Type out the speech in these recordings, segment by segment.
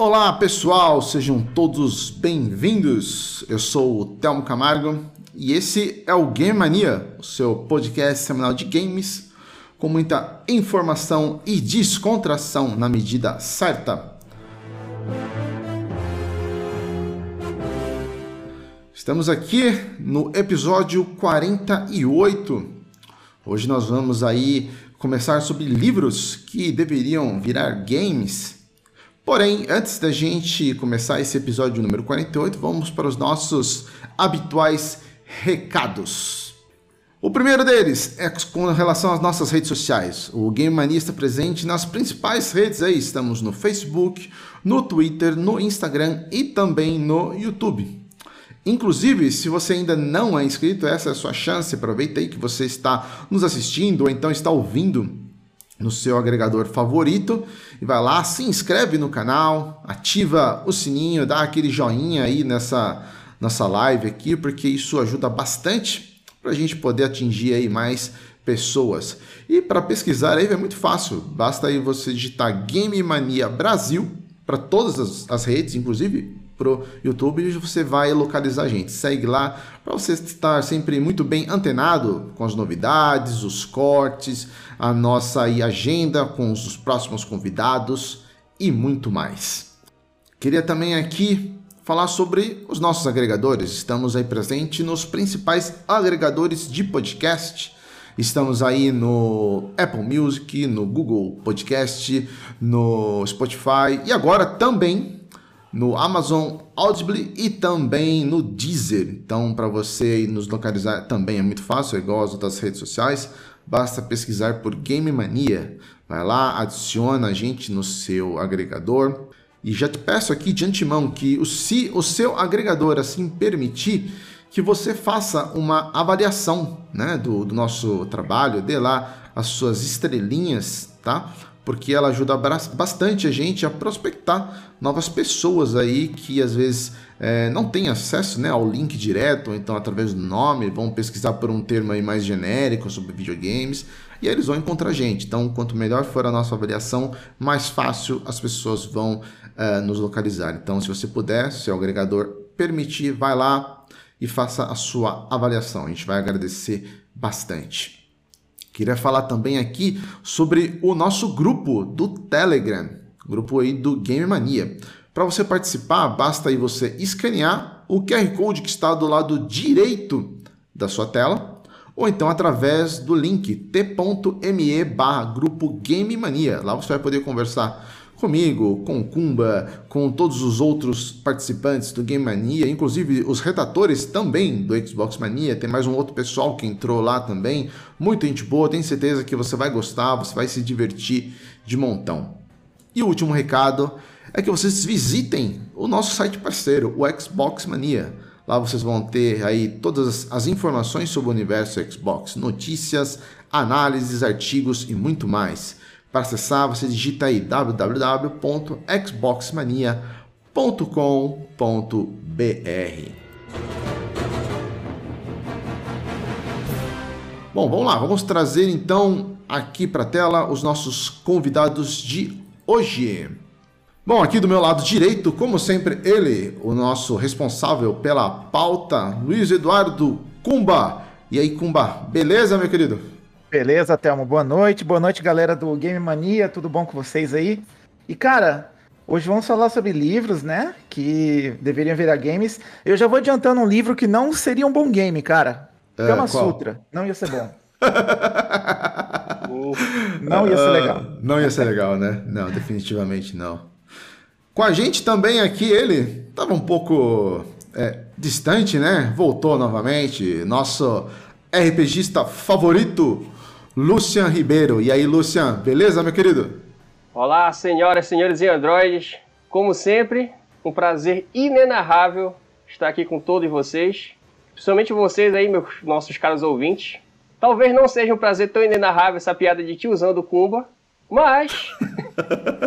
Olá pessoal, sejam todos bem-vindos. Eu sou o Telmo Camargo e esse é o Game Mania, o seu podcast semanal de games com muita informação e descontração na medida certa. Estamos aqui no episódio 48. Hoje nós vamos aí começar sobre livros que deveriam virar games. Porém, antes da gente começar esse episódio número 48, vamos para os nossos habituais recados. O primeiro deles é com relação às nossas redes sociais. O Game Mania está presente nas principais redes aí. Estamos no Facebook, no Twitter, no Instagram e também no YouTube. Inclusive, se você ainda não é inscrito, essa é a sua chance. Aproveita aí que você está nos assistindo ou então está ouvindo no seu agregador favorito e vai lá, se inscreve no canal, ativa o sininho, dá aquele joinha aí nessa nossa live aqui, porque isso ajuda bastante para a gente poder atingir aí mais pessoas. E para pesquisar aí é muito fácil, basta aí você digitar Game Mania Brasil para todas as, as redes, inclusive pro YouTube e você vai localizar a gente. Segue lá para você estar sempre muito bem antenado com as novidades, os cortes, a nossa agenda com os próximos convidados e muito mais. Queria também aqui falar sobre os nossos agregadores. Estamos aí presente nos principais agregadores de podcast. Estamos aí no Apple Music, no Google Podcast, no Spotify e agora também no Amazon Audible e também no Deezer. Então, para você nos localizar também é muito fácil, é igual as outras redes sociais. Basta pesquisar por Game Mania. Vai lá, adiciona a gente no seu agregador. E já te peço aqui de antemão que, se o seu agregador assim permitir, que você faça uma avaliação né, do, do nosso trabalho, dê lá as suas estrelinhas, tá? Porque ela ajuda bastante a gente a prospectar novas pessoas aí que às vezes é, não têm acesso né, ao link direto, ou então através do nome, vão pesquisar por um termo aí mais genérico sobre videogames e aí eles vão encontrar a gente. Então, quanto melhor for a nossa avaliação, mais fácil as pessoas vão é, nos localizar. Então, se você puder, se o agregador permitir, vai lá e faça a sua avaliação. A gente vai agradecer bastante. Queria falar também aqui sobre o nosso grupo do Telegram, grupo aí do Game Mania. Para você participar, basta aí você escanear o QR Code que está do lado direito da sua tela, ou então através do link t.me barra grupo Game Mania. Lá você vai poder conversar comigo, com o Kumba, com todos os outros participantes do Game Mania, inclusive os redatores também do Xbox Mania. Tem mais um outro pessoal que entrou lá também. Muita gente boa, tenho certeza que você vai gostar, você vai se divertir de montão. E o último recado é que vocês visitem o nosso site parceiro, o Xbox Mania. Lá vocês vão ter aí todas as informações sobre o universo Xbox, notícias, análises, artigos e muito mais. Para acessar, você digita aí www.xboxmania.com.br. Bom, vamos lá, vamos trazer então aqui para a tela os nossos convidados de hoje. Bom, aqui do meu lado direito, como sempre, ele, o nosso responsável pela pauta, Luiz Eduardo Cumba. E aí, Cumba, beleza, meu querido? Beleza, Thelma. Boa noite. Boa noite, galera do Game Mania. Tudo bom com vocês aí? E, cara, hoje vamos falar sobre livros, né? Que deveriam virar games. Eu já vou adiantando um livro que não seria um bom game, cara. É, Kama Sutra. Não ia ser bom. não ia ser legal. Uh, não ia ser legal, né? Não, definitivamente não. Com a gente também aqui, ele estava um pouco é, distante, né? Voltou novamente. Nosso RPGista favorito, Lucian Ribeiro. E aí, Lucian, beleza, meu querido? Olá, senhoras, senhores e androides. Como sempre, um prazer inenarrável estar aqui com todos vocês, principalmente vocês aí, meus nossos caros ouvintes. Talvez não seja um prazer tão inenarrável essa piada de tiozão do Kumba, mas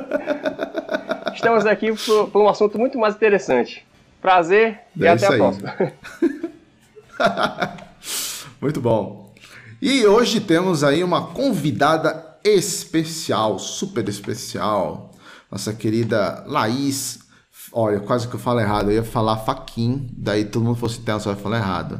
estamos aqui por, por, um assunto muito mais interessante. Prazer e é até a aí. próxima. muito bom. E hoje temos aí uma convidada especial, super especial, nossa querida Laís Olha, quase que eu falo errado. Eu ia falar faquin, daí todo mundo fosse então, só vai falar errado.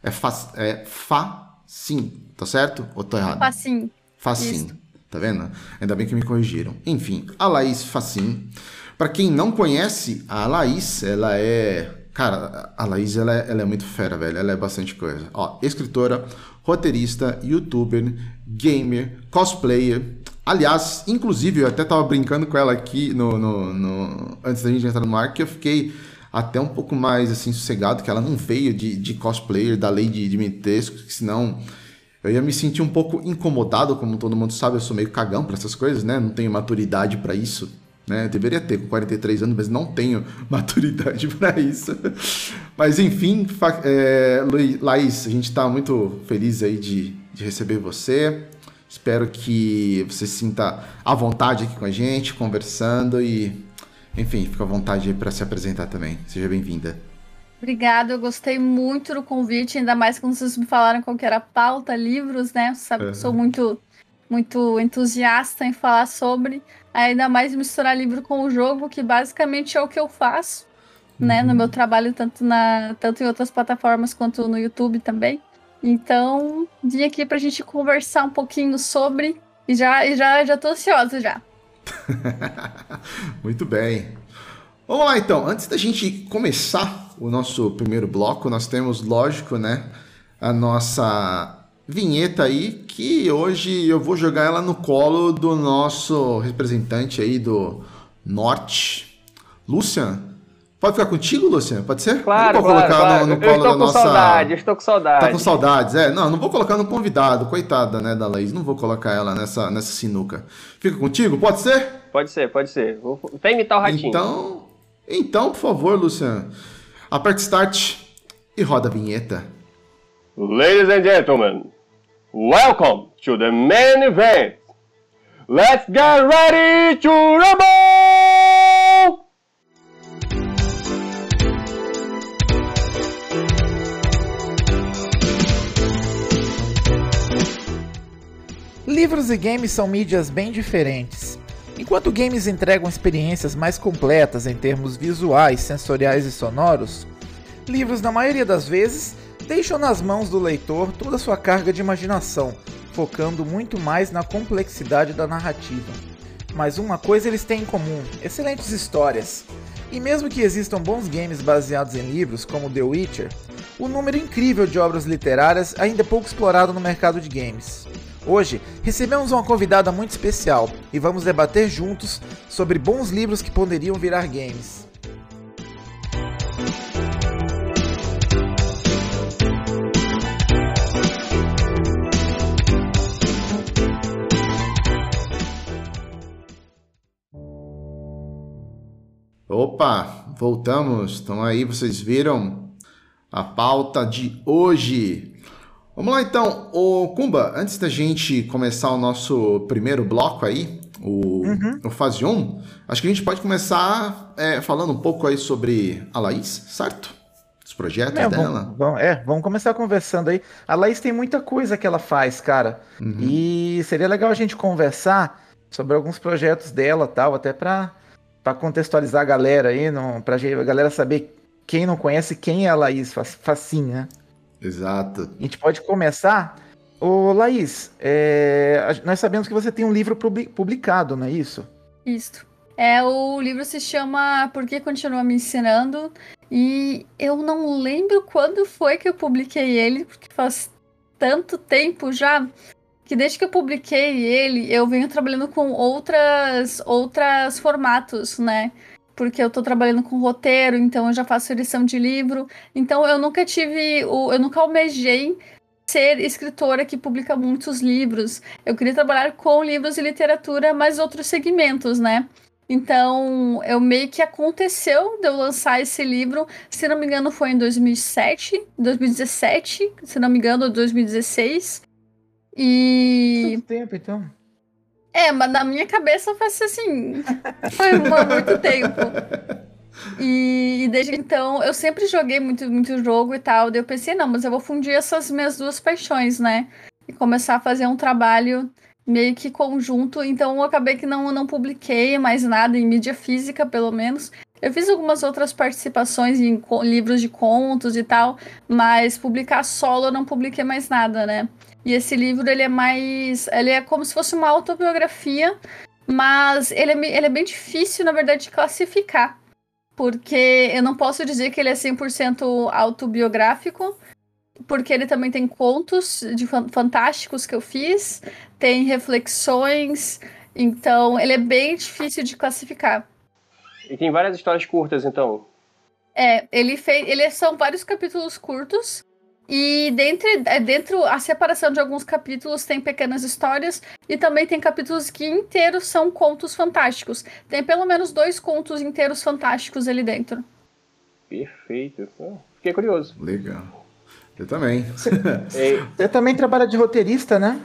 É, fa, é facim, tá certo? Ou tô errado? Facim. Facim. Isso. Tá vendo? Ainda bem que me corrigiram. Enfim, a Laís Facim. Pra quem não conhece, a Laís, ela é. Cara, a Laís, ela é, ela é muito fera, velho. Ela é bastante coisa. Ó, escritora, roteirista, youtuber, gamer, cosplayer. Aliás, inclusive, eu até tava brincando com ela aqui no, no, no- antes da gente entrar no ar, que eu fiquei até um pouco mais assim sossegado, que ela não veio de, de cosplayer da lei de que senão eu ia me sentir um pouco incomodado, como todo mundo sabe, eu sou meio cagão pra essas coisas, né? Não tenho maturidade pra isso, né? Deveria ter com 43 anos, mas não tenho maturidade pra isso. Mas enfim, é, Laís, a gente tá muito feliz aí de, de receber você. Espero que você se sinta à vontade aqui com a gente, conversando e, enfim, fica à vontade pra se apresentar também. Seja bem-vinda. Obrigada, eu gostei muito do convite, ainda mais quando vocês me falaram qual que era a pauta, livros, né? Você sabe que eu sou muito, muito entusiasta em falar sobre, ainda mais misturar livro com o jogo, que basicamente é o que eu faço, né? No meu trabalho, tanto, na, tanto em outras plataformas quanto no YouTube também. Então, vim aqui pra gente conversar um pouquinho sobre, e já, e já, já tô ansiosa já. Muito bem. Vamos lá então, antes da gente começar o nosso primeiro bloco, nós temos, lógico, né, a nossa vinheta aí, que hoje eu vou jogar ela no colo do nosso representante aí do Norte, Lucian. Pode ficar contigo, Lucian? Pode ser? Claro, não vou claro, colocar claro. no, no eu colo estou da com nossa... saudade, eu estou com saudade. Tá com saudades, é? Não, não vou colocar no convidado, coitada, né, da Laís. Não vou colocar ela nessa, nessa sinuca. Fica contigo, pode ser? Pode ser, pode ser. Vou até imitar o ratinho. Então, então, por favor, Luciano, aperte start e roda a vinheta. Ladies and gentlemen, welcome to the main event. Let's get ready to rumble! Livros e games são mídias bem diferentes. Enquanto games entregam experiências mais completas em termos visuais, sensoriais e sonoros, livros, na maioria das vezes, deixam nas mãos do leitor toda a sua carga de imaginação, focando muito mais na complexidade da narrativa. Mas uma coisa eles têm em comum: excelentes histórias. E mesmo que existam bons games baseados em livros, como The Witcher, o número incrível de obras literárias ainda é pouco explorado no mercado de games. Hoje, recebemos uma convidada muito especial e vamos debater juntos sobre bons livros que poderiam virar games. Opa, voltamos. Então aí vocês viram a pauta de hoje. Vamos lá então, ô Kumba, antes da gente começar o nosso primeiro bloco aí, o, o fase 1, acho que a gente pode começar é, falando um pouco aí sobre a Laís, certo? Os projetos É, dela. vamos, é, vamos começar conversando aí. A Laís tem muita coisa que ela faz, cara. E seria legal a gente conversar sobre alguns projetos dela tal, até pra, pra contextualizar a galera aí, não, pra a galera saber quem não conhece quem é a Laís, facinho, né? Exato. A gente pode começar. Ô, Laís, é, nós sabemos que você tem um livro publi- publicado, não é isso? Isso. É, o livro se chama Por que Continua Me Ensinando? E eu não lembro quando foi que eu publiquei ele, porque faz tanto tempo já que desde que eu publiquei ele, eu venho trabalhando com outras outras formatos, né? Porque eu tô trabalhando com roteiro, então eu já faço edição de livro. Então eu nunca tive o eu nunca almejei ser escritora que publica muitos livros. Eu queria trabalhar com livros e literatura, mas outros segmentos, né? Então, eu meio que aconteceu de eu lançar esse livro, se não me engano, foi em 2007, 2017, se não me engano, ou 2016. E Quanto tempo, então? é, mas na minha cabeça faz assim. Foi mu- muito tempo. E, e desde então eu sempre joguei muito, muito jogo e tal. Daí eu pensei, não, mas eu vou fundir essas minhas duas paixões, né? E começar a fazer um trabalho meio que conjunto. Então eu acabei que não, não publiquei mais nada em mídia física, pelo menos. Eu fiz algumas outras participações em livros de contos e tal, mas publicar solo eu não publiquei mais nada, né? E esse livro, ele é mais. Ele é como se fosse uma autobiografia, mas ele é, ele é bem difícil, na verdade, de classificar. Porque eu não posso dizer que ele é 100% autobiográfico, porque ele também tem contos de fantásticos que eu fiz, tem reflexões, então ele é bem difícil de classificar. E tem várias histórias curtas, então. É, ele fez, ele são vários capítulos curtos e dentro, é, dentro a separação de alguns capítulos tem pequenas histórias e também tem capítulos que inteiros são contos fantásticos. Tem pelo menos dois contos inteiros fantásticos ali dentro. Perfeito. Fiquei curioso. Legal. Eu também. Você, você também trabalha de roteirista, né?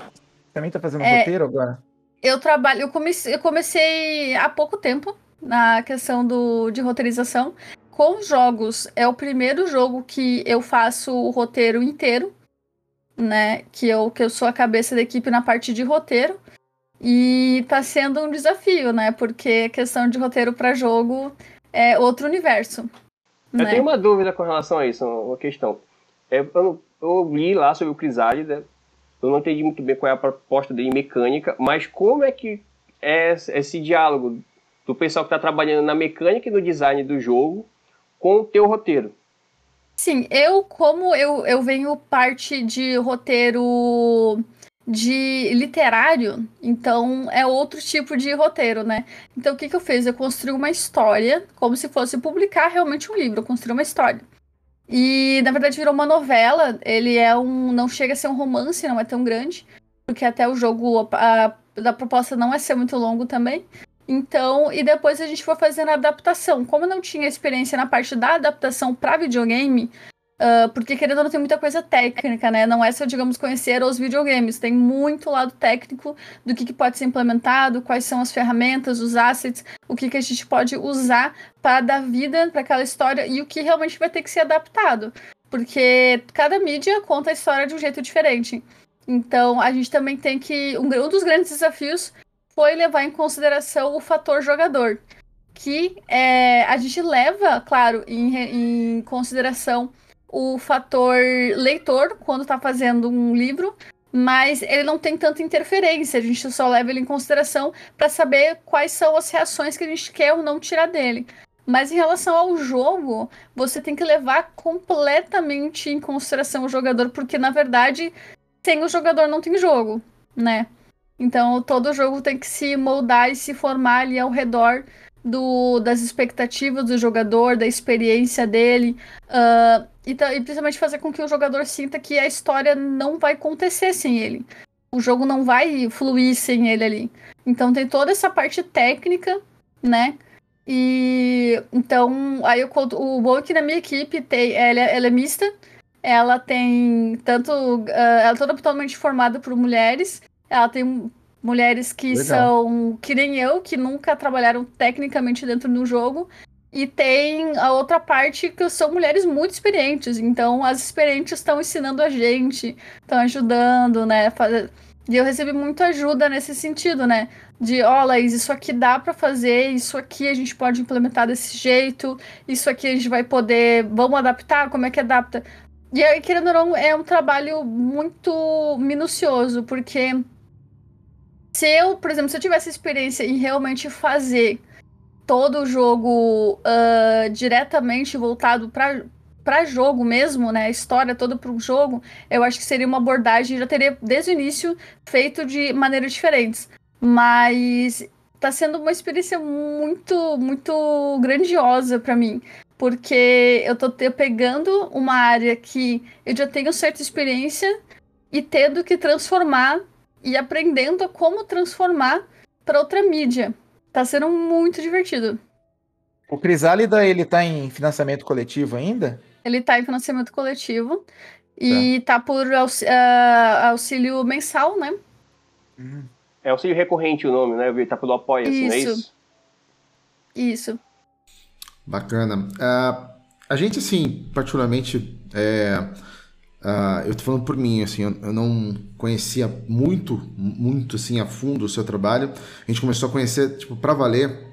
Também tá fazendo é, roteiro agora? Eu trabalho, eu comecei, eu comecei há pouco tempo na questão do, de roteirização com jogos, é o primeiro jogo que eu faço o roteiro inteiro, né? Que eu, que eu sou a cabeça da equipe na parte de roteiro. E tá sendo um desafio, né? Porque questão de roteiro para jogo é outro universo. Eu né? tenho uma dúvida com relação a isso, uma questão. É, eu, eu li lá sobre o Crisálida, eu não entendi muito bem qual é a proposta dele mecânica, mas como é que é esse diálogo do pessoal que está trabalhando na mecânica e no design do jogo com o teu roteiro. Sim, eu, como eu, eu venho parte de roteiro de literário, então é outro tipo de roteiro, né? Então o que, que eu fiz? Eu construí uma história, como se fosse publicar realmente um livro, eu construí uma história. E na verdade virou uma novela, ele é um. não chega a ser um romance, não é tão grande, porque até o jogo, a, a proposta não é ser muito longo também. Então, e depois a gente foi fazendo a adaptação. Como eu não tinha experiência na parte da adaptação para videogame, uh, porque querendo ou não tem muita coisa técnica, né? Não é só, digamos, conhecer os videogames. Tem muito lado técnico do que, que pode ser implementado, quais são as ferramentas, os assets, o que, que a gente pode usar para dar vida para aquela história e o que realmente vai ter que ser adaptado. Porque cada mídia conta a história de um jeito diferente. Então, a gente também tem que. Um, um dos grandes desafios foi levar em consideração o fator jogador. Que é, a gente leva, claro, em, em consideração o fator leitor quando está fazendo um livro, mas ele não tem tanta interferência, a gente só leva ele em consideração para saber quais são as reações que a gente quer ou não tirar dele. Mas em relação ao jogo, você tem que levar completamente em consideração o jogador, porque na verdade, sem o jogador não tem jogo, né? Então todo jogo tem que se moldar e se formar ali ao redor do, das expectativas do jogador, da experiência dele, uh, e, e, principalmente fazer com que o jogador sinta que a história não vai acontecer sem ele. O jogo não vai fluir sem ele ali. Então tem toda essa parte técnica, né? E então aí eu, o bom é que na minha equipe tem, ela, ela é mista, ela tem tanto. Uh, ela é toda totalmente formada por mulheres ela tem mulheres que Legal. são que nem eu, que nunca trabalharam tecnicamente dentro do jogo. E tem a outra parte que são mulheres muito experientes. Então, as experientes estão ensinando a gente, estão ajudando, né? E eu recebi muita ajuda nesse sentido, né? De, ó, oh, Laís, isso aqui dá para fazer, isso aqui a gente pode implementar desse jeito, isso aqui a gente vai poder, vamos adaptar, como é que adapta? E aí, querendo ou não, é um trabalho muito minucioso, porque se eu, por exemplo, se eu tivesse experiência em realmente fazer todo o jogo uh, diretamente voltado para para jogo mesmo, né, a história toda para um jogo, eu acho que seria uma abordagem já teria desde o início feito de maneiras diferentes. Mas tá sendo uma experiência muito muito grandiosa para mim, porque eu tô pegando uma área que eu já tenho certa experiência e tendo que transformar e aprendendo a como transformar para outra mídia. Tá sendo muito divertido. O Crisálida, ele tá em financiamento coletivo ainda? Ele tá em financiamento coletivo. E tá, tá por uh, auxílio mensal, né? Uhum. É auxílio recorrente o nome, né? Tá pelo Apoia-se, não é isso? Isso. Bacana. Uh, a gente, assim, particularmente, é, Uh, eu tô falando por mim, assim, eu, eu, não conhecia muito, muito, assim, a fundo o seu trabalho. A gente começou a conhecer, tipo, pra valer,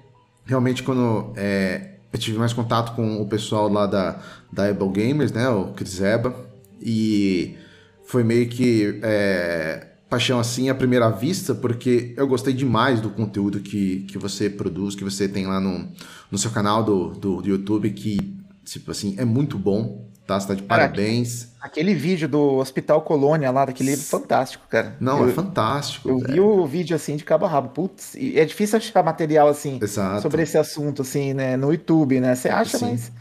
realmente quando é, eu tive mais contato com o pessoal lá da, da Able Gamers, né? O Chris Eba. E foi meio que é, paixão assim à primeira vista, porque eu gostei demais do conteúdo que, que você produz, que você tem lá no, no seu canal do, do, do YouTube, que, tipo assim, é muito bom, tá? Você tá de parabéns. Aquele vídeo do Hospital Colônia lá, daquele livro fantástico, cara. Não, eu, é fantástico. Eu vi o vídeo assim de cabo a rabo. Putz, é difícil achar material assim Exato. sobre esse assunto, assim, né? No YouTube, né? Você acha, Sim. mas.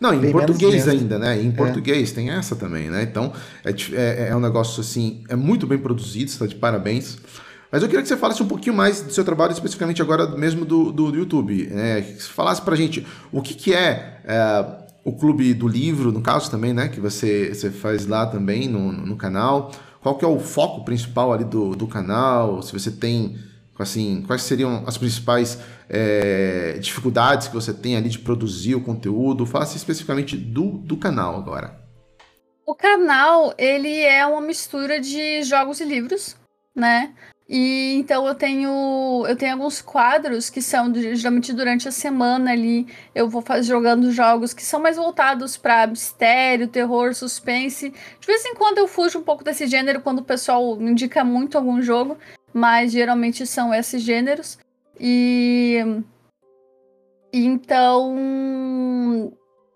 Não, em Bem português ainda, né? Em português tem essa também, né? Então, é, dif- é, é um negócio assim, é muito bem produzido, você tá de parabéns. Mas eu queria que você falasse um pouquinho mais do seu trabalho, especificamente agora mesmo do, do, do YouTube. né? Que você falasse pra gente o que, que é, é, o Clube do Livro, no caso também, né? Que você, você faz lá também no, no canal. Qual que é o foco principal ali do, do canal? Se você tem, assim, quais seriam as principais é, dificuldades que você tem ali de produzir o conteúdo? Fala-se especificamente do, do canal agora. O canal, ele é uma mistura de jogos e livros, né? E então eu tenho eu tenho alguns quadros que são geralmente durante a semana ali eu vou faz, jogando jogos que são mais voltados para mistério, terror, suspense. De vez em quando eu fujo um pouco desse gênero quando o pessoal indica muito algum jogo, mas geralmente são esses gêneros. E então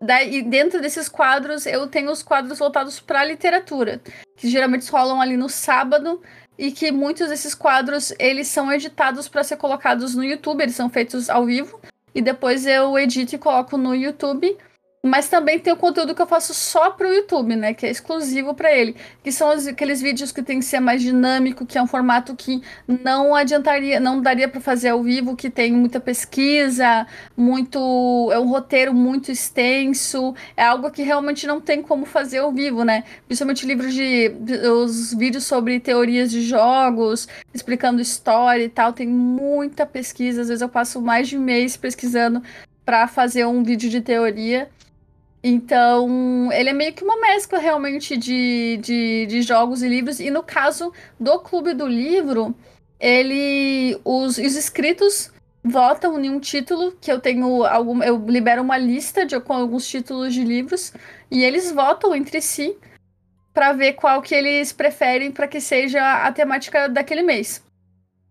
Daí, dentro desses quadros, eu tenho os quadros voltados para literatura, que geralmente rolam ali no sábado, e que muitos desses quadros, eles são editados para ser colocados no YouTube, eles são feitos ao vivo, e depois eu edito e coloco no YouTube. Mas também tem o conteúdo que eu faço só pro YouTube, né? Que é exclusivo para ele. Que são os- aqueles vídeos que tem que ser mais dinâmico, que é um formato que não adiantaria, não daria para fazer ao vivo, que tem muita pesquisa, muito. É um roteiro muito extenso. É algo que realmente não tem como fazer ao vivo, né? Principalmente livros de. Os vídeos sobre teorias de jogos, explicando história e tal. Tem muita pesquisa. Às vezes eu passo mais de um mês pesquisando para fazer um vídeo de teoria. Então, ele é meio que uma mescla realmente de, de, de jogos e livros. E no caso do Clube do Livro, ele. Os, os inscritos votam em um título que eu tenho algum. Eu libero uma lista de, com alguns títulos de livros. E eles votam entre si para ver qual que eles preferem para que seja a temática daquele mês.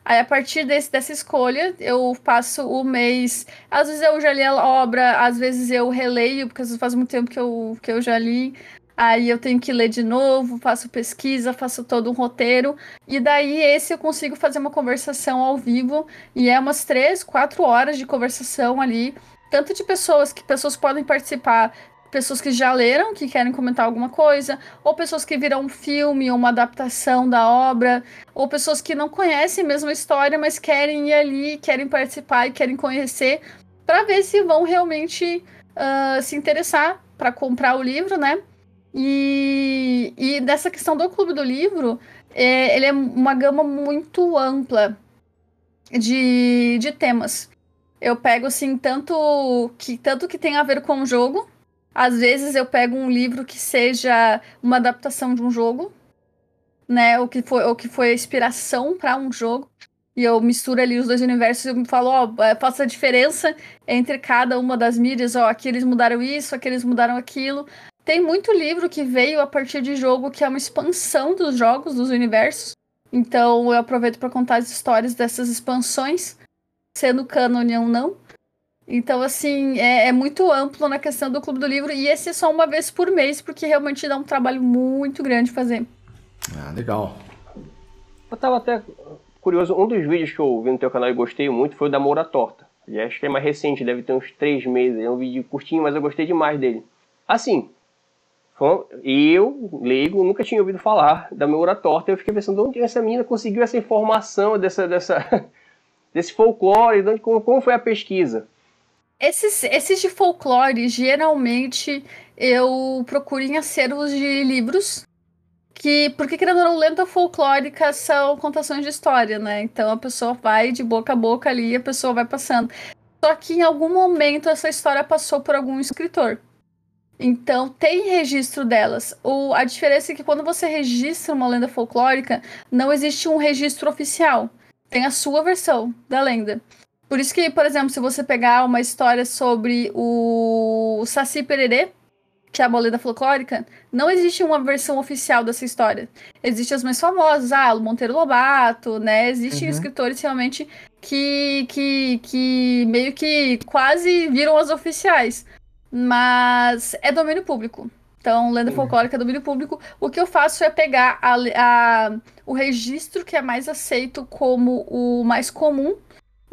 Aí, a partir desse, dessa escolha, eu passo o mês. Às vezes eu já li a obra, às vezes eu releio, porque às vezes faz muito tempo que eu, que eu já li. Aí eu tenho que ler de novo, faço pesquisa, faço todo um roteiro. E daí esse eu consigo fazer uma conversação ao vivo. E é umas três, quatro horas de conversação ali. Tanto de pessoas que pessoas podem participar, pessoas que já leram, que querem comentar alguma coisa, ou pessoas que viram um filme ou uma adaptação da obra, ou pessoas que não conhecem mesmo a história, mas querem ir ali, querem participar e querem conhecer, para ver se vão realmente ah, se interessar para comprar o livro, né? E, e dessa questão do Clube do Livro, é, ele é uma gama muito ampla de, de temas. Eu pego assim tanto que tanto que tem a ver com o jogo. Às vezes eu pego um livro que seja uma adaptação de um jogo, né? O que foi o que foi a inspiração para um jogo. E eu misturo ali os dois universos e eu falo, ó, é, faço a diferença entre cada uma das mídias, ó, aqui eles mudaram isso, aqui eles mudaram aquilo. Tem muito livro que veio a partir de jogo que é uma expansão dos jogos, dos universos. Então eu aproveito para contar as histórias dessas expansões, sendo canon ou não. Então, assim, é, é muito amplo na questão do Clube do Livro. E esse é só uma vez por mês, porque realmente dá um trabalho muito grande fazer. Ah, legal. Eu tava até curioso, um dos vídeos que eu vi no teu canal e gostei muito foi o da Moura Torta. E acho que é mais recente, deve ter uns três meses. É um vídeo curtinho, mas eu gostei demais dele. Assim, eu, leigo, nunca tinha ouvido falar da Moura Torta. Eu fiquei pensando, de onde essa menina conseguiu essa informação, dessa, dessa, desse folclore, de onde, como, como foi a pesquisa? Esses, esses de folclore, geralmente eu procuro em acervos de livros. Que, porque querendo ou não, lenda folclórica são contações de história, né? Então a pessoa vai de boca a boca ali e a pessoa vai passando. Só que em algum momento essa história passou por algum escritor. Então tem registro delas. O, a diferença é que quando você registra uma lenda folclórica, não existe um registro oficial. Tem a sua versão da lenda. Por isso que, por exemplo, se você pegar uma história sobre o Saci Pererê, que é a boleda folclórica, não existe uma versão oficial dessa história. Existem as mais famosas, ah, o Monteiro Lobato, né? Existem uhum. escritores realmente que, que, que meio que quase viram as oficiais. Mas é domínio público. Então, lenda uhum. folclórica é domínio público. O que eu faço é pegar a, a, o registro que é mais aceito como o mais comum,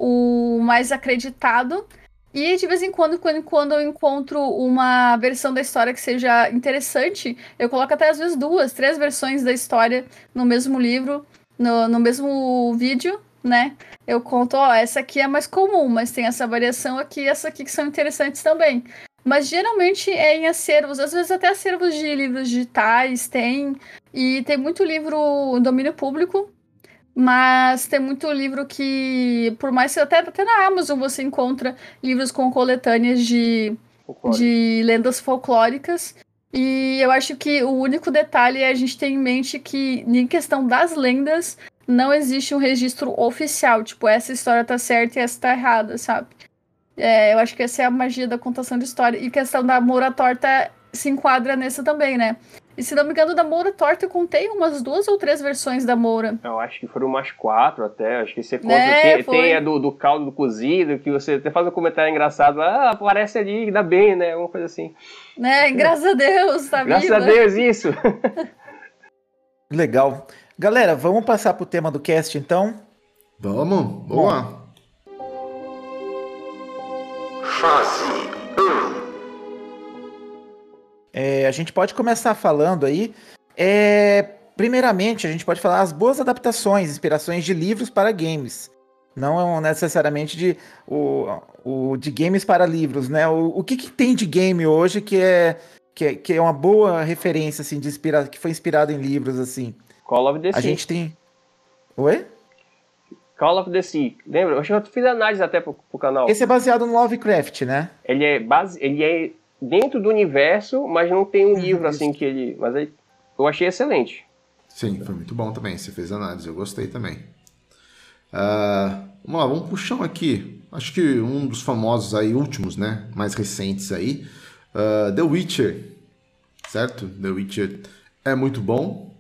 o mais acreditado, e de vez em quando, quando, eu encontro uma versão da história que seja interessante, eu coloco até às vezes duas, três versões da história no mesmo livro, no, no mesmo vídeo, né? Eu conto, ó, essa aqui é mais comum, mas tem essa variação aqui e essa aqui que são interessantes também. Mas geralmente é em acervos, às vezes até acervos de livros digitais tem, e tem muito livro em domínio público, mas tem muito livro que, por mais que até, até na Amazon você encontra livros com coletâneas de, de lendas folclóricas. E eu acho que o único detalhe é a gente ter em mente que, em questão das lendas, não existe um registro oficial. Tipo, essa história tá certa e essa tá errada, sabe? É, eu acho que essa é a magia da contação de história. E questão da Moura Torta se enquadra nessa também, né? E se não me engano, da Moura Torta eu contei umas duas ou três versões da Moura. Eu acho que foram umas quatro até. Acho que você conta. É, tem, tem, a do, do caldo do cozido, que você até faz um comentário engraçado. Ah, aparece ali, ainda bem, né? Uma coisa assim. Né? Graças a Deus, tá Graças viva. a Deus, isso. Legal. Galera, vamos passar pro tema do cast então? Vamos, boa. Fase é, a gente pode começar falando aí. É, primeiramente, a gente pode falar as boas adaptações, inspirações de livros para games. Não necessariamente de, o, o de games para livros, né? O, o que, que tem de game hoje que é, que é, que é uma boa referência, assim, de inspira, que foi inspirado em livros, assim? Call of the A gente tem... Oi? Call of the Sea. Lembra? Eu fiz análise até pro, pro canal. Esse é baseado no Lovecraft, né? Ele é, base, ele é dentro do universo, mas não tem um uhum, livro assim que ele. Mas aí, eu achei excelente. Sim, foi muito bom também. Você fez análise, eu gostei também. Uh, vamos lá, vamos puxar aqui. Acho que um dos famosos aí, últimos, né? Mais recentes aí. Uh, The Witcher. Certo? The Witcher é muito bom.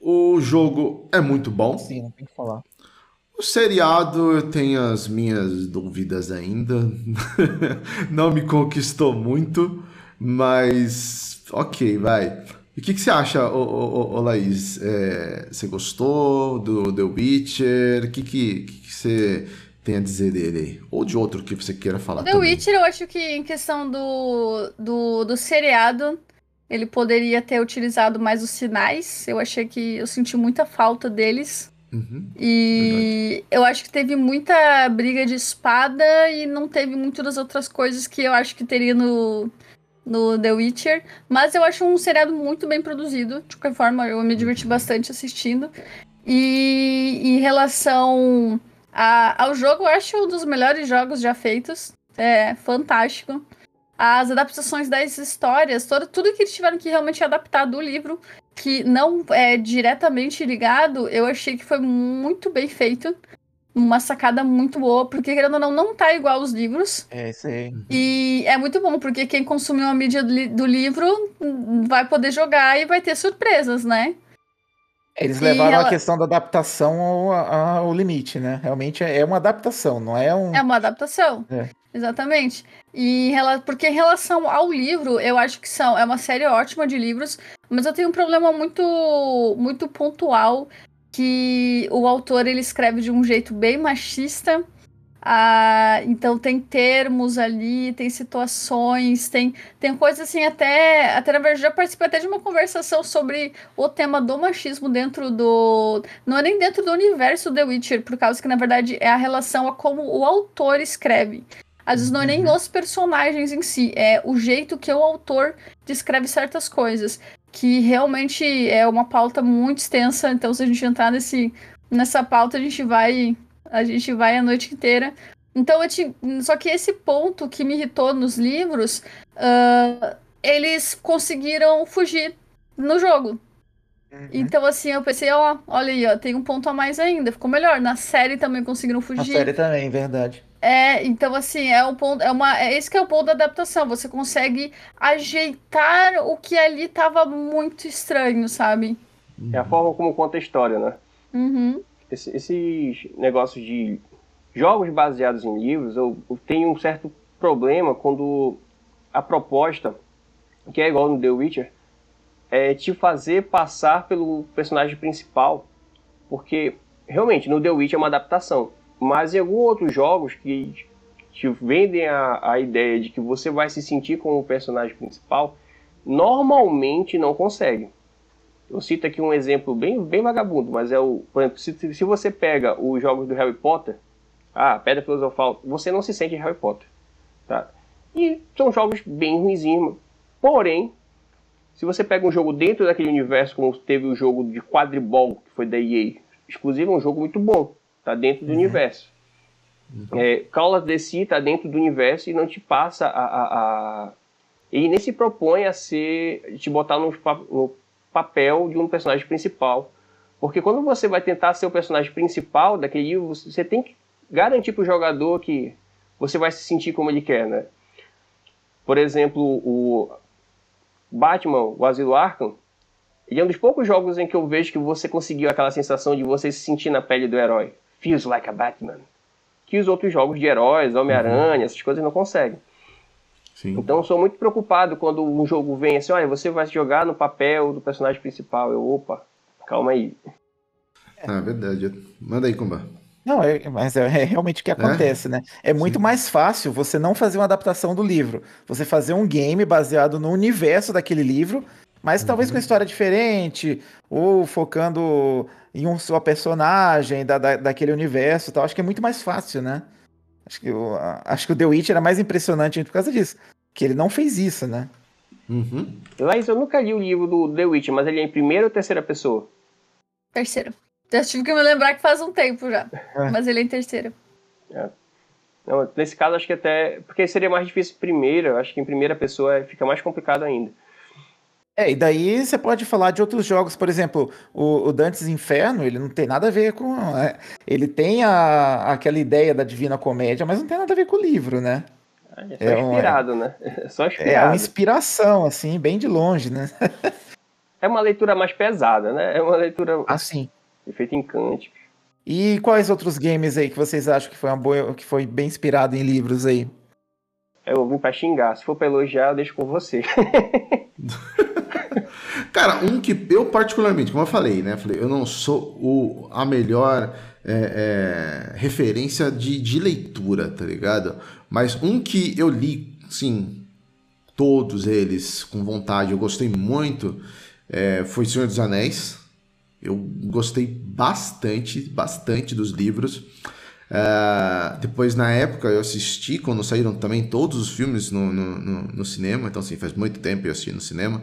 O jogo é muito bom. Sim, não tem que falar. O seriado eu tenho as minhas dúvidas ainda. Não me conquistou muito, mas ok, vai. E o que, que, você acha, ô, ô, ô Laís? É, você gostou do The Witcher? O que, que, que, você tem a dizer dele aí? Ou de outro que você queira falar The também? Witcher, eu acho que em questão do, do, do seriado, ele poderia ter utilizado mais os sinais. Eu achei que eu senti muita falta deles. Uhum, e verdade. eu acho que teve muita briga de espada e não teve muitas das outras coisas que eu acho que teria no, no The Witcher. Mas eu acho um seriado muito bem produzido. De qualquer forma, eu me diverti bastante assistindo. E em relação a, ao jogo, eu acho um dos melhores jogos já feitos. É fantástico. As adaptações das histórias, todo, tudo que eles tiveram que realmente adaptar do livro, que não é diretamente ligado, eu achei que foi muito bem feito. Uma sacada muito boa, porque querendo ou não, não tá igual os livros. É, sim. E é muito bom, porque quem consumiu a mídia do livro vai poder jogar e vai ter surpresas, né? Eles levaram ela... a questão da adaptação ao, ao, limite, né? Realmente é, é uma adaptação, não é um. É uma adaptação. É. Exatamente. E porque em relação ao livro, eu acho que são é uma série ótima de livros, mas eu tenho um problema muito muito pontual que o autor ele escreve de um jeito bem machista. Ah, então tem termos ali, tem situações, tem, tem coisas assim, até, até na verdade já participei até de uma conversação sobre o tema do machismo dentro do. Não é nem dentro do universo The Witcher, por causa que, na verdade, é a relação a como o autor escreve. Às vezes não é nem uhum. os personagens em si, é o jeito que o autor descreve certas coisas. Que realmente é uma pauta muito extensa, então se a gente entrar nesse, nessa pauta, a gente vai. A gente vai a noite inteira. Então, eu te... só que esse ponto que me irritou nos livros, uh, eles conseguiram fugir no jogo. Uhum. Então, assim, eu pensei, ó, olha aí, ó, tem um ponto a mais ainda. Ficou melhor. Na série também conseguiram fugir. Na série também, verdade. É, então assim, é um ponto, é uma, é esse que é o ponto da adaptação. Você consegue ajeitar o que ali tava muito estranho, sabe? É a forma como conta a história, né? Uhum. Esse, esses negócios de jogos baseados em livros, eu, eu tenho um certo problema quando a proposta, que é igual no The Witcher, é te fazer passar pelo personagem principal, porque realmente no The Witcher é uma adaptação mas em alguns outros jogos que te vendem a, a ideia de que você vai se sentir como o personagem principal, normalmente não consegue. Eu cito aqui um exemplo bem, bem vagabundo, mas é o. Por exemplo, se, se você pega os jogos do Harry Potter, ah, Pedra Filosofal, você não se sente Harry Potter. Tá? E são jogos bem ruinzinhos. Porém, se você pega um jogo dentro daquele universo, como teve o jogo de quadribol, que foi da EA, exclusivo, é um jogo muito bom. Tá dentro do uhum. universo. Uhum. É, Call of Duty tá dentro do universo e não te passa a, a, a... Ele nem se propõe a ser. te botar no, no papel de um personagem principal. Porque quando você vai tentar ser o personagem principal daquele livro, você tem que garantir para o jogador que você vai se sentir como ele quer, né? Por exemplo, o Batman, o Asilo Arkham, ele é um dos poucos jogos em que eu vejo que você conseguiu aquela sensação de você se sentir na pele do herói. Feels like a Batman. Que os outros jogos de heróis, Homem-Aranha, uhum. essas coisas não conseguem. Sim. Então eu sou muito preocupado quando um jogo vem assim, olha, você vai jogar no papel do personagem principal. Eu, opa, calma aí. Ah, verdade. Manda aí, Kumba. Não, é, mas é, é, realmente o que é? acontece, é? né? É muito Sim. mais fácil você não fazer uma adaptação do livro. Você fazer um game baseado no universo daquele livro, mas uhum. talvez com história diferente, ou focando em um só personagem da, da, daquele universo tal. Acho que é muito mais fácil, né? Acho que, o, acho que o The Witch era mais impressionante por causa disso. Que ele não fez isso, né? Uhum. Laís, eu nunca li o livro do The Witch, mas ele é em primeira ou terceira pessoa? Terceira. Já tive que me lembrar que faz um tempo já. É. Mas ele é em terceira. É. Não, nesse caso, acho que até. Porque seria mais difícil primeira, acho que em primeira pessoa fica mais complicado ainda. É, e daí você pode falar de outros jogos, por exemplo, o, o Dantes Inferno, ele não tem nada a ver com. É, ele tem a, aquela ideia da Divina Comédia, mas não tem nada a ver com o livro, né? É só é inspirado, um, né? É só inspirado. É uma inspiração, assim, bem de longe, né? é uma leitura mais pesada, né? É uma leitura. Assim. Feita em cânticos. E quais outros games aí que vocês acham que foi, uma boa, que foi bem inspirado em livros aí? Eu vim pra xingar. Se for pra elogiar, eu deixo com você. Cara, um que eu particularmente, como eu falei, né? Falei, eu não sou o, a melhor é, é, referência de, de leitura, tá ligado? Mas um que eu li, sim, todos eles com vontade, eu gostei muito, é, foi Senhor dos Anéis. Eu gostei bastante, bastante dos livros. Uh, depois, na época, eu assisti, quando saíram também todos os filmes no, no, no, no cinema. Então, assim, faz muito tempo eu assisti no cinema.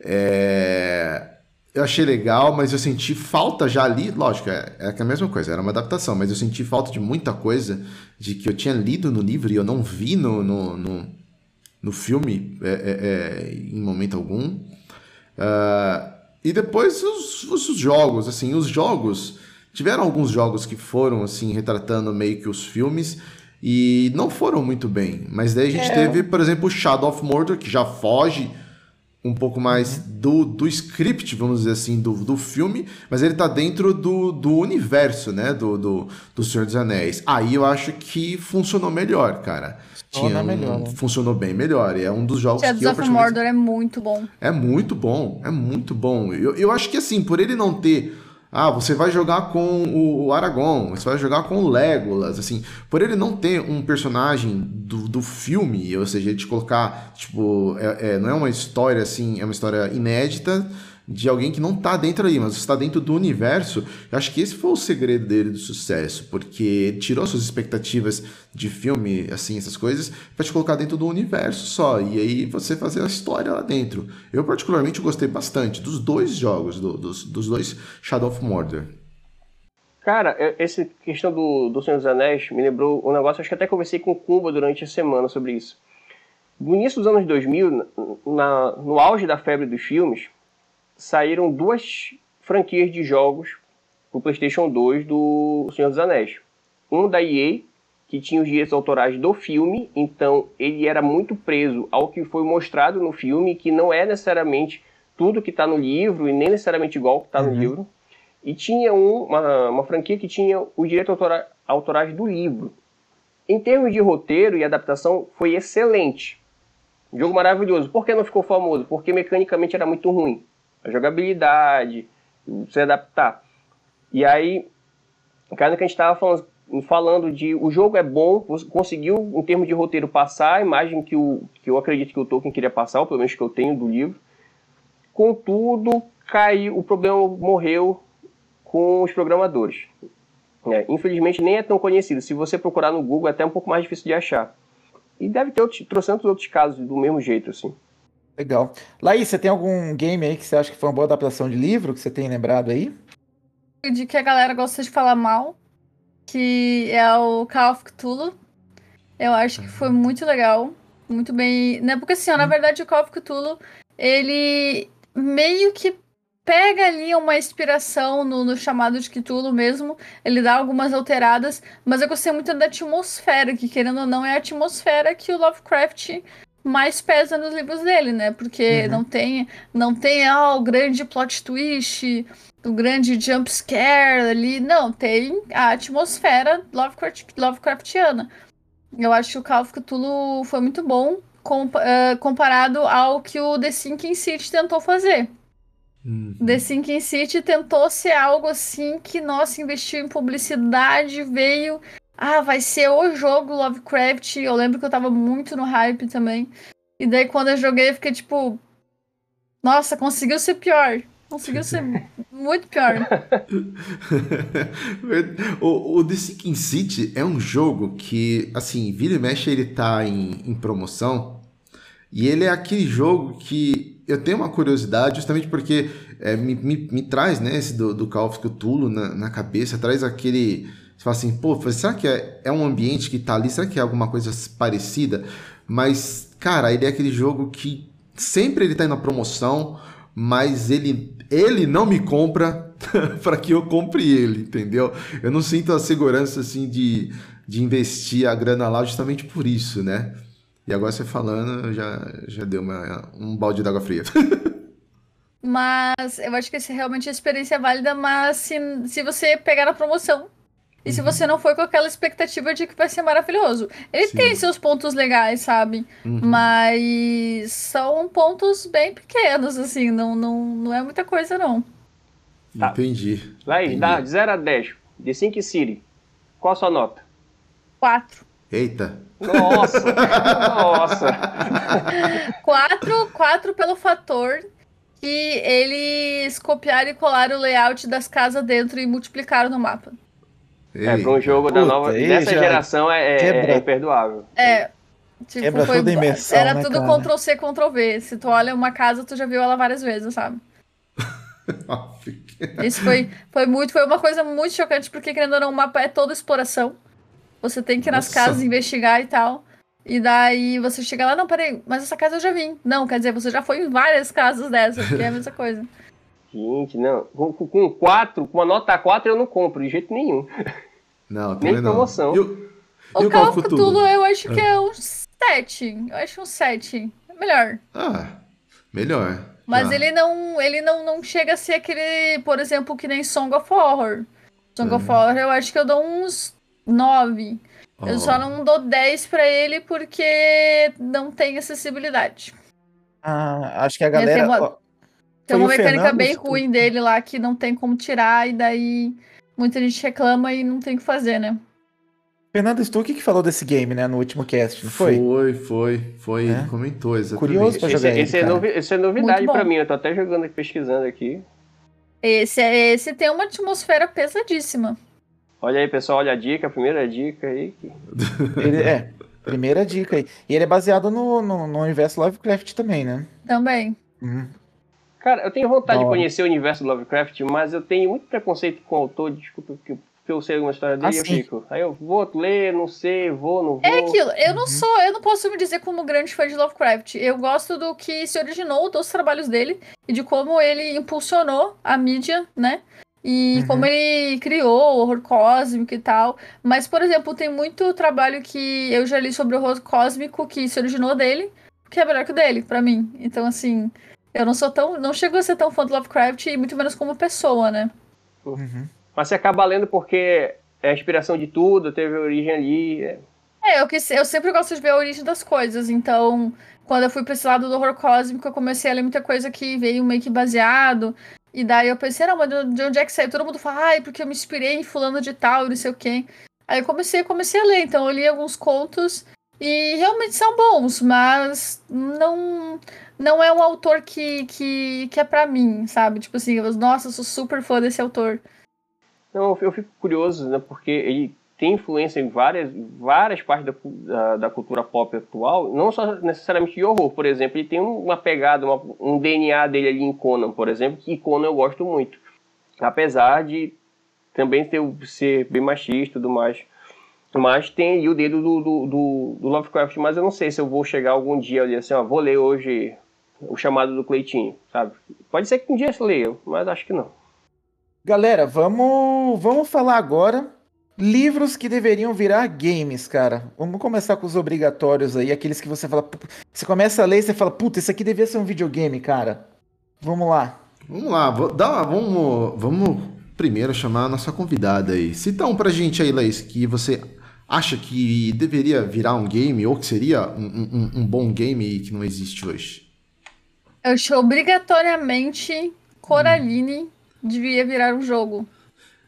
É... Eu achei legal, mas eu senti falta já ali. Lógico, é, é a mesma coisa, era uma adaptação, mas eu senti falta de muita coisa de que eu tinha lido no livro e eu não vi no, no, no, no filme é, é, é em momento algum. Uh, e depois os, os, jogos, assim, os jogos. Tiveram alguns jogos que foram, assim, retratando meio que os filmes e não foram muito bem. Mas daí a gente é. teve, por exemplo, Shadow of Mordor, que já foge um pouco mais do, do script, vamos dizer assim, do, do filme, mas ele tá dentro do, do universo, né, do, do, do Senhor dos Anéis. Aí eu acho que funcionou melhor, cara. Tinha um, melhor, né? Funcionou bem melhor. E é um dos jogos Shadows que eu of Mordor é muito bom. É muito bom, é muito bom. Eu, eu acho que assim, por ele não ter ah, você vai jogar com o Aragorn, você vai jogar com o Legolas, assim, por ele não ter um personagem do, do filme, ou seja, de colocar, tipo, é, é, não é uma história assim, é uma história inédita, de alguém que não tá dentro aí, mas está dentro do universo. Eu acho que esse foi o segredo dele do sucesso, porque tirou suas expectativas de filme, assim, essas coisas, para te colocar dentro do universo só, e aí você fazer a história lá dentro. Eu, particularmente, gostei bastante dos dois jogos, do, dos, dos dois Shadow of Mordor. Cara, essa questão do, do Senhor dos Anéis me lembrou um negócio, acho que até conversei com o Kumba durante a semana sobre isso. No início dos anos 2000, na, no auge da febre dos filmes, saíram duas franquias de jogos pro PlayStation 2 do Senhor dos Anéis. Um da EA, que tinha os direitos autorais do filme, então ele era muito preso ao que foi mostrado no filme, que não é necessariamente tudo que está no livro e nem necessariamente igual ao que está no Uhum. livro. E tinha um- uma, uma franquia que tinha os direitos autora- autorais do livro. Em termos de roteiro e adaptação, foi excelente. Um jogo maravilhoso. Por que não ficou famoso? Porque mecanicamente era muito ruim. A jogabilidade, se adaptar. E aí, cara, que a gente estava falando, falando de o jogo é bom, conseguiu, em termos de roteiro, passar a imagem que, o, que eu acredito que o Tolkien queria passar, pelo menos que eu tenho do livro. Contudo, caiu, o problema morreu com os programadores. É, infelizmente nem é tão conhecido. Se você procurar no Google é até um pouco mais difícil de achar. E deve ter outros, trocentos outros casos do mesmo jeito, assim. Legal. Laís, você tem algum game aí que você acha que foi uma boa adaptação de livro que você tem lembrado aí? De que a galera gosta de falar mal, que é o Call of Cthulhu. Eu acho que foi muito legal. Muito bem. Né? Porque assim, ó, na verdade, o Call of Cthulhu, ele meio que pega ali uma inspiração no, no chamado de Cthulhu mesmo. Ele dá algumas alteradas, mas eu gostei muito da atmosfera, que querendo ou não, é a atmosfera que o Lovecraft mais pesa nos livros dele, né? Porque Uhum. não tem, não tem ah, o grande plot twist, o grande jump scare ali. Não, tem a atmosfera Lovecraft, Lovecraftiana. Eu acho que o Call of Cthulhu foi muito bom eh, comparado ao que o The Sinking City tentou fazer. Hum. The Sinking City tentou ser algo assim que, nossa, investiu em publicidade, veio. Ah, vai ser o jogo Lovecraft. Eu lembro que eu tava muito no hype também. E daí quando eu joguei, eu fiquei tipo. Nossa, conseguiu ser pior. Conseguiu ser muito pior. o, o The Sinking City é um jogo que, assim, vira e mexe ele tá em, em promoção. E ele é aquele jogo que eu tenho uma curiosidade, justamente porque é, me, me, me traz, né, esse do, do Call of Cthulhu na, na cabeça, traz aquele. Você fala assim, pô, será que é, é um ambiente que tá ali? Será que é alguma coisa parecida? Mas, cara, ele é aquele jogo que sempre ele tá indo na promoção, mas ele, ele não me compra para que eu compre ele, entendeu? Eu não sinto a segurança assim de, de investir a grana lá justamente por isso, né? E agora você falando, já, já deu uma, um balde d'água fria. Mas eu acho que realmente é a experiência válida, mas se, se você pegar na promoção. E se você não foi com aquela expectativa de que vai ser maravilhoso. Ele Sim. tem seus pontos legais, sabe? Uhum. Mas são pontos bem pequenos, assim, não, não, não é muita coisa, não. Tá. Entendi. Laís, Entendi. dá de 0 a 10. The Sync City. Qual a sua nota? Quatro. Eita. Nossa! Nossa! Quatro, quatro pelo fator que eles copiaram e colaram o layout das casas dentro e multiplicaram no mapa. É, para um jogo da Puta, nova, aí dessa geração é, é, quebra. é imperdoável. É. Tipo, Quebra foi, toda a imersão, era né, tudo cara? Ctrl C, Ctrl V. Se tu olha uma casa, tu já viu ela várias vezes, sabe? Isso foi, foi muito, foi uma coisa muito chocante, porque querendo ou não, o mapa é toda exploração. Você tem que ir nas Nossa. casas investigar e tal. E daí você chega lá, não, peraí, mas essa casa eu já vim. Não, quer dizer, você já foi em várias casas dessas, porque é a mesma coisa. Gente, não. Com, com- com 4, com uma nota 4 eu não compro, de jeito nenhum. Não, Nem também não. promoção. E o, e O o Call of of Cthulhu Cthulhu? eu acho que é um 7. Eu acho um 7. É melhor. Ah, melhor. Mas Já. ele não, ele não, não chega a ser aquele, por exemplo, que nem Song of Horror. Song of É. Horror eu acho que eu dou uns 9. Eu Ó, só não dou 10 pra ele porque não tem acessibilidade. Ah, acho que a galera. uma- Tem uma mecânica Fernando bem ruim dele lá que não tem como tirar e daí muita gente reclama e não tem o que fazer, né? Fernando Stuck que falou desse game, né, no último cast, não foi? Foi, foi, foi. É? Ele comentou, exatamente. Curioso pra Esse, jogar ele, esse é, novi- esse é novidade pra mim, eu tô até jogando aqui, pesquisando aqui. Esse, é- esse tem uma atmosfera pesadíssima. Olha aí, pessoal, olha a dica, a primeira dica aí. Ele, é, primeira dica aí. E ele é baseado no, no, no universo Lovecraft também, né? Também. Uhum. Cara, eu tenho vontade de conhecer o universo do Lovecraft, mas eu tenho muito preconceito com o autor, desculpa que eu porque eu sei alguma história dele e eu fico. Aí eu vou ler, não sei, vou, não vou. É aquilo, eu Uhum. não sou, eu não posso me dizer como grande fã de Lovecraft. Eu gosto do que se originou dos trabalhos dele e de como ele impulsionou a mídia, né? E Uhum. como ele criou o horror cósmico e tal. Mas, por exemplo, tem muito trabalho que eu já li sobre o horror cósmico que se originou dele, que é melhor que o dele, pra mim. Então, assim, eu não sou tão. Não chego a ser tão fã do Lovecraft, e muito menos como pessoa, né? Uhum. Mas você acaba lendo porque é a inspiração de tudo, teve origem ali. é. É, eu, quis, eu sempre gosto de ver a origem das coisas, então quando eu fui pra esse lado do horror cósmico, eu comecei a ler muita coisa que veio meio que baseado, e daí eu pensei, não, mas de de onde é que saiu? Todo mundo fala, ai, porque eu me inspirei em fulano de tal, e não sei o quê. Aí eu comecei, comecei a ler, então eu li alguns contos, e realmente são bons, mas não não é um autor que, que, que é pra mim, sabe? Tipo assim, eu, nossa, eu sou super fã desse autor. Não, eu fico curioso, né? Porque ele tem influência em várias, várias partes da, da, da cultura pop atual, não só necessariamente de horror, por exemplo, ele tem uma pegada, uma- um DNA dele ali em Conan, por exemplo, que Conan eu gosto muito. Apesar de também ter, ser bem machista e tudo mais. Mas tem ali o dedo do, do, do, do Lovecraft, mas eu não sei se eu vou chegar algum dia ali assim, ó, vou ler hoje o chamado do Cleitinho, sabe? Pode ser que um dia eu leia, mas acho que não. Galera, vamos, vamos falar agora livros que deveriam virar games, cara. Vamos começar com os obrigatórios aí, aqueles que você fala, "Pu- você começa a ler e você fala, puta, isso aqui devia ser um videogame, cara. Vamos lá. Vamos lá, dá, vamos, vamos primeiro chamar a nossa convidada aí. Cita um pra gente aí, Laís, que você acha que deveria virar um game ou que seria um, um- um bom game que não existe hoje. Eu acho que obrigatoriamente Coraline devia virar um jogo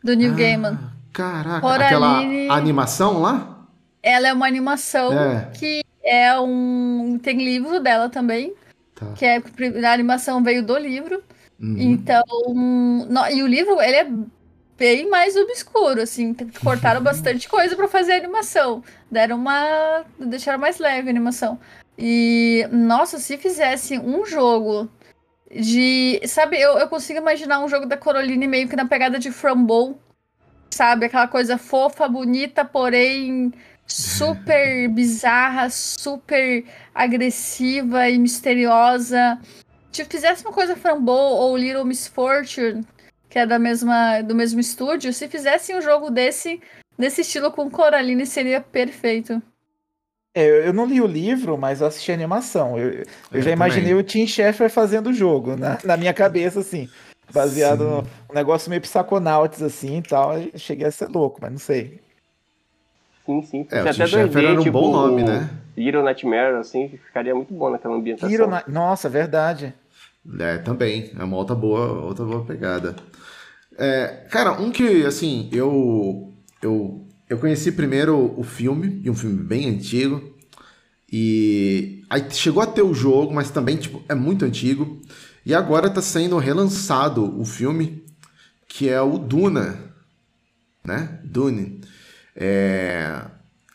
do Gaiman. Ah, Caraca, Coraline- aquela animação lá? Ela é uma animação É. que é um. Tem livro dela também, Tá. que é a animação veio do livro. Uhum. Então. no- e o livro, ele é bem mais obscuro, assim. Cortaram bastante coisa pra fazer a animação. Deram uma. deixaram mais leve a animação. E, nossa, se fizesse um jogo de. Sabe, eu, eu consigo imaginar um jogo da Coraline meio que na pegada de Frambou. Sabe, aquela coisa fofa, bonita, porém super bizarra, super agressiva e misteriosa. Se fizesse uma coisa Frambou ou Little Miss Fortune, que é da mesma, do mesmo estúdio, se fizesse um jogo desse, desse estilo com Coraline, seria perfeito. É, eu não li o livro, mas eu assisti a animação. Eu, eu Eu já imaginei também. o Tim Schafer fazendo o jogo, na, na minha cabeça, assim. Baseado Sim. no um negócio meio Psychonauts, assim e tal. Eu Cheguei a ser louco, mas não sei. Sim, sim. É, até 2D, era um tipo, bom nome, né? Little Nightmare, assim, ficaria muito bom naquela ambientação. Hero Na- Nossa, verdade. É, também. É uma outra boa, outra boa pegada. É, cara, um que, assim, eu, eu, eu conheci primeiro o filme, e um filme bem antigo. E aí chegou a ter o jogo, mas também, tipo, é muito antigo. E agora tá sendo relançado o filme, que é o Duna, né? Dune. É...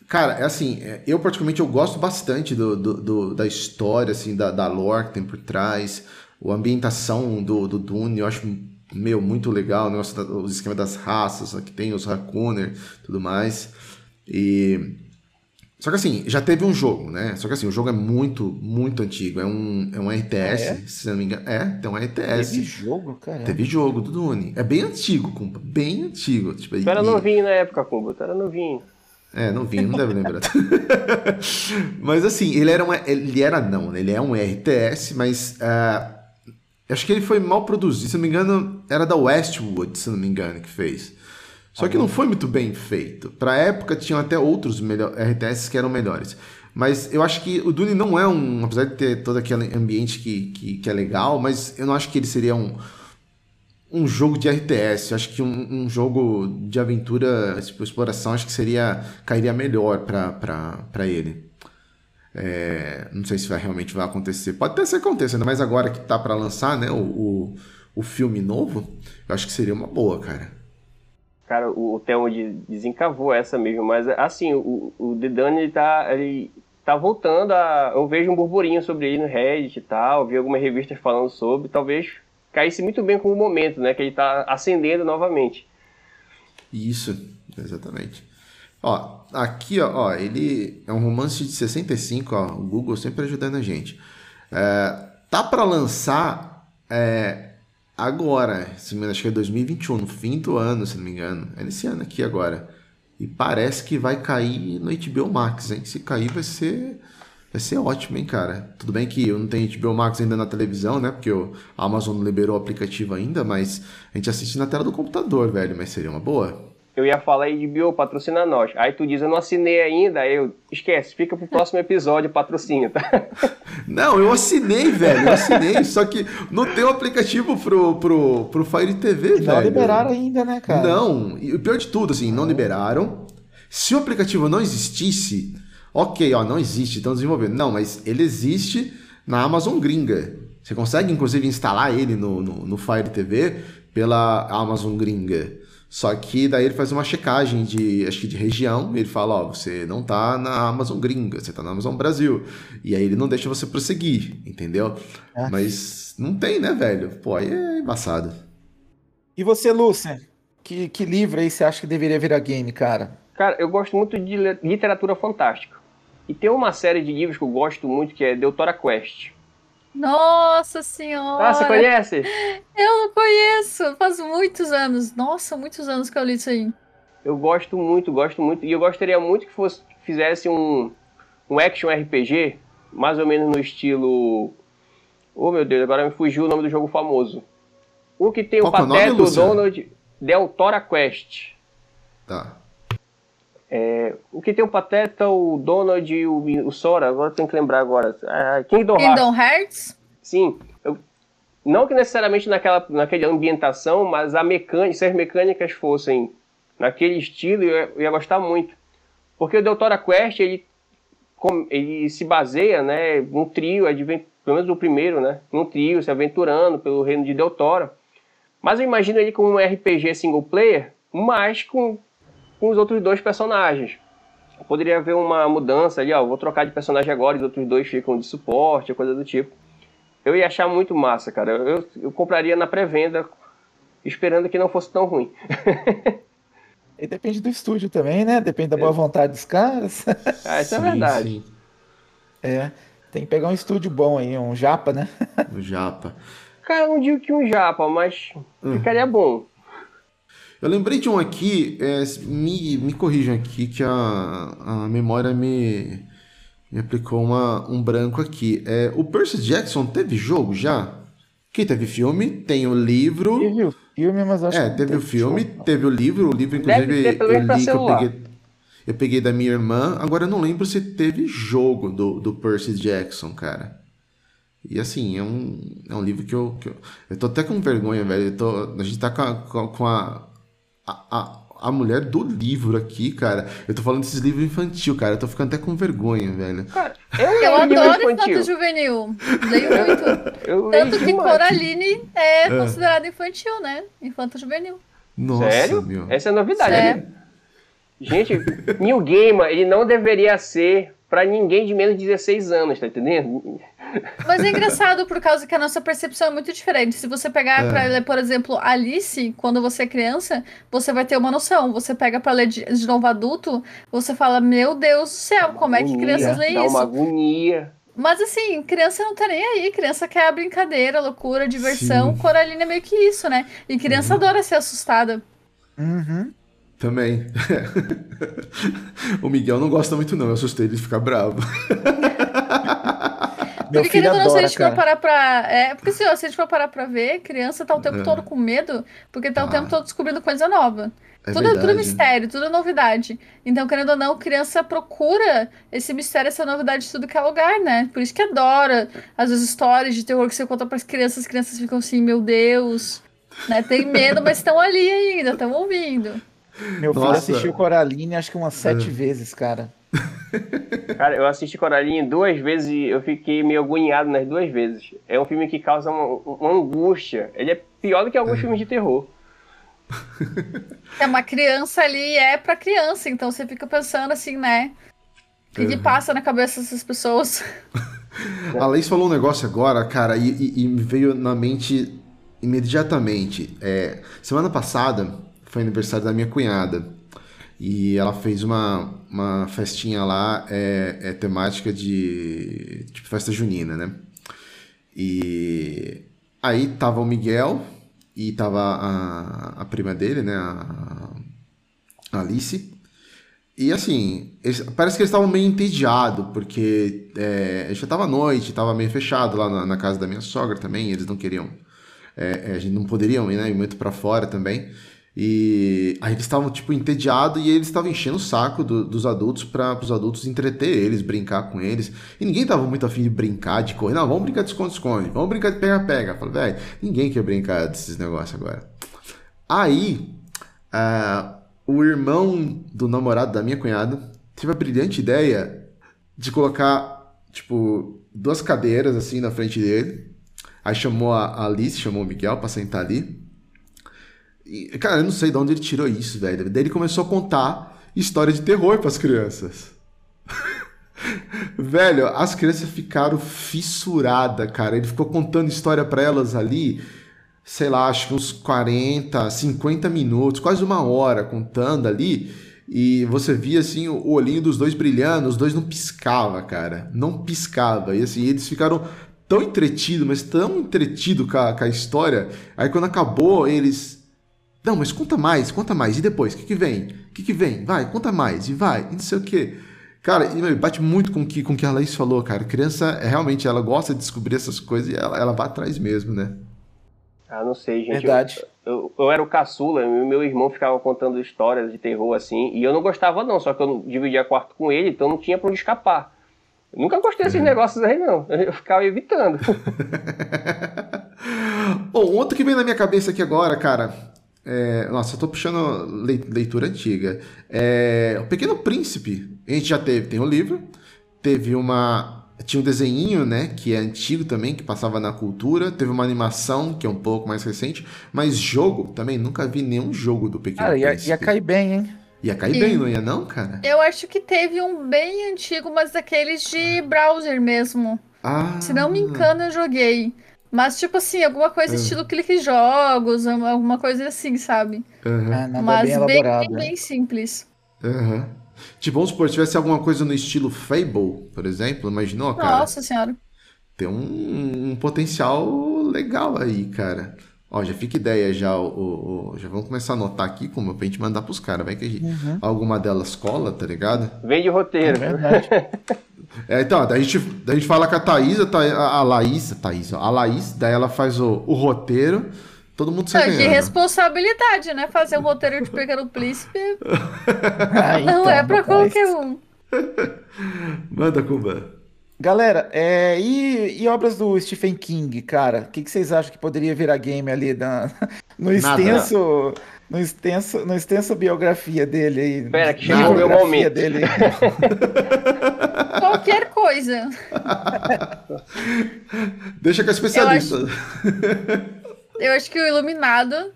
Cara, é assim, é, eu particularmente eu gosto bastante do, do- do- da história, assim, da, da lore que tem por trás, a ambientação do, do Dune, eu acho, meu, muito legal, o negócio da- os esquemas das raças, que tem os Harkonnen tudo mais. E... Só que assim, já teve um jogo, né? Só que assim, o jogo é muito, muito antigo. É um, é um RTS, Ah, é? se não me engano. É, tem um RTS. Teve jogo, cara. Teve jogo do Dune. É bem antigo, compa. Bem antigo. Tipo, Tu era e- novinho na época, Kumba. Tu era novinho. É, não vi, não deve lembrar. mas assim, ele era um. Ele era não, né? Ele é um RTS, mas. ah, acho que ele foi mal produzido. Se não me engano, era da Westwood, se não me engano, que fez. Só que não foi muito bem feito. Pra época tinham até outros RTS que eram melhores. Mas eu acho que o Dune não é um. Apesar de ter todo aquele ambiente que, que, que é legal, mas eu não acho que ele seria um, um jogo de RTS. Eu acho que um, um jogo de aventura, tipo, exploração, acho que seria. cairia melhor pra, pra, pra ele. É, não sei se vai, realmente vai acontecer. Pode até ser que aconteça, ainda mais agora que tá pra lançar, né? O, o, o filme novo. Eu acho que seria uma boa, cara. Cara, o, o Thelmo de- desencavou essa mesmo, mas assim, o, o The Dune, ele tá, ele tá voltando a... Eu vejo um burburinho sobre ele no Reddit e tal, vi algumas revistas falando sobre, talvez caísse muito bem com o momento, né, que ele tá acendendo novamente. Isso, exatamente. Ó, aqui, ó, ó, ele é um romance de 65, ó, o Google sempre ajudando a gente. É, tá para lançar é, agora, acho que é 2021, no fim do ano, se não me engano. É nesse ano aqui agora. E parece que vai cair no HBO Max, hein? Se cair vai ser vai ser ótimo, hein, cara. Tudo bem que eu não tenho HBO Max ainda na televisão, né? Porque o Amazon não liberou o aplicativo ainda, mas a gente assiste na tela do computador, velho. Mas seria uma boa eu ia falar aí de Bio, patrocina nós. Aí tu diz, eu não assinei ainda, aí eu, esquece, fica pro próximo episódio, patrocina, tá? Não, eu assinei, velho, eu assinei, só que não tem o um aplicativo pro, pro, pro Fire TV, não velho. Não liberaram ainda, né, cara? Não, e o pior de tudo, assim, não liberaram. Se o aplicativo não existisse, ok, ó, não existe, estão desenvolvendo. Não, mas ele existe na Amazon gringa. Você consegue, inclusive, instalar ele no, no, no Fire TV pela Amazon gringa. Só que daí ele faz uma checagem de, acho que de região, e ele fala, ó, você não tá na Amazon gringa, você tá na Amazon Brasil. E aí ele não deixa você prosseguir, entendeu? É. Mas não tem, né, velho? Pô, aí é embaçado. E você, Lúcia? Que, que livro aí você acha que deveria virar game, cara? Cara, eu gosto muito de literatura fantástica. E tem uma série de livros que eu gosto muito que é Deutora Quest. Nossa senhora! Ah, você conhece? Eu não conheço, faz muitos anos. Nossa, muitos anos que eu li isso aí. Eu gosto muito, gosto muito. E eu gostaria muito que fosse fizesse um, um action RPG, mais ou menos no estilo. Oh meu Deus, agora me fugiu o nome do jogo famoso. O que tem Qual o Pateta, o Donald, Deltora Quest. Tá. É, o que tem o Pateta, o Donald e o, o Sora, agora tem que lembrar agora. Ah, Kingdom Hearts. Kingdom Hearts? Sim. Eu, não que necessariamente naquela, naquela ambientação, mas a mecânica, se as mecânicas fossem naquele estilo, eu, eu ia gostar muito. Porque o Deltora Quest, ele, ele se baseia né, num trio, pelo menos o primeiro, né, num trio, se aventurando pelo reino de Deltora. Mas eu imagino ele como um RPG single player, mas com com os outros dois personagens. Poderia haver uma mudança ali, ó, vou trocar de personagem agora, e os outros dois ficam de suporte, coisa do tipo. Eu ia achar muito massa, cara. Eu, eu compraria na pré-venda, esperando que não fosse tão ruim. e depende do estúdio também, né? Depende da boa é. vontade dos caras. Ah, isso é sim, é verdade. Sim. É, tem que pegar um estúdio bom aí, um japa, né? Um japa. Cara, eu não digo que um japa, mas hum. ficaria bom. Eu lembrei de um aqui, é, me, me corrijam aqui, que a, a memória me, me aplicou uma, um branco aqui. É, o Percy Jackson teve jogo já? Que teve filme, tem o livro. Teve o filme, mas acho é, que. teve o filme, jogo. teve o livro, o livro, inclusive, eu li que eu peguei, eu peguei da minha irmã. Agora eu não lembro se teve jogo do, do Percy Jackson, cara. E assim, é um, é um livro que eu, que eu. Eu tô até com vergonha, velho. Eu tô, a gente tá com a, com a a, a, mulher do livro aqui, cara. Eu tô falando desses livros infantil, cara. Eu tô ficando até com vergonha, velho. Cara, eu, eu adoro infanto juvenil. Leio muito. Eu Tanto que Coraline é, é considerado infantil, né? Infanto juvenil. Nossa, Sério? Meu. Essa é novidade, né? Gente, New Gamer, ele não deveria ser para ninguém de menos de 16 anos, tá entendendo? Mas é engraçado por causa que a nossa percepção é muito diferente. Se você pegar é. para ler, por exemplo, Alice, quando você é criança, você vai ter uma noção. Você pega para ler de, de, novo adulto, você fala: Meu Deus do céu, como agonia, é que crianças leem dá isso? Uma agonia. Mas assim, criança não tá nem aí. Criança quer a brincadeira, loucura, diversão. Sim. Coraline é meio que isso, né? E criança uhum. adora ser assustada. Uhum. Também. o Miguel não gosta muito, não. Eu assustei ele ficar bravo. Meu porque filho adora, se a gente for parar pra. É, porque se, se a gente for parar pra ver, criança tá o tempo é. todo com medo, porque tá ah. o tempo todo descobrindo coisa nova. É tudo, tudo é mistério, tudo é novidade. Então, querendo ou não, criança procura esse mistério, essa novidade de tudo que é lugar, né? Por isso que adora, às vezes, histórias de terror que você conta para as crianças, as crianças ficam assim, meu Deus, né? Tem medo, mas estão ali ainda, estão ouvindo. Meu filho Nossa. assistiu Coraline acho que umas sete é. vezes, cara. Cara, eu assisti Coraline duas vezes e eu fiquei meio agoniado nas duas vezes. É um filme que causa uma, uma angústia. Ele é pior do que alguns é. filmes de terror. É uma criança ali, é pra criança, então você fica pensando assim, né? O que, uhum. que passa na cabeça dessas pessoas? A Leis falou um negócio agora, cara, e, e, e me veio na mente imediatamente. É, semana passada foi aniversário da minha cunhada. E ela fez uma, uma festinha lá, é, é temática de tipo festa junina, né? E aí tava o Miguel e tava a, a prima dele, né? A, a Alice. E assim, eles, parece que eles estavam meio entediados, porque é, já estava noite, estava meio fechado lá na, na, casa da minha sogra também, eles não queriam, é, a gente não poderiam ir, né, ir muito para fora também. E aí eles estavam, tipo, entediados e eles estavam enchendo o saco do, dos adultos para os adultos entreter eles, brincar com eles. E ninguém tava muito afim de brincar, de correr. Não, vamos brincar de esconde-esconde, vamos brincar de pega-pega. Falei, velho, ninguém quer brincar desses negócios agora. Aí, uh, o irmão do namorado da minha cunhada teve a brilhante ideia de colocar, tipo, duas cadeiras assim na frente dele. Aí chamou a Alice, chamou o Miguel para sentar ali. E, cara, eu não sei de onde ele tirou isso, velho. Daí ele começou a contar história de terror para as crianças. velho, as crianças ficaram fissuradas, cara. Ele ficou contando história para elas ali, sei lá, acho que uns 40, 50 minutos, quase uma hora contando ali. E você via assim o olhinho dos dois brilhando, os dois não piscava, cara. Não piscava. E assim, eles ficaram tão entretidos, mas tão entretidos com, com a história. Aí quando acabou, eles não, mas conta mais, conta mais. E depois? O que, que vem? O que, que vem? Vai, conta mais. E vai. E não sei o quê. Cara, bate muito com que, o com que a Laís falou, cara. Criança, é, realmente, ela gosta de descobrir essas coisas e ela, ela vai atrás mesmo, né? Ah, não sei, gente. Verdade. Eu, eu, eu era o caçula, e meu irmão ficava contando histórias de terror assim, e eu não gostava não, só que eu dividia quarto com ele, então não tinha pra onde escapar. Eu nunca gostei desses uhum. negócios aí, não. Eu ficava evitando. Bom, outro que vem na minha cabeça aqui agora, cara, é, nossa, eu tô puxando leitura antiga. É, o Pequeno Príncipe, a gente já teve, tem o um livro, teve uma. Tinha um desenho, né, que é antigo também, que passava na cultura. Teve uma animação, que é um pouco mais recente. Mas jogo também, nunca vi nenhum jogo do Pequeno cara, Príncipe. Ia, ia cair bem, hein? Ia cair bem, não ia não, cara? Eu acho que teve um bem antigo, mas daqueles de browser mesmo. Ah. Se não me engano, eu joguei. Mas, tipo assim, alguma coisa uhum. estilo clique jogos, alguma coisa assim, sabe? Uhum. É, Mas bem, bem, bem, simples. Uhum. Tipo, vamos supor, se tivesse alguma coisa no estilo Fable, por exemplo, imaginou, cara? Nossa senhora. Tem um, um potencial legal aí, cara. Ó, já fica ideia já, o, o, já vamos começar a anotar aqui como pra gente mandar pros caras, vai que a gente, uhum. alguma delas cola, tá ligado? Vende roteiro. É verdade. É, então, daí a, gente, daí a gente fala com a Thaís, a, a Laís, a Thaís, a Laís, daí ela faz o, o roteiro, todo mundo sai é, De responsabilidade, né? Fazer um roteiro de Pequeno Príncipe ah, então, não é pra qualquer um. Manda, Cuba. Galera, é, e, e, obras do Stephen King, cara? O que, que, vocês acham que poderia virar game ali na, no extenso... Nada no extenso, no extenso biografia dele aí. Pera, que chegou o meu momento. Dele. Qualquer coisa. Deixa com a especialista. Eu acho, eu acho que o Iluminado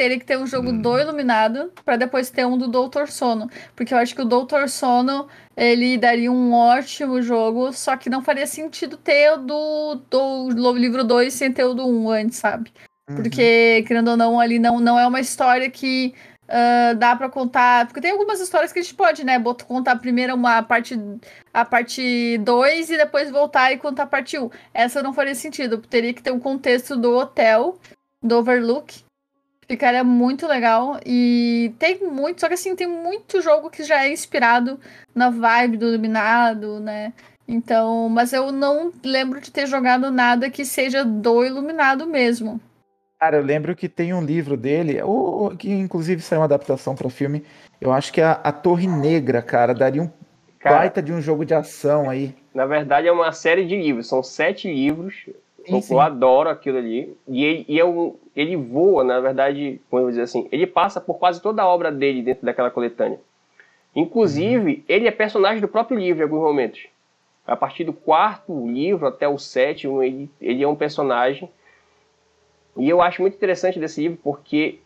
teria que ter um jogo hum. do Iluminado para depois ter um do Doutor Sono, porque eu acho que o Doutor Sono ele daria um ótimo jogo, só que não faria sentido ter o do, do livro 2 sem ter o do 1 um antes, sabe? Porque, uhum. querendo ou não, ali não, não é uma história que uh, dá para contar. Porque tem algumas histórias que a gente pode, né? Contar primeiro uma parte, a parte 2 e depois voltar e contar a parte 1. Um. Essa não faria sentido. Teria que ter um contexto do hotel, do Overlook. Ficaria muito legal. E tem muito, só que assim, tem muito jogo que já é inspirado na vibe do Iluminado, né? Então, mas eu não lembro de ter jogado nada que seja do Iluminado mesmo. Cara, eu lembro que tem um livro dele, ou, que inclusive saiu uma adaptação para filme. Eu acho que é a, a Torre Negra, cara, daria um cara, baita de um jogo de ação aí. Na verdade, é uma série de livros, são sete livros. Sim, sim. Eu adoro aquilo ali. E, ele, e é um, ele voa, na verdade, como eu vou dizer assim, ele passa por quase toda a obra dele dentro daquela coletânea. Inclusive, uhum. ele é personagem do próprio livro em alguns momentos. A partir do quarto livro até o sétimo, ele, ele é um personagem e eu acho muito interessante desse livro porque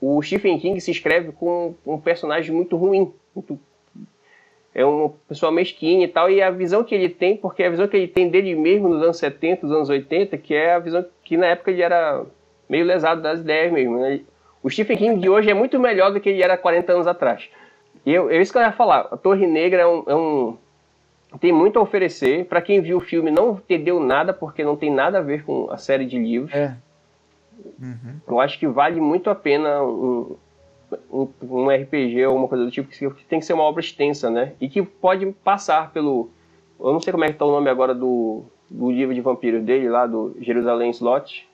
o Stephen King se escreve com um personagem muito ruim, muito é uma pessoa mesquinha e tal, e a visão que ele tem, porque a visão que ele tem dele mesmo nos anos 70, nos anos 80, que é a visão que na época ele era meio lesado das ideias mesmo. Né? O Stephen King de hoje é muito melhor do que ele era 40 anos atrás. E eu, é isso que eu ia falar. A Torre Negra é um, é um tem muito a oferecer. Para quem viu o filme, não entendeu nada, porque não tem nada a ver com a série de livros. É. Uhum. Eu acho que vale muito a pena um, um, um, RPG ou uma coisa do tipo, que tem que ser uma obra extensa, né? E que pode passar pelo. Eu não sei como é que tá o nome agora do, do livro de vampiros dele, lá do Jerusalém Slot,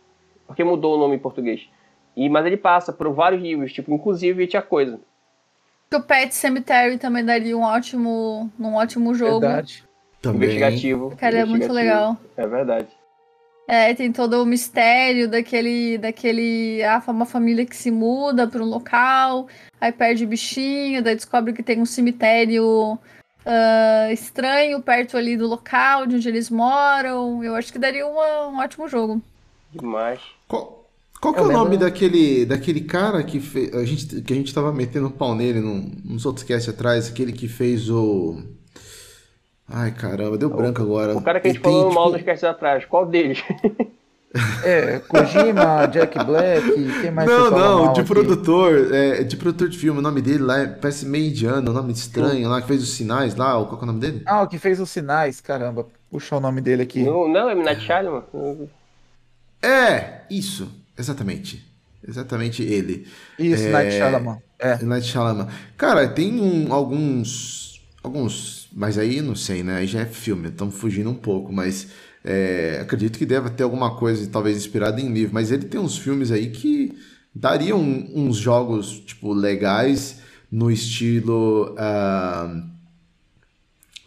porque mudou o nome em português. E, mas ele passa por vários livros, tipo, inclusive tinha coisa. O Pet Cemetery também daria um ótimo, um ótimo jogo. Verdade. Também. Investigativo. Cara, é muito legal. É verdade. É, tem todo o mistério daquele, daquele, ah, uma família que se muda para um local, aí perde o bichinho, daí descobre que tem um cemitério uh, estranho perto ali do local de onde eles moram. Eu acho que daria uma, um ótimo jogo. Demais. Qual, qual que é o nome daquele, daquele cara que fez, a gente que a gente tava metendo pau nele num, nos outros cast atrás, aquele que fez o Ai, caramba, deu branco agora. O cara que a gente falou tem, mal tipo... dos casts atrás, qual deles? É, Kojima, Jack Black, quem mais Não, não, de aqui? produtor, é, de produtor de filme, o nome dele lá é, parece meio indiano, um nome estranho, lá que fez os sinais lá, qual é o nome dele? Ah, o que fez os sinais, caramba, puxa o nome dele aqui. Não, não é Minat Shyamalan? É, isso, exatamente, exatamente ele. Isso, é, Night Shyamalan. É. Night Shyamalan. Cara, tem um, alguns, alguns, mas aí não sei, né, aí já é filme, estamos fugindo um pouco, mas... É, acredito que deve ter alguma coisa, talvez inspirada em livro, mas ele tem uns filmes aí que dariam uns jogos tipo legais no estilo uh,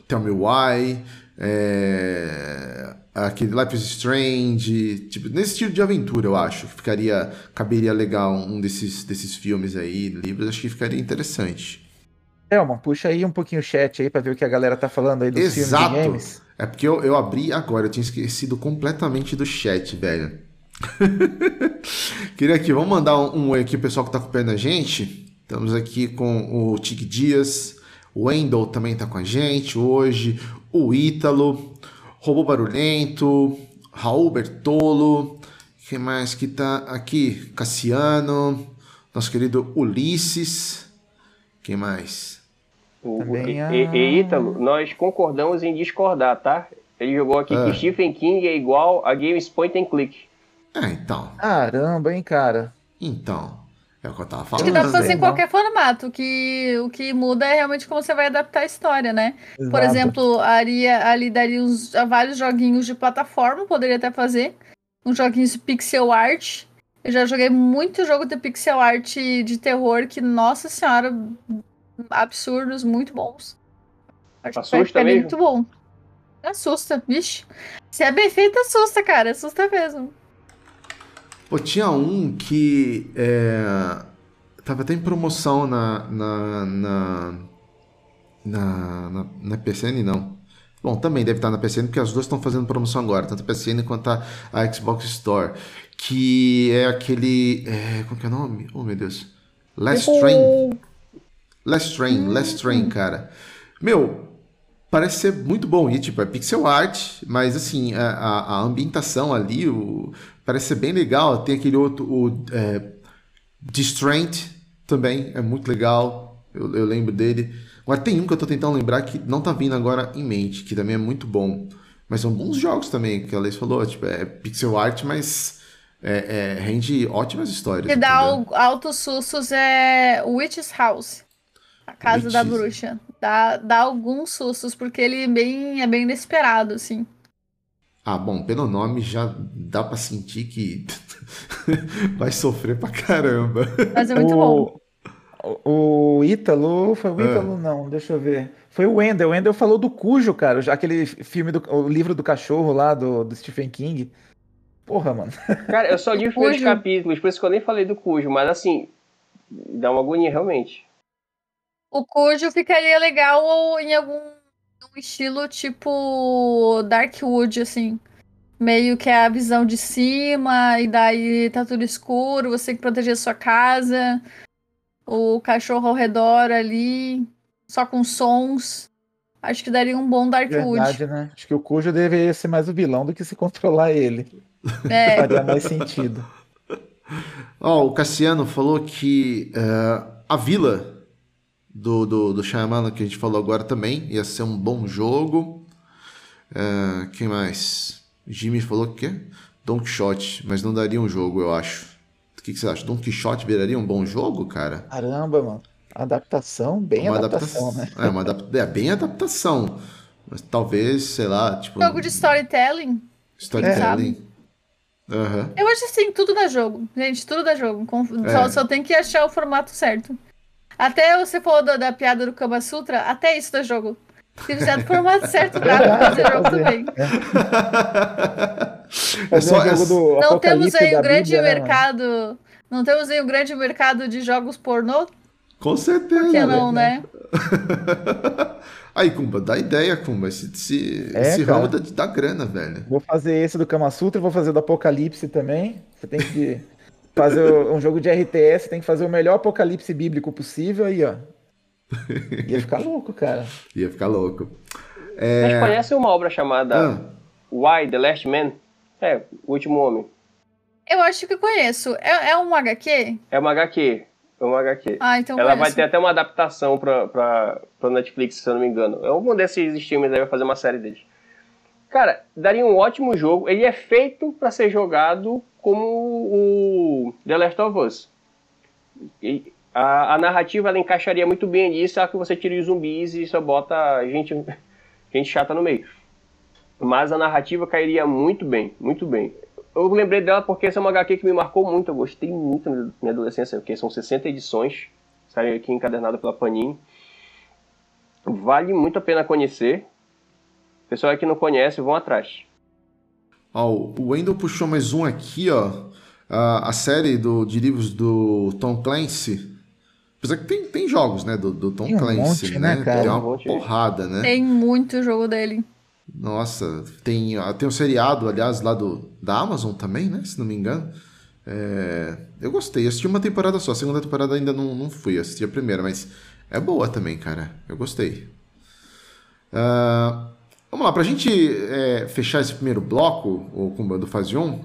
Tell Me Why, é, aquele Life is Strange, tipo, nesse estilo de aventura, eu acho que ficaria, caberia legal um desses, desses filmes aí, livros, acho que ficaria interessante. Elma, puxa aí um pouquinho o chat aí para ver o que a galera tá falando aí dos Exato. filmes e games. É porque eu, eu abri agora, eu tinha esquecido completamente do chat, velho. Queria aqui, vamos mandar um, um oi aqui, o pessoal que tá acompanhando a gente. Estamos aqui com o Tig Dias, o Wendel também tá com a gente hoje, o Ítalo, Robô Barulhento, Raul Bertolo, quem mais que tá aqui? Cassiano, nosso querido Ulisses, quem mais? O, e, a... e, Ítalo, nós concordamos em discordar, tá? Ele jogou aqui é. que Stephen King é igual a Games Point and Click. É, então. Caramba, hein, cara. Então. É o que eu tava falando. Acho que dá pra fazer em qualquer formato. Que, o que muda é realmente como você vai adaptar a história, né? Exato. Por exemplo, ali, ali daria uns, vários joguinhos de plataforma, poderia até fazer. Uns joguinhos de pixel art. Eu já joguei muito jogo de pixel art de terror que, nossa senhora, absurdos, muito bons. Acho assusta que é muito bom. Assusta, vixe. Se é bem feito, assusta, cara. Assusta mesmo. Pô, tinha um que é, tava até em promoção na na, na, na, na, na PCN, não. Bom, também deve estar na PCN, porque as duas estão fazendo promoção agora, tanto a PCN quanto a, a Xbox Store. Que é aquele. É, como que é o nome? Oh, meu Deus. Last Train. Last Train, Last Train, hum. cara. Meu, parece ser muito bom. E, tipo, é pixel art, mas, assim, a, a, a ambientação ali o, parece ser bem legal. Tem aquele outro, o é, Distraint também, é muito legal. Eu, eu, lembro dele. Agora, tem um que eu tô tentando lembrar que não tá vindo agora em mente, que também é muito bom. Mas são bons jogos também, que a Leis falou. Tipo, é pixel art, mas... É, é, rende ótimas histórias. E dá altos sustos é Witch's House. A Casa da Bruxa. Dá, dá alguns sustos, porque ele é bem, é bem inesperado, assim. Ah, bom, pelo nome já dá pra sentir que vai sofrer pra caramba. Mas é muito o, bom. O, o Ítalo, foi o Ítalo, é. não, deixa eu ver. Foi o Wendel. O Wendel falou do Cujo, cara, aquele filme, do, o livro do cachorro lá, do, do Stephen King. Porra, mano. Cara, eu só li os primeiros capítulos, por isso que eu nem falei do Cujo, mas assim, dá uma agonia realmente. O Cujo ficaria legal em algum um estilo tipo Darkwood, assim. Meio que é a visão de cima, e daí tá tudo escuro, você tem que proteger a sua casa, o cachorro ao redor ali, só com sons. Acho que daria um bom Darkwood. Verdade, né? Acho que o Cujo deveria ser mais o vilão do que se controlar ele. É. Faria mais sentido. Ó, o Cassiano falou que eh, a vila do, do, do Shyamalan, que a gente falou agora também, ia ser um bom jogo. Eh, quem mais? Jimmy falou que é Don Quixote, mas não daria um jogo, eu acho. O que, que você acha? Don Quixote viraria um bom jogo, cara? Caramba, mano. Adaptação, bem Uma adaptação, né? É, uma adap- é bem adaptação. Mas talvez, sei lá, tipo. Jogo de storytelling. storytelling. Aham. Eu acho assim, tudo dá jogo. Gente, tudo dá jogo. É. Só, só tem que achar o formato certo. Até você falou da, da piada do Kama Sutra, até isso dá jogo. Se fizer do formato certo, dá pra fazer jogo também. É Fazer só, um é, jogo do Não temos aí o grande Bíblia, né, mercado. Não temos aí o grande mercado de jogos pornô? com certeza. Por que não, velho. né? Aí, Kumba, dá ideia, Kumba. Esse, esse, É, esse ramo dá, dá grana, velho. Vou fazer esse do Kama Sutra, vou fazer do Apocalipse também. Você tem que fazer um jogo de RTS, tem que fazer o melhor Apocalipse bíblico possível aí, ó. Ia ficar louco, cara. Ia ficar louco. Vocês conhecem uma obra chamada Ah, Why the Last Man? É, O Último Homem. Eu acho que conheço. É, é um HQ? É uma HQ. É uma HQ. Ah, então Ela vai conheço. ter até uma adaptação pra, pra, pra Netflix, se eu não me engano. É um desses streamers aí vai fazer uma série deles. Cara, daria um ótimo jogo. Ele é feito pra ser jogado como o The Last of Us. E a, a narrativa ela encaixaria muito bem nisso, só que você tira os zumbis e só bota gente, gente chata no meio. Mas a narrativa cairia muito bem, muito bem. Eu lembrei dela porque essa é uma HQ que me marcou muito. Eu gostei muito na minha adolescência, porque são 60 edições. Saiu aqui encadernada pela Panini. Vale muito a pena conhecer. Pessoal que não conhece, vão atrás. Ó, o Wendel puxou mais um aqui, ó. A, a série do, de livros do Tom Clancy. Apesar que tem, tem jogos, né? Do, do Tom Tem um Clancy, monte, né? né, cara? Tem uma Um porrada, né? Tem muito jogo dele. Nossa, tem, tem um seriado, aliás, lá do, da Amazon também, né? Se não me engano. É, eu gostei, assisti uma temporada só, a segunda temporada ainda não, não fui, assisti a primeira, mas é boa também, cara. Eu gostei. Ah, vamos lá, pra gente é, fechar esse primeiro bloco, o Kumba do Fase 1,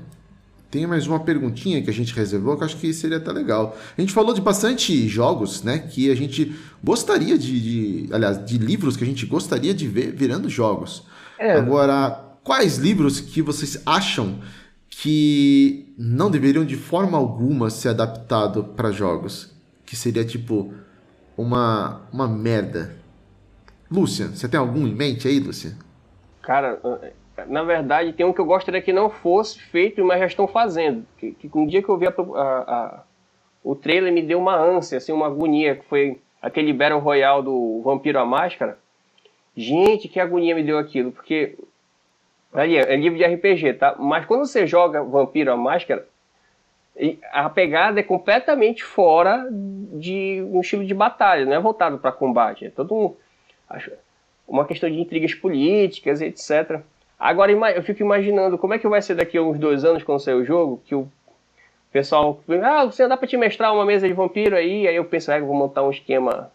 tem mais uma perguntinha que a gente reservou que eu acho que seria até legal. A gente falou de bastante jogos, né? Que a gente gostaria de, de- Aliás, de livros que a gente gostaria de ver virando jogos. É. Agora, quais livros que vocês acham que não deveriam de forma alguma ser adaptado para jogos? Que seria tipo uma, uma merda. Lúcia, você tem algum em mente aí, Lúcia? Cara, na verdade, tem um que eu gostaria que não fosse feito, mas já estão fazendo. Que, que um dia que eu vi a a- a- o trailer me deu uma ânsia, assim, uma agonia, que foi aquele Battle Royale do Vampiro à Máscara. Gente, que agonia me deu aquilo, porque ali é, livro de RPG, tá? Mas quando você joga Vampiro à Máscara, a pegada é completamente fora de um estilo de batalha, não é voltado para combate, é todo um acho- uma questão de intrigas políticas, etc. Agora eu fico imaginando como é que vai ser daqui a uns dois anos quando sair o jogo, que o pessoal, ah, você dá para te mestrar uma mesa de vampiro aí, aí eu penso, ah, eu vou montar um esquema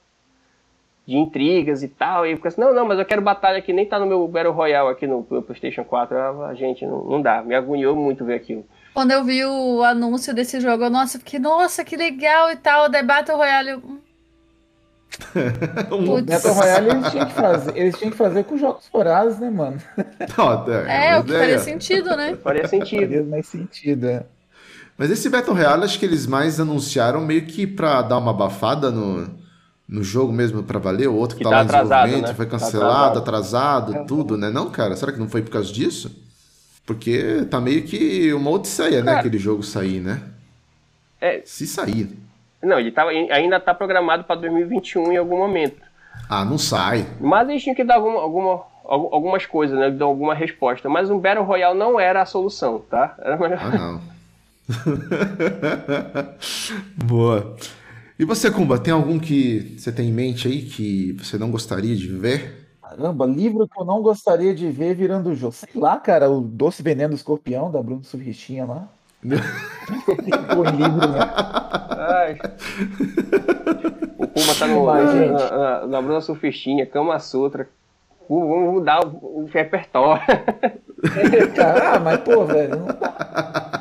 de intrigas e tal, e eu fico assim, não, não, mas eu quero batalha que nem tá no meu Battle Royale aqui no, PlayStation 4, Ah, gente, não, não dá, me agoniou muito ver aquilo. Quando eu vi o anúncio desse jogo, eu, nossa, fiquei, nossa, que legal e tal. The Battle Royale. eu, Putz. Battle Royale eles tinham que fazer, eles tinham que fazer com jogos vorazes, né, mano? Não, É, o que ideia. faria sentido, né? Faria sentido. Faria mais sentido, é. Mas esse Battle Royale, acho que eles mais anunciaram meio que pra dar uma abafada no, no jogo mesmo pra valer. O outro que, Que tá, tá lá em atrasado, desenvolvimento né? foi Tá cancelado, atrasado, tudo, né? Não, cara, será que não foi por causa disso? Porque tá meio que uma odisseia, né? Cara. Aquele jogo sair, né? É. Se sair. Não, ele tava, ainda tá programado para 2021 em algum momento. Ah, não sai. Mas eles tinham que dar alguma, alguma, algu- algumas coisas, né? Dar alguma resposta. Mas um Battle Royale não era a solução, tá? Era melhor. Ah, não. Boa. E você, Kumba, tem algum que você tem em mente aí que você não gostaria de ver? Caramba, livro que eu não gostaria de ver virando jogo. Sei lá, cara, o Doce Veneno do Escorpião, da Bruno Surristinha lá. Ficou em livro, né? Ai. O Puma tá no, Vai, na, gente. na, na, na Bruna Surfistinha, Kama Sutra. Vamos mudar o, o repertório. Ah, mas pô, velho, não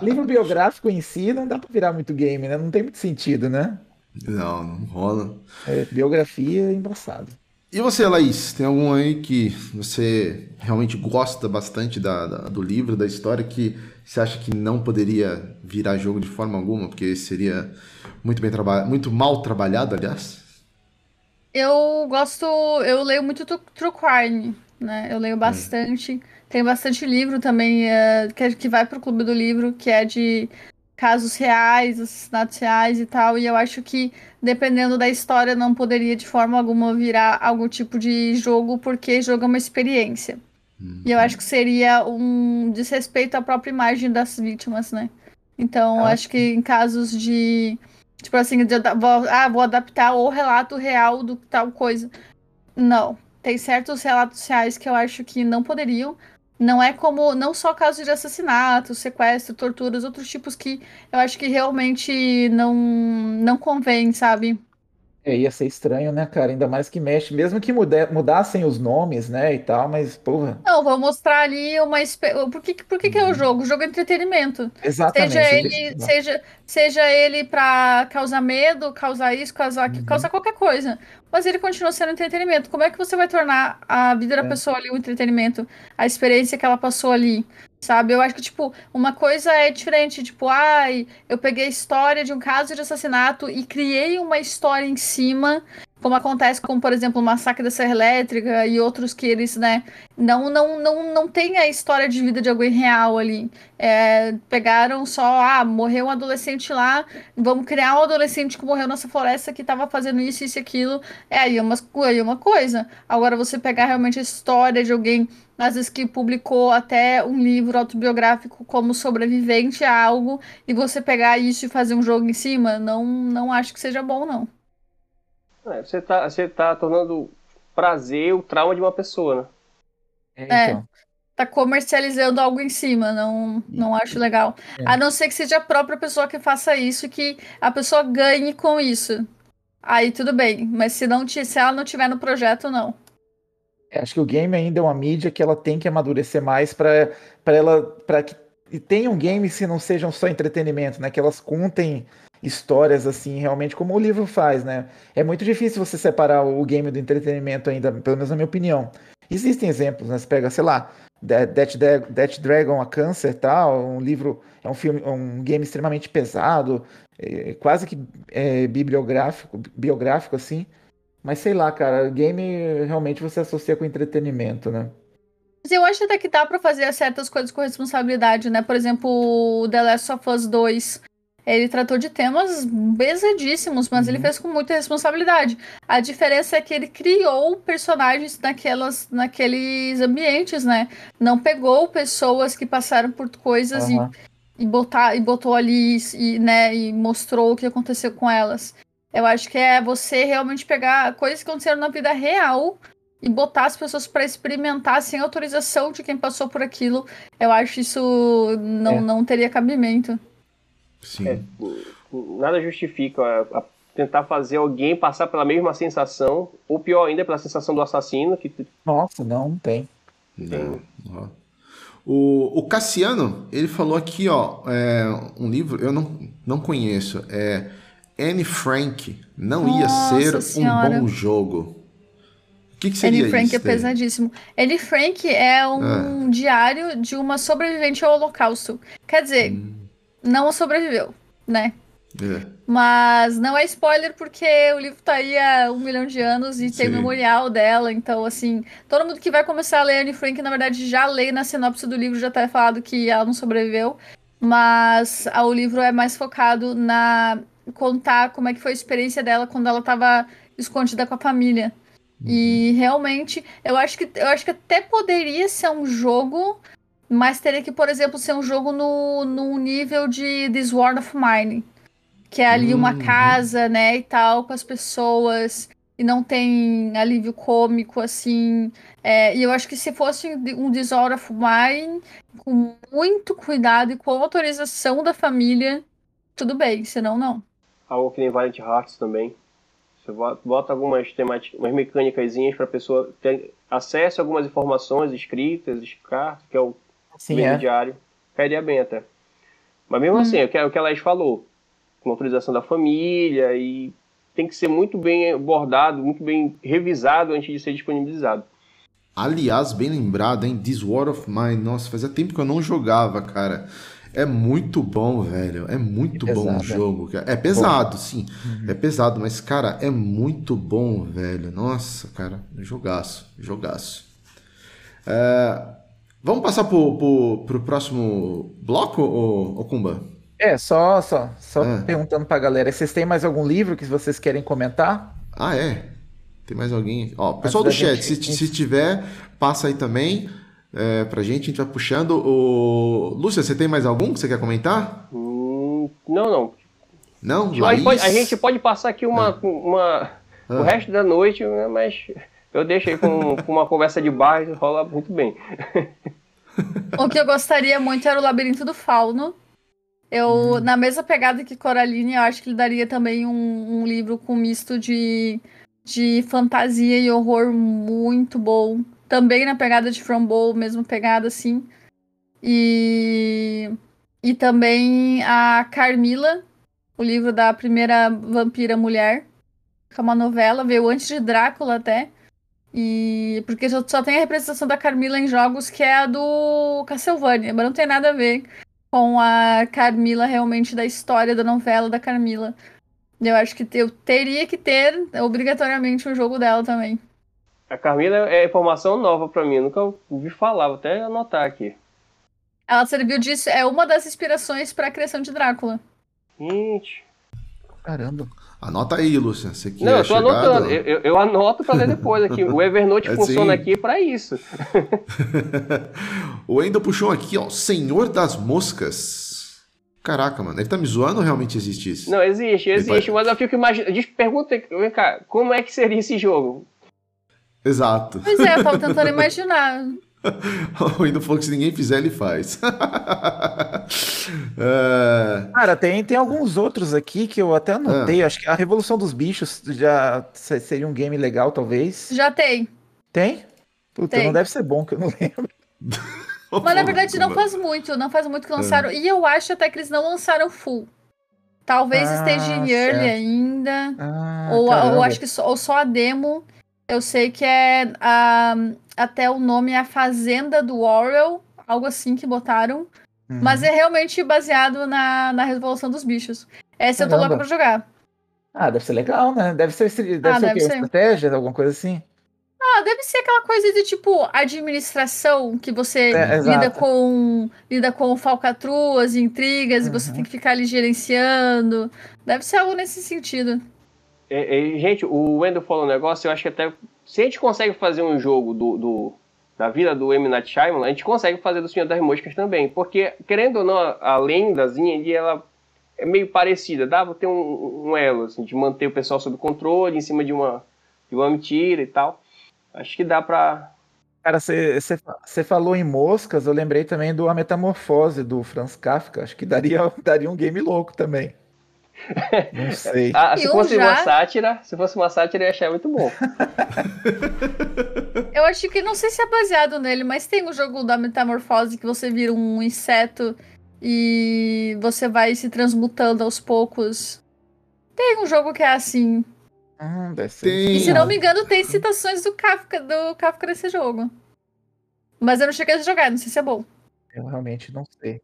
livro biográfico em si não dá pra virar muito game, né? Não tem muito sentido, né? Não, não rola. É, biografia é embaçado. E você, Laís, tem algum aí que você realmente gosta bastante da, da- do livro, da história, que você acha que não poderia virar jogo de forma alguma, porque seria muito bem trabalhado, muito mal trabalhado, aliás? Eu gosto, eu leio muito True Crime, né? Eu leio bastante. Tem bastante livro também eh, que, é- que vai pro Clube do Livro, que é de casos reais, assassinatos reais e tal. E eu acho que, dependendo da história, não poderia de forma alguma virar algum tipo de jogo, porque jogo é uma experiência. E eu acho que seria um desrespeito à própria imagem das vítimas, né? Então, eu Ah, acho que em casos de. Tipo assim, de, vou, ah, vou adaptar o relato real do tal coisa. Não. Tem certos relatos reais que eu acho que não poderiam. Não é como. Não só casos de assassinato, sequestro, torturas, outros tipos que eu acho que realmente não, não convém, sabe? É, ia ser estranho, né, cara? Ainda mais que mexe, mesmo que mude- mudassem os nomes, né, e tal, mas, porra, Não, vou mostrar ali uma. Por que, por que, que é o jogo? O jogo é entretenimento. exatamente. Seja ele, seja, seja ele pra causar medo, causar isso, causar, Uhum. causar qualquer coisa. Mas ele continua sendo entretenimento. Como é que você vai tornar a vida da É. pessoa ali um entretenimento? A experiência que ela passou ali, sabe? Eu acho que, tipo, uma coisa é diferente. Tipo, ai, eu peguei a história de um caso de assassinato e criei uma história em cima. Como acontece com, por exemplo, o massacre da Serra Elétrica e outros que eles, né, não, não, não, não tem a história de vida de alguém real ali. É, pegaram só, ah, morreu um adolescente lá, vamos criar um adolescente que morreu nessa floresta que estava fazendo isso, isso e aquilo. É aí uma, aí uma coisa. Agora você pegar realmente a história de alguém, às vezes que publicou até um livro autobiográfico como sobrevivente a algo, e você pegar isso e fazer um jogo em cima, não, não acho que seja bom, não. É, você, tá, você tá tornando prazer o trauma de uma pessoa, né? É, então. Tá comercializando algo em cima, não, não acho legal. É. A não ser que seja a própria pessoa que faça isso e que a pessoa ganhe com isso. Aí tudo bem, mas se, não, se ela não tiver no projeto, não. É, Acho que o game ainda é uma mídia que ela tem que amadurecer mais para ela para que e tenham games que não sejam só entretenimento, né? Que elas contem histórias assim, realmente como o livro faz, né? É muito difícil você separar o game do entretenimento ainda, pelo menos na minha opinião. Existem exemplos, né? Você pega, sei lá, De- Death, Death Dragon, a Câncer, tal, um livro, é um filme, um game extremamente pesado, é, quase que é, bibliográfico, biográfico assim. Mas sei lá, cara, game realmente você associa com entretenimento, né? Mas eu acho até que dá pra fazer certas coisas com responsabilidade, né? Por exemplo, o The Last of Us 2. Ele tratou de temas pesadíssimos, mas ele Uhum. fez com muita responsabilidade. A diferença é que ele criou personagens naquelas, naqueles ambientes, né? Não pegou pessoas que passaram por coisas e Aham. e botar e botou ali e, né, e mostrou o que aconteceu com elas. Eu acho que é você realmente pegar coisas que aconteceram na vida real e botar as pessoas para experimentar sem autorização de quem passou por aquilo. Eu acho isso não, É. não teria cabimento. Sim. É. Nada justifica a, a tentar fazer alguém passar pela mesma sensação, ou pior ainda, pela sensação do assassino, que Nossa, não, não tem. Não, ó. O, o Cassiano, ele falou aqui, ó, é, um livro, eu não, não conheço, é Anne Frank, não ia Nossa ser Senhora. um bom jogo. O que, que seria Anne Frank isso? é pesadíssimo. Anne Frank é um diário de uma sobrevivente ao Holocausto. Quer dizer, Hum. não sobreviveu, né? É. Mas não é spoiler porque o livro tá aí há um milhão de anos e tem o Sim. memorial dela. Então, assim, todo mundo que vai começar a ler Anne Frank, na verdade, já lê na sinopse do livro, já tá falado que ela não sobreviveu. Mas ah, o livro é mais focado na contar como é que foi a experiência dela quando ela tava escondida com a família. E realmente, eu acho que eu acho que até poderia ser um jogo, mas teria que, por exemplo, ser um jogo no, no nível de This World of Mine. Que é ali uma Uhum. casa, né, e tal, com as pessoas. E não tem alívio cômico, assim. É, e eu acho que se fosse um This World of Mine, com muito cuidado e com autorização da família, tudo bem, senão não. Algo que nem Valiant Hearts também. Você bota- algumas temáticas, umas mecânicas para a pessoa ter acesso a algumas informações escritas, cartas, que é o Sim, é. diário. Cairia bem até. Mas mesmo assim, é o que, é o que a Laís falou, com autorização da família e tem que ser muito bem abordado, muito bem revisado antes de ser disponibilizado. Aliás, bem lembrado, hein? This War of Mine. Nossa, fazia tempo que eu não jogava, cara. É muito bom, velho. É muito É bom o é. jogo. É pesado, sim. É pesado, mas, cara, é muito bom, velho. Nossa, cara. Jogaço. Jogaço. É, Vamos passar pro, pro, pro próximo bloco, ô, ô Kumba? É, só, só, só Ah. perguntando pra galera, vocês têm mais algum livro que vocês querem comentar? Ah, é? Tem mais alguém? Ó, pessoal do chat, gente- se, se tiver, passa aí também é, pra gente, a gente vai puxando. O... Lúcia, você tem mais algum que você quer comentar? Hum, não, não. Não? A gente, Laís? pode, a gente pode passar aqui uma, Ah. uma o resto da noite, né, mas eu deixo aí com, com uma conversa de bar e rola muito bem. O que eu gostaria muito era o Labirinto do Fauno. Eu, na mesma pegada que Coraline, eu acho que ele daria também um, um livro com misto de, de fantasia e horror muito bom. Também na pegada de From Bowl, mesma pegada assim. E, e também a Carmila, o livro da primeira vampira mulher, que é uma novela, veio antes de Drácula até. E porque só, só tem a representação da Carmila em jogos que é a do Castlevania, mas não tem nada a ver com a Carmila realmente da história da novela da Carmila. Eu acho que eu teria que ter obrigatoriamente um jogo dela também. A Carmila é informação nova pra mim, nunca ouvi falar, vou até anotar aqui. Ela serviu disso, é uma das inspirações para a criação de Drácula. Gente. Caramba. Anota aí, Lúcia. Você que Não, é eu tô chegado. anotando. Eu, eu- eu anoto pra ler depois aqui. O Evernote É, funciona sim. aqui pra isso. o Endo puxou aqui, ó. Senhor das Moscas. Caraca, mano. Ele tá me zoando ou realmente existe isso? Não, existe, existe, mas eu fico imaginando. Pergunta, vem cá, como é que seria esse jogo? Exato. Pois é, eu tava tentando imaginar. o que se ninguém fizer, ele faz. É, Cara, tem, tem alguns outros aqui que eu até anotei. Acho que a Revolução dos Bichos já se- seria um game legal, talvez. Já tem. Tem? Puta, Tem. não deve ser bom, que eu não lembro. Mas na verdade não faz muito, não faz muito que lançaram. E eu acho até que eles não lançaram full. Talvez Ah, esteja em early certo. ainda. Ah, ou, ou acho que só, ou só a demo. Eu sei que é a, até o nome é a Fazenda do Orwell, algo assim que botaram. Uhum. Mas é realmente baseado na, na Revolução dos Bichos. Essa eu tô Caramba. louca pra jogar. Ah, deve ser legal, né? Deve ser, deve Ah, ser deve ser. Estratégia, alguma coisa assim? Ah, deve ser aquela coisa de tipo administração que você É, lida com lida com falcatruas, intrigas, e você Uhum. tem que ficar ali gerenciando. Deve ser algo nesse sentido. É, é, gente, o Wendel falou um negócio, eu acho que até. Se a gente consegue fazer um jogo do, do- da vida do M. Night Shyamalan, a gente consegue fazer do Senhor das Moscas também. Porque, querendo ou não, a, lendazinha ali, ela é meio parecida. Dá pra ter um, um elo, assim, de manter o pessoal sob controle, em cima de uma, de uma mentira e tal. Acho que dá pra. Cara, você falou em moscas, eu lembrei também do A Metamorfose do Franz Kafka. Acho que daria, daria um game louco também. Não sei. Ah, se E um fosse já- uma sátira, se fosse uma sátira, eu ia achar muito bom. Eu acho que não sei se é baseado nele, mas tem um jogo da Metamorfose que você vira um inseto e você vai se transmutando aos poucos. Tem um jogo que é assim. Hum. E se não me engano, tem citações do Kafka, do Kafka nesse jogo. Mas eu não cheguei a jogar, não sei se é bom. Eu realmente não sei.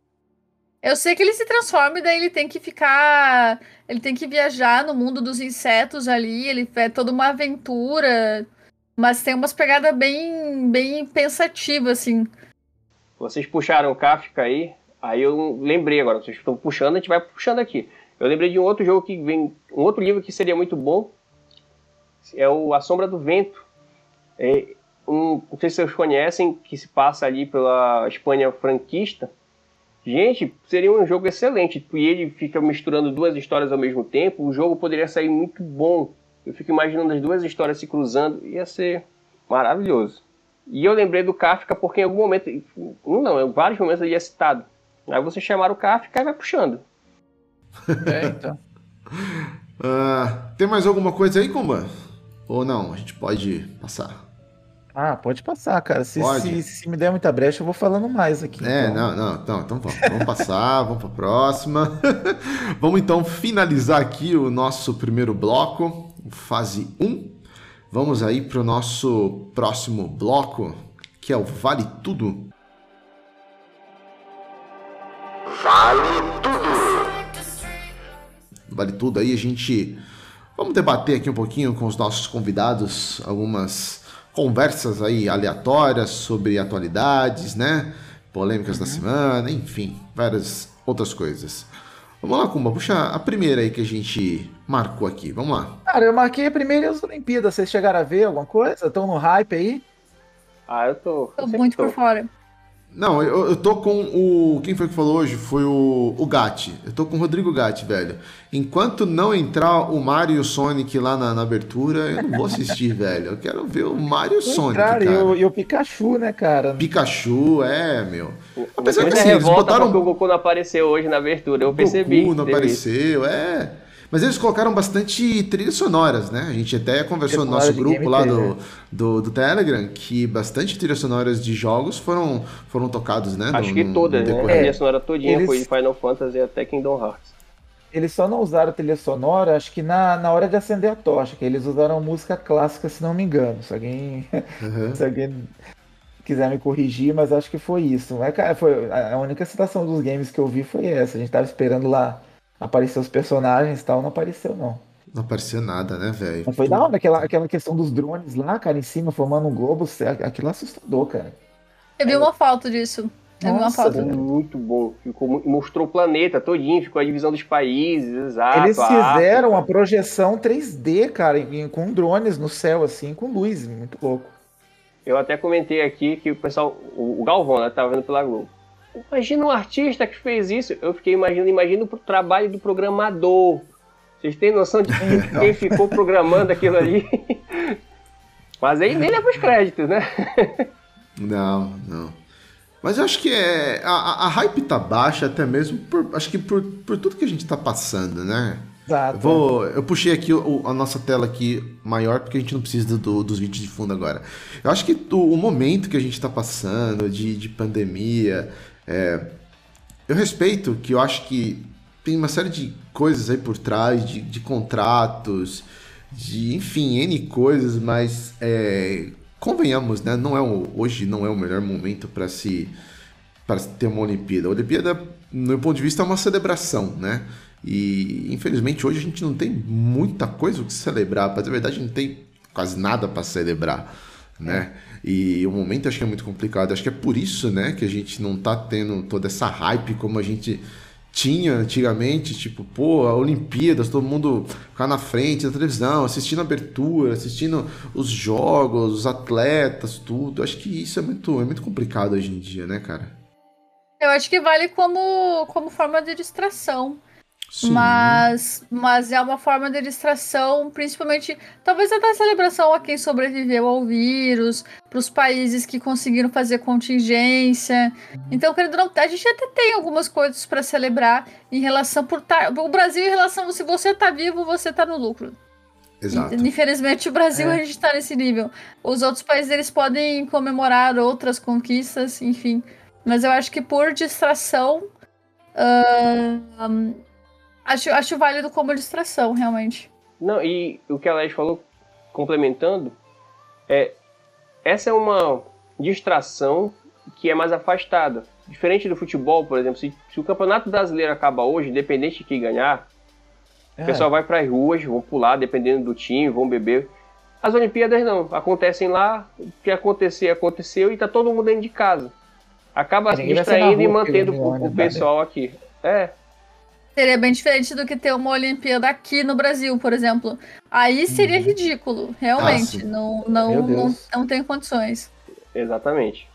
Eu sei que ele se transforma e daí ele tem que ficar. Ele tem que viajar no mundo dos insetos ali. Ele é toda uma aventura. Mas tem umas pegadas bem, bem pensativas, assim. Vocês puxaram o Kafka aí, aí eu lembrei agora, vocês estão puxando, a gente vai puxando aqui. Eu lembrei de um outro jogo que vem, um outro livro que seria muito bom, é o A Sombra do Vento. É um, não sei se vocês conhecem, que se passa ali pela Espanha franquista. Gente, seria um jogo excelente. E ele fica misturando duas histórias ao mesmo tempo. O jogo poderia sair muito bom. Eu fico imaginando as duas histórias se cruzando. Ia ser maravilhoso. E eu lembrei do Kafka porque em algum momento, um não, em vários momentos ele é citado. Aí você chamar o Kafka e vai puxando. É, então. Ah, tem mais alguma coisa aí, Kumba? Ou não? A gente pode passar. Ah, pode passar, cara. Se, Pode. se, se me der muita brecha, eu vou falando mais aqui. É, então. não, não, então, então vamos, vamos passar, vamos para a próxima. vamos então finalizar aqui o nosso primeiro bloco, fase 1. Vamos aí para o nosso próximo bloco, que é o Vale Tudo. Vale Tudo aí, a gente. Vamos debater aqui um pouquinho com os nossos convidados algumas conversas aí aleatórias sobre atualidades, né? Polêmicas da semana, enfim, várias outras coisas. Vamos lá, Kumba, puxa a primeira aí que a gente marcou aqui. Vamos lá. Cara, eu marquei a primeira as Olimpíadas. Vocês chegaram a ver alguma coisa? Estão no hype aí? Ah, eu tô. Tô eu muito tô. por fora. Não, eu, eu tô com o. Quem foi que falou hoje? Foi o, o Gatti. Eu tô com o Rodrigo Gatti, velho. Enquanto não entrar o Mario e o Sonic lá na, na abertura, eu não vou assistir, velho. Eu quero ver o Mario e o Sonic, cara, cara. e o, e o Pikachu, né, cara? Pikachu, é, meu. Apesar que assim, eles botaram o Goku não apareceu hoje na abertura. Eu o percebi. Goku não apareceu, é. Mas eles colocaram bastante trilhas sonoras, né? A gente até conversou no nosso grupo lá do, do, do Telegram que bastante trilhas sonoras de jogos foram, foram tocados, né? Acho no- que todas, né? A trilha sonora todinha Eles- foi de Final Fantasy até Kingdom Hearts. Eles só não usaram trilha sonora, acho que na, na hora de acender a tocha, que eles usaram música clássica, se não me engano. Se alguém, Uhum. se alguém quiser me corrigir, mas acho que foi isso. Mas, cara, foi, a a única citação dos games que eu vi foi essa. A gente tava esperando lá aparecer os personagens e tal, não apareceu não. Não apareceu nada, né, velho? Mas foi da hora, aquela, aquela questão dos drones lá, cara, em cima, formando um globo, aquilo é assustador, cara. Eu vi uma foto disso. Eu vi uma Nossa, foto. muito bom. Ficou, mostrou o planeta todinho, ficou a divisão dos países, exato. Eles fizeram a projeção 3D, cara, com drones no céu, assim, com luz, muito louco. Eu até comentei aqui que o pessoal, o o Galvão, né, tava vendo pela Globo. Imagina um artista que fez isso. Eu fiquei imaginando, imagina o trabalho do programador. Vocês têm noção de quem, quem ficou programando aquilo ali? Mas aí nem leva os créditos, né? Não, não. Mas eu acho que é. A, a- hype tá baixa até mesmo por. Acho que por, por tudo que a gente tá passando, né? Exato. Eu, vou, eu puxei aqui o- a nossa tela aqui maior porque a gente não precisa do- dos vídeos de fundo agora. Eu acho que o, o momento que a gente está passando de, de pandemia, é, eu respeito que eu acho que tem uma série de coisas aí por trás, de, de contratos, de enfim, N coisas, mas é, convenhamos, né? Não é o, hoje não é o melhor momento para se para ter uma Olimpíada. A Olimpíada, no meu ponto de vista, é uma celebração, né? E infelizmente hoje a gente não tem muita coisa o que celebrar. Para dizer a verdade, a gente não tem quase nada para celebrar, né? E o momento acho que é muito complicado. Acho que é por isso, né, que a gente não tá tendo toda essa hype como a gente tinha antigamente, tipo, pô, a Olimpíadas, todo mundo ficar na frente da televisão, assistindo a abertura, assistindo os jogos, os atletas, tudo. Acho que isso é muito, é muito complicado hoje em dia, né, cara? Eu acho que vale como, como forma de distração. Sim. Mas, mas é uma forma de distração, principalmente, talvez até celebração a quem sobreviveu ao vírus, para os países que conseguiram fazer contingência. Então, querendo ou não, a gente até tem algumas coisas para celebrar em relação por tá, o Brasil em relação se você tá vivo, você tá no lucro. Exato. Infelizmente, o Brasil É. a gente tá nesse nível. Os outros países eles podem comemorar outras conquistas, enfim. Mas eu acho que por distração, ahn, acho, acho válido como distração, realmente. Não, e o que a Laís falou, complementando, é essa é uma distração que é mais afastada. Diferente do futebol, por exemplo, se, se o Campeonato Brasileiro acaba hoje, independente de quem ganhar, É, o pessoal vai para as ruas, vão pular, dependendo do time, vão beber. As Olimpíadas não, acontecem lá, o que acontecer, aconteceu e tá todo mundo dentro de casa. Acaba distraindo e mantendo o, o pessoal aqui. É, Seria bem diferente do que ter uma Olimpíada aqui no Brasil, por exemplo. Aí seria ridículo, realmente. Ah, não, não, não, não tem condições. exatamente.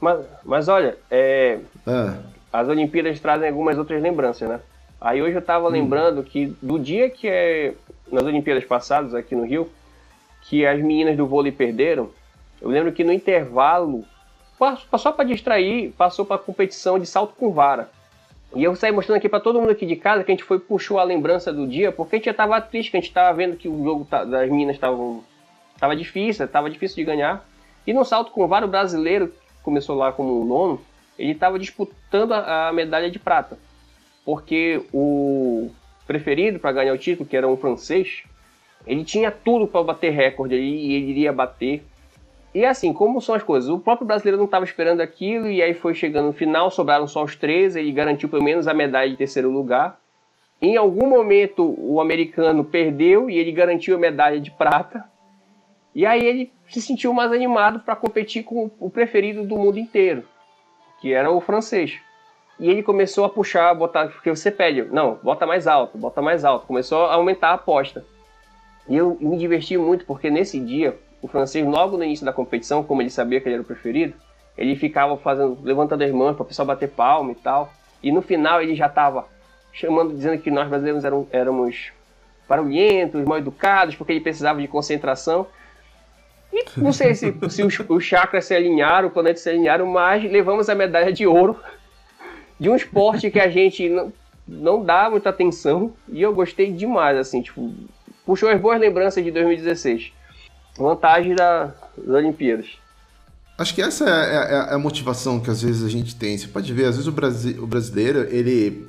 Mas, mas olha, é, Ah, as Olimpíadas trazem algumas outras lembranças, né? Aí hoje eu tava lembrando que do dia que é nas Olimpíadas passadas aqui no Rio, que as meninas do vôlei perderam, eu lembro que no intervalo, só para distrair, passou para competição de salto com vara. E eu saí mostrando aqui para todo mundo aqui de casa que a gente foi puxou a lembrança do dia, porque a gente já tava triste, que a gente tava vendo que o jogo tá- das meninas estavam tava difícil, tava difícil de ganhar. E no salto com vários brasileiros, que começou lá como nono, ele estava disputando a, a medalha de prata. Porque o preferido para ganhar o título, que era um francês, ele tinha tudo para bater recorde e ele iria bater. E assim, como são as coisas? O próprio brasileiro não estava esperando aquilo e aí foi chegando no final, sobraram só os três, ele garantiu pelo menos a medalha de terceiro lugar. Em algum momento o americano perdeu e ele garantiu a medalha de prata. E aí ele se sentiu mais animado para competir com o preferido do mundo inteiro, que era o francês. E ele começou a puxar, botar, porque você pede, não, bota mais alto, bota mais alto. Começou a aumentar a aposta. E eu me diverti muito porque nesse dia, o francês, logo no início da competição, como ele sabia que ele era o preferido, ele ficava fazendo, levantando as mãos para o pessoal bater palma e tal. E no final ele já estava chamando, dizendo que nós brasileiros eram, éramos barulhentos, mal educados, porque ele precisava de concentração. E não sei se, se os, os chakras se alinharam, os planetas se alinharam, mas levamos a medalha de ouro de um esporte que a gente não, não dá muita atenção. E eu gostei demais, assim, tipo, puxou as boas lembranças de 2016. Vantagem da, das Olimpíadas. Acho que essa é, é, é, a motivação que às vezes a gente tem. Você pode ver, às vezes o, Brasi o brasileiro, ele.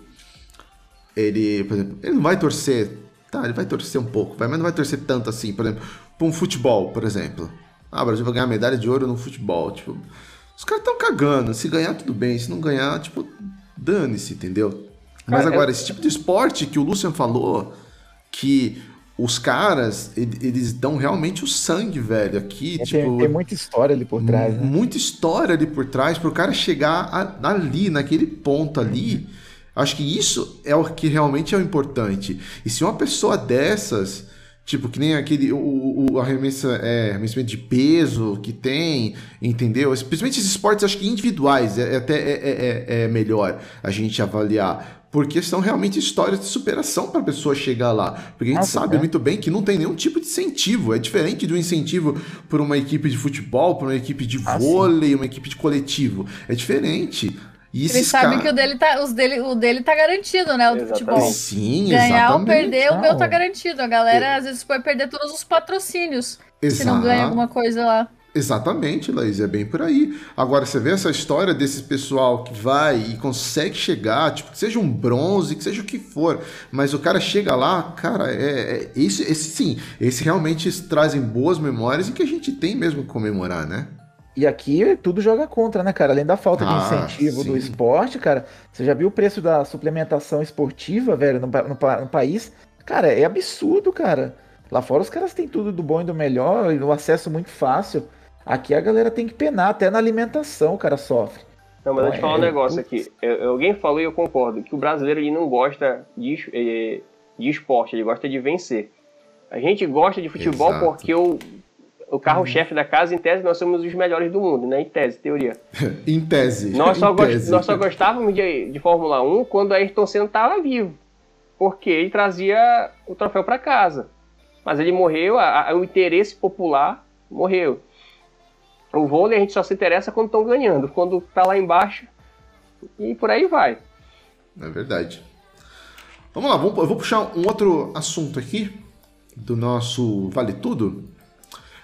Ele, por exemplo, ele não vai torcer. Tá, ele vai torcer um pouco, mas não vai torcer tanto assim, por exemplo, para um futebol, por exemplo. Ah, o Brasil vai ganhar medalha de ouro no futebol. Tipo, os caras estão cagando. Se ganhar, tudo bem. Se não ganhar, tipo, dane-se, entendeu? Mas agora, esse tipo de esporte que o Lucian falou, que os caras, eles dão realmente o sangue, velho. Aqui, é, tipo. Tem, tem, muita história ali por trás, né? Muita história ali por trás, pro cara chegar a, ali, naquele ponto ali. Acho que isso é o que realmente é o importante. E se uma pessoa dessas, tipo, que nem aquele. O, o arremessa, é, arremessamento de peso que tem, entendeu? Principalmente esses esportes, acho que individuais, é, é até é, é, é, é melhor a gente avaliar porque são realmente histórias de superação para a pessoa chegar lá. Porque a gente Nossa, sabe é. muito bem que não tem nenhum tipo de incentivo. É diferente do incentivo por uma equipe de futebol, por uma equipe de ah, vôlei, sim. uma equipe de coletivo. É diferente. E Eles sabem que o dele, tá, os dele, o dele tá garantido, né? O do futebol. Sim, Ganhar exatamente. ou perder, o meu tá garantido. A galera às vezes pode perder todos os patrocínios Exato. se não ganha alguma coisa lá. Exatamente, Laís, é bem por aí. Agora, você vê essa história desse pessoal que vai e consegue chegar, tipo, que seja um bronze, que seja o que for, mas o cara chega lá, cara, é, é esse, esse sim, esse realmente trazem boas memórias e que a gente tem mesmo que comemorar, né? E aqui tudo joga contra, né, cara? Além da falta ah, de incentivo sim. do esporte, cara, você já viu o preço da suplementação esportiva, velho, no, no, no país? Cara, é absurdo, cara. Lá fora os caras têm tudo do bom e do melhor, e o acesso muito fácil. Aqui a galera tem que penar, até na alimentação o cara sofre. Não, mas então, eu te falar um é, negócio aqui. Eu, alguém falou e eu concordo, que o brasileiro ele não gosta de, eh, de esporte, ele gosta de vencer. A gente gosta de futebol Exato. porque o, o carro-chefe da casa, em tese, nós somos os melhores do mundo, né? Em tese, teoria. em tese. Nós só, em gost... tese. nós só gostávamos de, de Fórmula 1 quando Ayrton Senna estava vivo. Porque ele trazia o troféu para casa. Mas ele morreu, a, a, o interesse popular morreu. O vôlei a gente só se interessa quando estão ganhando, quando tá lá embaixo e por aí vai. É verdade. Vamos lá, eu vou puxar um outro assunto aqui do nosso Vale Tudo.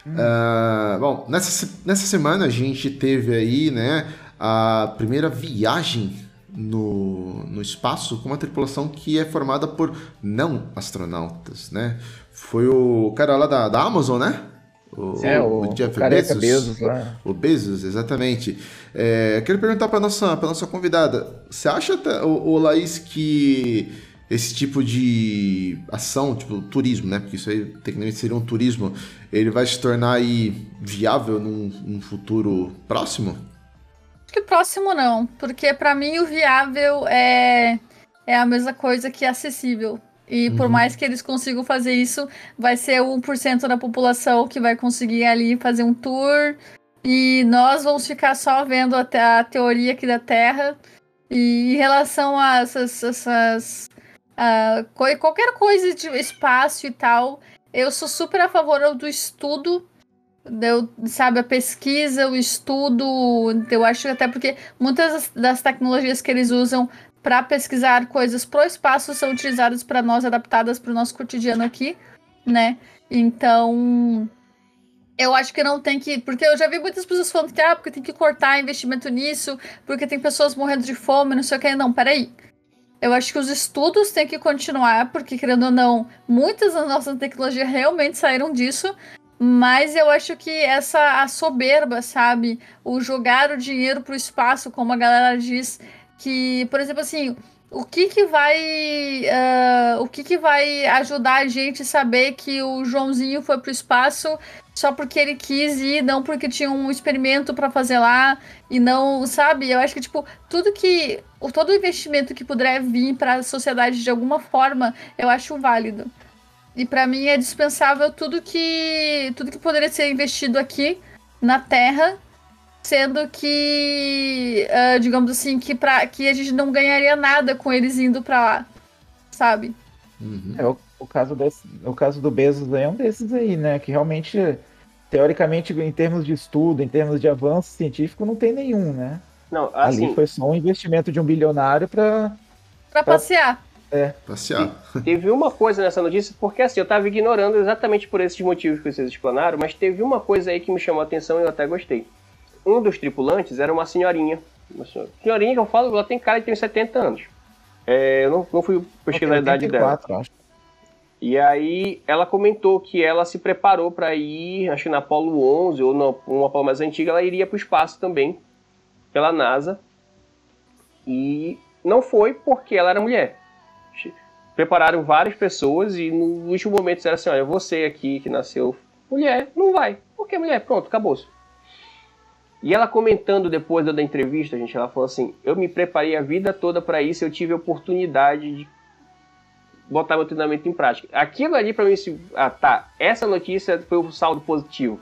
Hum. Uh, bom, nessa, nessa semana a gente teve aí, né, a primeira viagem no, no espaço com uma tripulação que é formada por não astronautas, né? Foi o cara lá da, da Amazon, né? O, é, o, o Jeff o Bezos. Bezos lá. O Bezos, exatamente. É, quero perguntar para nossa para nossa convidada, você acha, o, o Laís, que esse tipo de ação, tipo turismo, né? Porque isso aí tecnicamente seria um turismo, ele vai se tornar aí viável num, num futuro próximo? Acho que próximo não, porque para mim o viável é é a mesma coisa que acessível. E por uhum. mais que eles consigam fazer isso, vai ser 1% da população que vai conseguir ali fazer um tour. E nós vamos ficar só vendo até a teoria aqui da Terra. E em relação a essas. essas a, qualquer coisa de espaço e tal, eu sou super a favor do estudo. Eu, sabe, a pesquisa, o estudo, eu acho até porque muitas das tecnologias que eles usam para pesquisar coisas pro espaço são utilizadas para nós, adaptadas para o nosso cotidiano aqui, né? Então, eu acho que não tem que. Porque eu já vi muitas pessoas falando que, ah, porque tem que cortar investimento nisso, porque tem pessoas morrendo de fome, não sei o que. Não, peraí. Eu acho que os estudos têm que continuar, porque, querendo ou não, muitas das nossas tecnologias realmente saíram disso. Mas eu acho que essa a soberba, sabe? O jogar o dinheiro pro espaço, como a galera diz, que, por exemplo, assim, o que que vai uh, o que que vai ajudar a gente saber que o Joãozinho foi pro espaço só porque ele quis ir, não porque tinha um experimento para fazer lá e não, sabe? Eu acho que tipo, tudo que todo investimento que puder vir para a sociedade de alguma forma, eu acho válido. E para mim é dispensável tudo que tudo que poderia ser investido aqui na Terra, sendo que, uh, digamos assim, que para que a gente não ganharia nada com eles indo para lá, sabe? Uhum. É, o, o, caso desse, o caso do Bezos é um desses aí, né? Que realmente teoricamente, em termos de estudo, em termos de avanço científico, não tem nenhum, né? Não, assim, Ali foi só um investimento de um bilionário para para passear. É. Passear. teve uma coisa nessa notícia, porque assim, eu estava ignorando exatamente por esses motivos que vocês explanaram, mas teve uma coisa aí que me chamou a atenção e eu até gostei. Um dos tripulantes era uma senhorinha. Uma senhorinha que eu falo, ela tem cara de ter 70 anos. É, eu não, não fui pesquisar a idade dela. Acho. E aí ela comentou que ela se preparou para ir, acho que na Apollo 11 ou na, uma Apollo mais antiga, ela iria para o espaço também, pela NASA. E não foi porque ela era mulher. Prepararam várias pessoas e no último momento disseram assim, olha, você aqui que nasceu mulher, não vai. Porque mulher, pronto, acabou. -se. E ela comentando depois da entrevista, gente, ela falou assim: Eu me preparei a vida toda para isso, eu tive a oportunidade de botar meu treinamento em prática. Aquilo ali para mim, se, ah, tá, essa notícia foi o saldo positivo.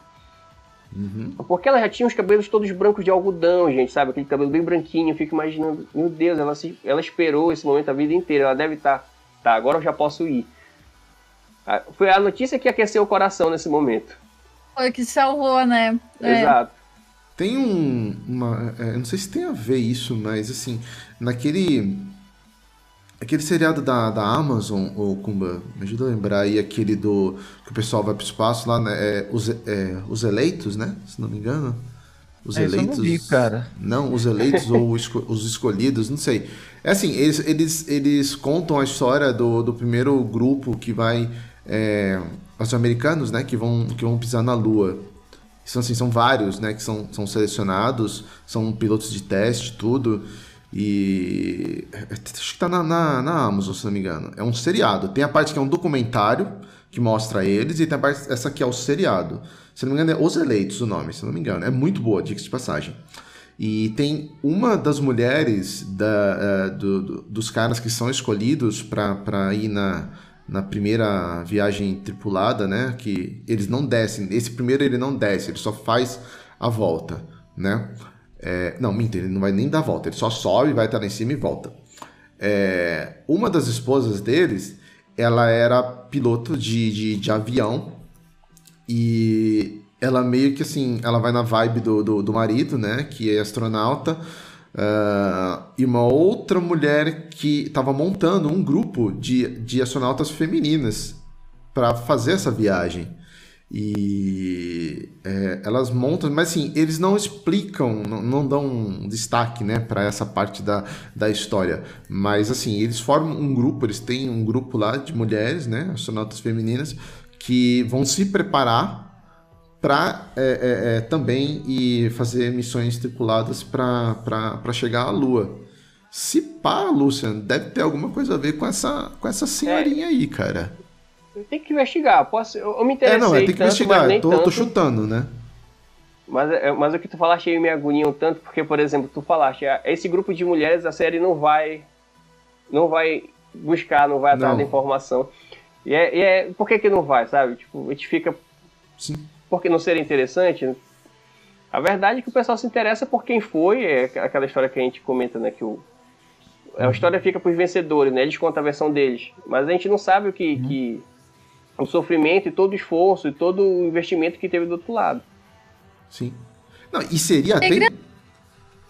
Uhum. Porque ela já tinha os cabelos todos brancos de algodão, gente, sabe? Aquele cabelo bem branquinho. Eu fico imaginando, meu Deus, ela, se, ela esperou esse momento a vida inteira. Ela deve estar, tá, tá, agora eu já posso ir. Ah, foi a notícia que aqueceu o coração nesse momento. Foi que salvou, né? É. Tem um. Uma, é, não sei se tem a ver isso, mas assim, naquele Aquele seriado da, da Amazon, ou Kumba, me ajuda a lembrar aí aquele do. que o pessoal vai pro espaço lá, né? É, os, é, os eleitos, né? Se não me engano. Os é, eleitos. Não, vi, cara. não, os eleitos ou esco, os escolhidos, não sei. É assim, eles, eles, eles contam a história do, do primeiro grupo que vai. É, os americanos, né? Que vão, que vão pisar na Lua. São, assim, são vários, né? Que são, são selecionados, são pilotos de teste, tudo. E. Acho que tá na, na, na, Amazon, se não me engano. É um seriado. Tem a parte que é um documentário que mostra eles, e tem a parte. Essa aqui é o seriado. Se não me engano, é Os Eleitos o nome, se não me engano. É muito boa, dica de passagem. E tem uma das mulheres da, uh, do, do, dos caras que são escolhidos para ir na, na primeira viagem tripulada, né? Que eles não descem. Esse primeiro ele não desce, ele só faz a volta, né? É, não, minta, ele não vai nem dar volta, ele só sobe, vai estar lá em cima e volta. É, uma das esposas deles, ela era piloto de, de, de, avião e ela meio que assim, ela vai na vibe do, do, do marido, né, que é astronauta, uh, e uma outra mulher que estava montando um grupo de, de astronautas femininas para fazer essa viagem. E é, elas montam, mas assim, eles não explicam, não, não dão destaque né, para essa parte da, da história. Mas assim, eles formam um grupo, eles têm um grupo lá de mulheres, né, astronautas femininas, que vão se preparar para é, é, é, também e fazer missões tripuladas para chegar à Lua. Se pá, Lucian, deve ter alguma coisa a ver com essa, com essa senhorinha aí, cara. Tem que investigar. Posso, eu, eu me interessei. É, não, é, tem que tanto, investigar. Tô, tanto. tô, chutando, né? Mas, é, mas o que tu falaste aí me agonia um tanto, porque, por exemplo, tu falaste, ah, esse grupo de mulheres, a série não vai. Não vai buscar, não vai atrás da informação. E é, e é. Por que, que não vai, sabe? Tipo, a gente fica. Sim. Porque não seria interessante? A verdade é que o pessoal se interessa por quem foi, é aquela história que a gente comenta, né? Que o, a história fica para os vencedores, né? Eles contam a versão deles. Mas a gente não sabe o que, uhum. que o sofrimento e todo o esforço e todo o investimento que teve do outro lado. Sim. Não, e seria até.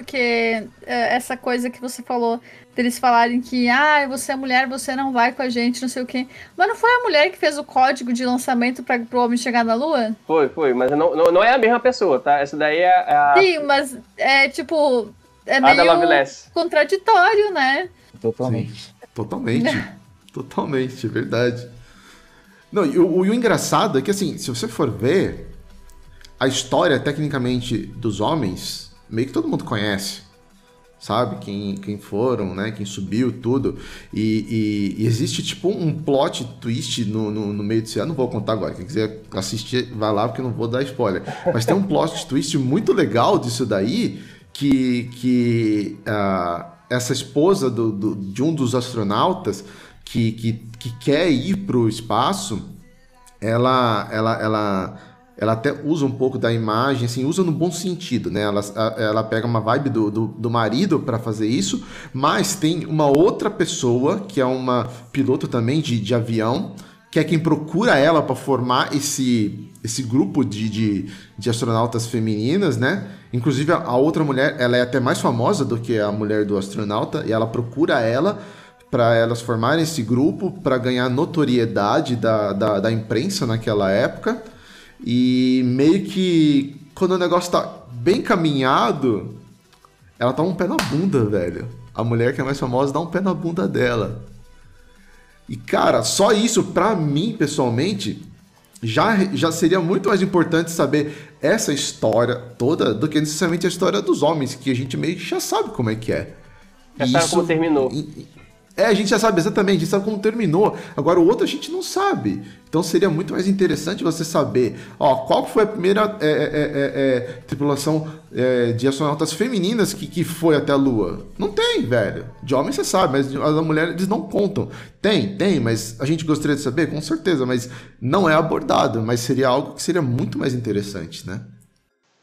Porque é, essa coisa que você falou, deles falarem que, ah, você é mulher, você não vai com a gente, não sei o quê. Mas não foi a mulher que fez o código de lançamento para o homem chegar na Lua? Foi, foi, mas não, não, não é a mesma pessoa, tá? Essa daí é a. Sim, mas é tipo. É Ada meio contraditório, né? Totalmente. Totalmente. Totalmente, é verdade. Não, e o, e o engraçado é que, assim, se você for ver, a história, tecnicamente, dos homens, meio que todo mundo conhece. Sabe? Quem, quem foram, né? Quem subiu, tudo. E, e- e existe, tipo, um plot twist no, no, no meio disso. Eu não vou contar agora. Quem quiser assistir, vai lá, porque eu não vou dar spoiler. Mas tem um plot twist muito legal disso daí, que, que ah, essa esposa do, do- de um dos astronautas que, que, que quer ir para o espaço, ela, ela, ela, ela até usa um pouco da imagem, assim, usa no bom sentido, né? Ela, ela pega uma vibe do, do, do marido para fazer isso, mas tem uma outra pessoa, que é uma piloto também de, de avião, que é quem procura ela para formar esse, esse grupo de, de, de astronautas femininas, né? Inclusive, a, a outra mulher, ela é até mais famosa do que a mulher do astronauta, e ela procura ela para elas formarem esse grupo, para ganhar notoriedade da, da, da imprensa naquela época. E meio que quando o negócio tá bem caminhado, ela dá um pé na bunda, velho. A mulher que é mais famosa dá um pé na bunda dela. E cara, só isso pra mim, pessoalmente, já, já seria muito mais importante saber essa história toda do que necessariamente a história dos homens, que a gente meio que já sabe como é que é. Já sabe como terminou. e- É, a gente já sabe exatamente, a gente sabe como terminou. Agora o outro a gente não sabe. Então seria muito mais interessante você saber, ó, qual foi a primeira é, é, é, é, tripulação é, de astronautas femininas que, que foi até a Lua? Não tem, velho. De homem você sabe, mas da mulher eles não contam. Tem, tem, mas a gente gostaria de saber, com certeza, mas não é abordado. Mas seria algo que seria muito mais interessante, né?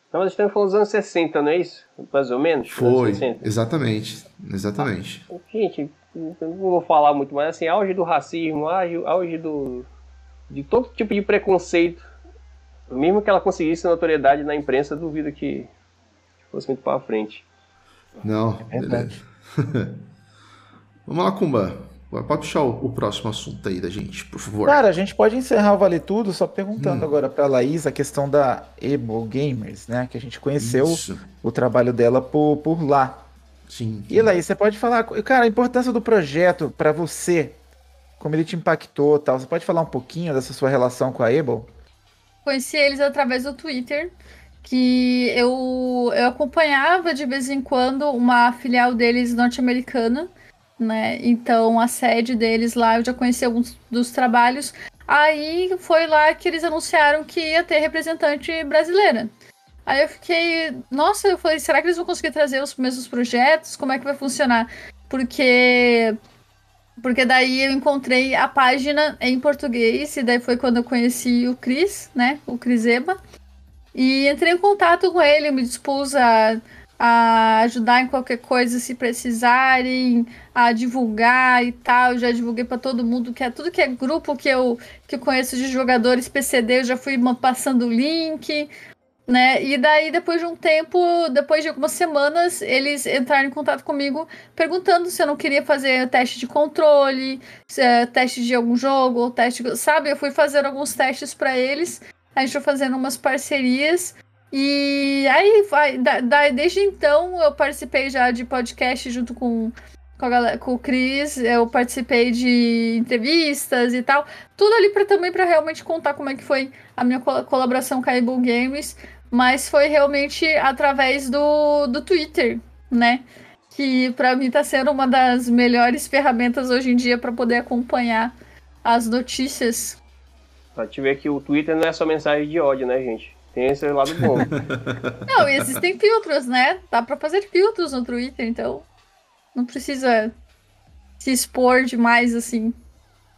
Então nós estamos falando dos anos 60, não é isso? Mais ou menos? Foi, Anos 60. exatamente, exatamente. Gente, eu não vou falar muito, mas assim, auge do racismo, auge, auge do. de todo tipo de preconceito. Mesmo que ela conseguisse notoriedade na imprensa, duvido que fosse muito pra frente. Não, É verdade. beleza. Vamos lá, Kumba. Pode puxar o, o próximo assunto aí da gente, por favor. Cara, a gente pode encerrar o Vale Tudo só perguntando agora pra Laís a questão da Ebo Gamers, né? Que a gente conheceu Isso. o trabalho dela por, por lá. Sim. E Laís, você pode falar, cara, a importância do projeto pra você, como ele te impactou e tal. Você pode falar um pouquinho dessa sua relação com a Ebo? Conheci eles através do Twitter, que eu, eu acompanhava de vez em quando uma filial deles norte-americana, né? Então a sede deles lá eu já conheci alguns dos trabalhos. Aí foi lá que eles anunciaram que ia ter representante brasileira. Aí eu fiquei, nossa, eu falei, será que eles vão conseguir trazer os mesmos projetos? Como é que vai funcionar? Porque porque daí eu encontrei a página em português, e daí foi quando eu conheci o Cris, né? O Cris Eba. E entrei em contato com ele, me dispus a, a ajudar em qualquer coisa se precisarem, a divulgar e tal. Eu já divulguei para todo mundo, que é tudo que é grupo que eu, que eu conheço de jogadores PCD, eu já fui passando o link. Né? E daí, depois de um tempo, depois de algumas semanas, eles entraram em contato comigo perguntando se eu não queria fazer teste de controle, se é teste de algum jogo, ou teste, sabe? Eu fui fazer alguns testes para eles. A gente foi fazendo umas parcerias. E aí, vai, da, da- desde então, eu participei já de podcast junto com, com, galera, com o Cris. Eu participei de entrevistas e tal. Tudo ali para também para realmente contar como é que foi a minha col- colaboração com a Able Games. Mas foi realmente através do, do Twitter, né? Que para mim tá sendo uma das melhores ferramentas hoje em dia para poder acompanhar as notícias. Pra te ver que o Twitter não é só mensagem de ódio, né, gente? Tem esse lado bom. Não, e existem filtros, né? Dá para fazer filtros no Twitter, então não precisa se expor demais assim.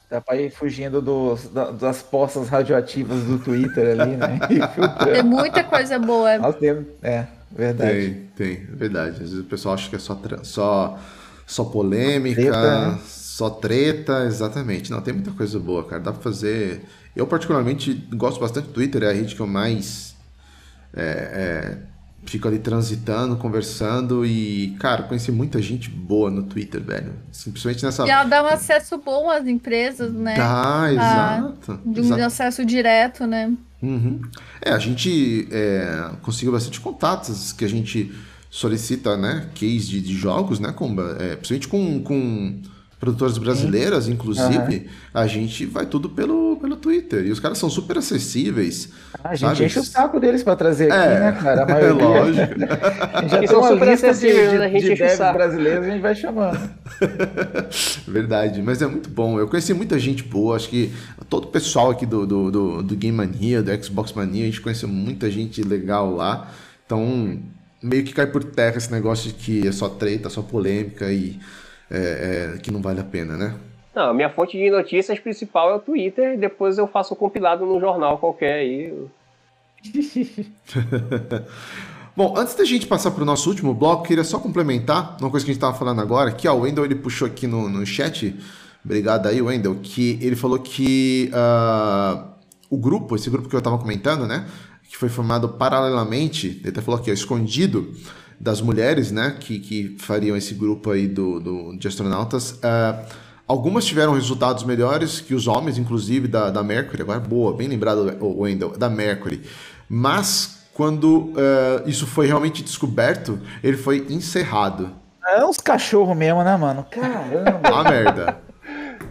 Dá pra ir fugindo dos, da- das postas radioativas do Twitter ali, né? Tem muita coisa boa. Nós temos. É, verdade. Tem, tem, é verdade. Às vezes o pessoal acha que é só, só, só polêmica, Treta, né? só treta, exatamente. Não, tem muita coisa boa, cara. Dá pra fazer. Eu, particularmente, gosto bastante do Twitter, é a rede que eu mais é, é, fico ali transitando, conversando e, cara, conheci muita gente boa no Twitter, velho. Simplesmente nessa. E ela dá um acesso bom às empresas, né? Dá, exato. De um exato. acesso direto, né? Uhum. É, a gente é, conseguiu bastante contatos que a gente solicita, né? Case de, de jogos, né, Comba? É, principalmente com, com produtoras brasileiras, inclusive, a gente vai tudo pelo, pelo Twitter. E os caras são super acessíveis. A gente sabe? enche o saco deles pra trazer aqui, É, né, cara? A É maioria. lógico. A gente já E tem são uma super lista de, acessíveis, de, né? A gente de enche o devs saco. brasileiros, a gente vai chamando. Verdade, mas é muito bom. Eu conheci muita gente boa, acho que todo o pessoal aqui do, do, do, do Game Mania, do Xbox Mania, a gente conheceu muita gente legal lá. Então, meio que cai por terra esse negócio de que é só treta, só polêmica e é, é, que não vale a pena, né? Não, a minha fonte de notícias principal é o Twitter, e depois eu faço um compilado num jornal qualquer aí. Bom, antes da gente passar para o nosso último bloco, queria só complementar uma coisa que a gente estava falando agora, que ó, o Wendel ele puxou aqui no, no chat, obrigado aí, Wendel, que ele falou que ah, o grupo, esse grupo que eu estava comentando, né, que foi formado paralelamente, ele até falou aqui, ó, escondido das mulheres, né, que, que fariam esse grupo aí do, do, de astronautas, ah, algumas tiveram resultados melhores que os homens, inclusive da, da Mercury, agora boa, bem lembrado, o Wendel, da Mercury, mas quando eh, isso foi realmente descoberto, ele foi encerrado. É uns cachorros mesmo, né, mano? Caramba. A merda.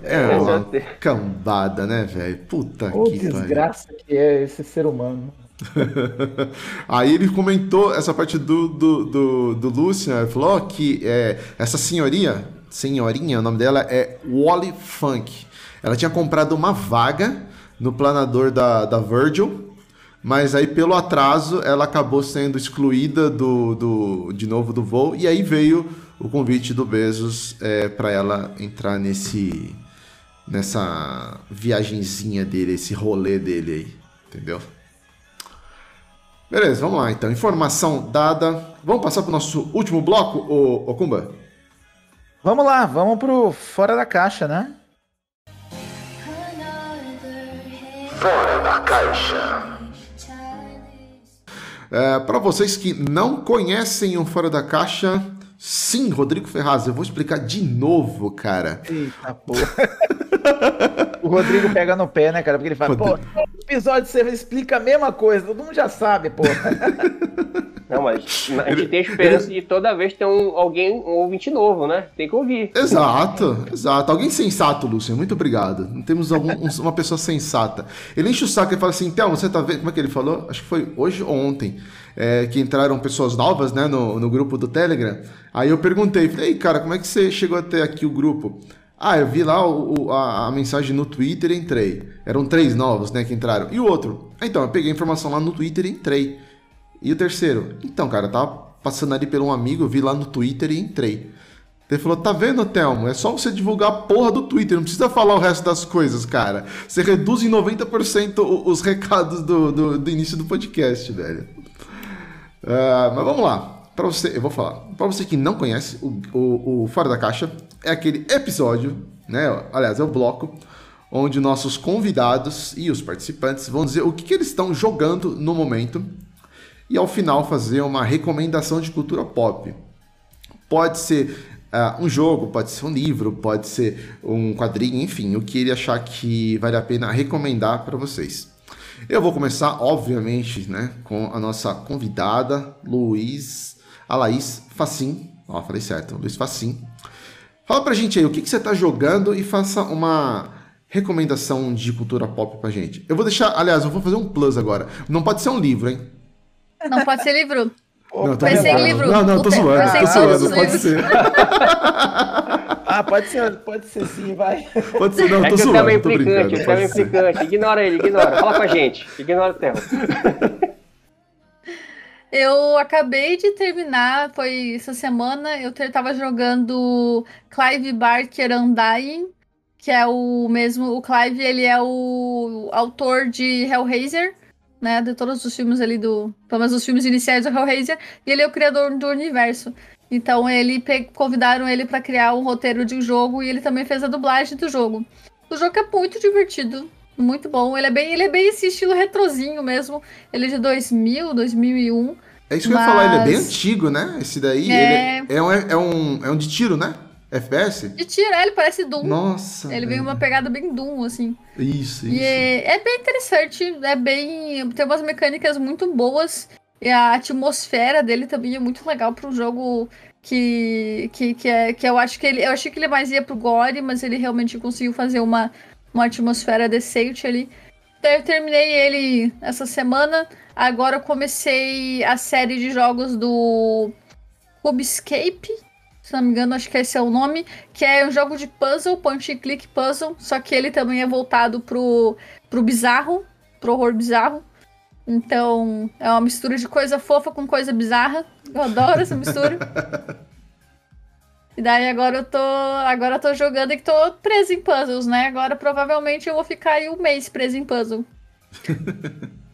É uma cambada, né, velho? Puta Ô, que pariu. desgraça que é esse ser humano. Aí ele comentou essa parte do, do, do, do Lucian, falou que é, essa senhoria, senhorinha, o nome dela é Wally Funk. Ela tinha comprado uma vaga no planador da, da Virgil, mas aí pelo atraso ela acabou sendo excluída do, do, de novo do voo, e aí veio o convite do Bezos é, para ela entrar nesse nessa viagenzinha dele, esse rolê dele aí, entendeu? Beleza, vamos lá então. Informação dada. Vamos passar para o nosso último bloco, ô, ô Kumba? Vamos lá, vamos pro Fora da Caixa, né? Fora da caixa. É, para vocês que não conhecem o Fora da Caixa, sim, Rodrigo Ferraz, eu vou explicar de novo, cara. Eita porra. o Rodrigo pega no pé, né, cara? Porque ele fala, pô, Rodrigo. todo episódio você explica a mesma coisa, todo mundo já sabe, pô. Não, mas a gente tem a esperança de toda vez ter um, alguém, um ouvinte novo, né? Tem que ouvir. Exato, exato. Alguém sensato, Lúcio, muito obrigado. Não temos algum- um- uma pessoa sensata. Ele enche o saco e fala assim, Thelma, você tá vendo? Como é que ele falou? Acho que foi hoje ou ontem. é, que entraram pessoas novas, né, no, no grupo do Telegram. Aí eu perguntei, falei, ei, cara, como é que você chegou até aqui o grupo? Ah, eu vi lá o- o- a, a mensagem no Twitter e entrei. Eram três novos, né, que entraram. E o outro? Então, eu peguei a informação lá no Twitter e entrei. E o terceiro? Então, cara, eu tava passando ali por um amigo, eu vi lá no Twitter e entrei. Ele falou, tá vendo, Thelmo? É só você divulgar a porra do Twitter, não precisa falar o resto das coisas, cara. Você reduz em 90% o- os recados do, do, do início do podcast, velho. Ah, mas vamos lá. Pra você, eu vou falar. Pra você que não conhece, o, o, o Fora da Caixa é aquele episódio, né? Aliás, é o bloco onde nossos convidados e os participantes vão dizer o que, que eles estão jogando no momento e ao final fazer uma recomendação de cultura pop. Pode ser ah, um jogo, pode ser um livro, pode ser um quadrinho, enfim, o que ele achar que vale a pena recomendar para vocês. Eu vou começar, obviamente, né, com a nossa convidada, Luiz, a Laís Facim. Ó, falei certo, Luiz Facim. Fala pra gente aí, o que, que você tá jogando e faça uma recomendação de cultura pop pra gente. Eu vou deixar, aliás, eu vou fazer um plus agora. Não pode ser um livro, hein? Não pode ser livro. Não, tô Vai ser livro. Não, não, tô zoando, tô zoando, pode livros. ser. Ah, pode ser, pode ser sim, vai. Pode ser, não, é tô que o tema zoando, é tô implicante, brincando. o tema é implicante. Ignora ele, ignora. Fala com a gente. Ignora o tema. Eu acabei de terminar, foi essa semana, eu tava jogando Clive Barker Undying, que é o mesmo, o Clive, ele é o autor de Hellraiser, né, de todos os filmes ali do, pelo menos os filmes iniciais do Hellraiser, e ele é o criador do universo. Então ele convidaram ele para criar um roteiro de um jogo e ele também fez a dublagem do jogo. O jogo é muito divertido, muito bom. Ele é bem, ele é bem esse estilo retrozinho mesmo. Ele é de 2000, 2001. É isso que eu ia falar, ele é bem antigo, né? Esse daí, É. é um, é, um, é um de É. é, é, é tiro, né? FPS? De tiro, ele parece Doom. Nossa. Ele vem velho. uma pegada bem Doom, assim. Isso, isso. E é, é bem interessante, é bem. Tem umas mecânicas muito boas. E a atmosfera dele também é muito legal para um jogo que, que, que, é, que eu acho que ele. Eu achei que ele mais ia pro Gore, mas ele realmente conseguiu fazer uma, uma atmosfera decente ali. Então eu terminei ele essa semana. Agora eu comecei a série de jogos do Cubescape. Se não me engano, acho que esse é o nome. Que é um jogo de puzzle, point and click puzzle. Só que ele também é voltado pro, pro bizarro, pro horror bizarro. Então, é uma mistura de coisa fofa com coisa bizarra. Eu adoro essa mistura. E daí agora eu tô. Agora eu tô jogando e tô presa em puzzles, né? Agora provavelmente eu vou ficar aí um mês presa em puzzle.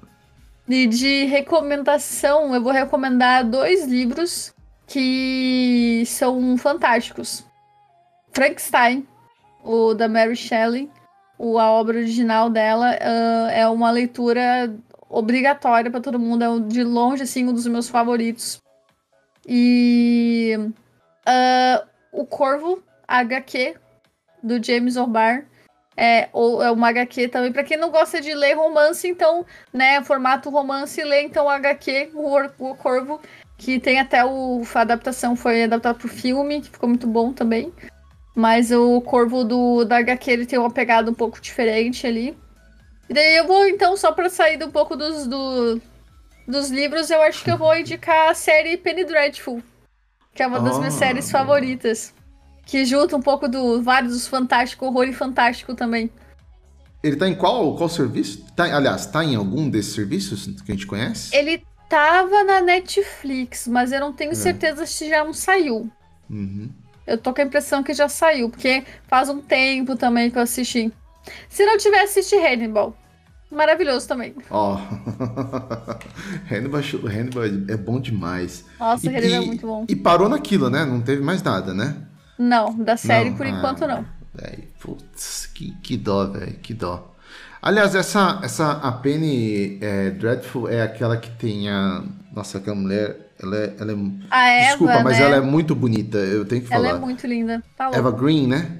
e de recomendação, eu vou recomendar dois livros que são fantásticos. Frankenstein, o da Mary Shelley, o, a obra original dela ah, é uma leitura obrigatória para todo mundo, é de longe assim um dos meus favoritos. E ah, o Corvo HQ do James O'Barr é, ou, é uma HQ também para quem não gosta de ler romance, então, né, formato romance, lê então o HQ, o, o Corvo, que tem até o a adaptação foi adaptado pro filme, que ficou muito bom também. Mas o Corvo do da HQ ele tem uma pegada um pouco diferente ali. E daí eu vou, então, só pra sair um pouco dos, do, dos livros, eu acho que eu vou indicar a série Penny Dreadful, que é uma das minhas Ah, séries favoritas. Que junta um pouco do vários dos fantástico, horror e fantástico também. Ele tá em qual, qual serviço? Tá, aliás, tá em algum desses serviços que a gente conhece? Ele tava na Netflix, mas eu não tenho É. certeza se já não saiu. Uhum. Eu tô com a impressão que já saiu, porque faz um tempo também que eu assisti. Se não tiver, assiste Hannibal. Maravilhoso também. Ó. Hannibal, Hannibal é bom demais. Nossa, E- Hannibal é muito bom. E parou naquilo, né? Não teve mais nada, né? Não, da série Não? por Ah, enquanto não. Véi, putz, que, que dó, velho, que dó. Aliás, essa, essa a Penny é, Dreadful é aquela que tem a. Nossa, aquela mulher. Ela é. Ela é A Eva, desculpa, mas né? ela é muito bonita, eu tenho que falar. Ela é muito linda. Tá. Eva Green, né?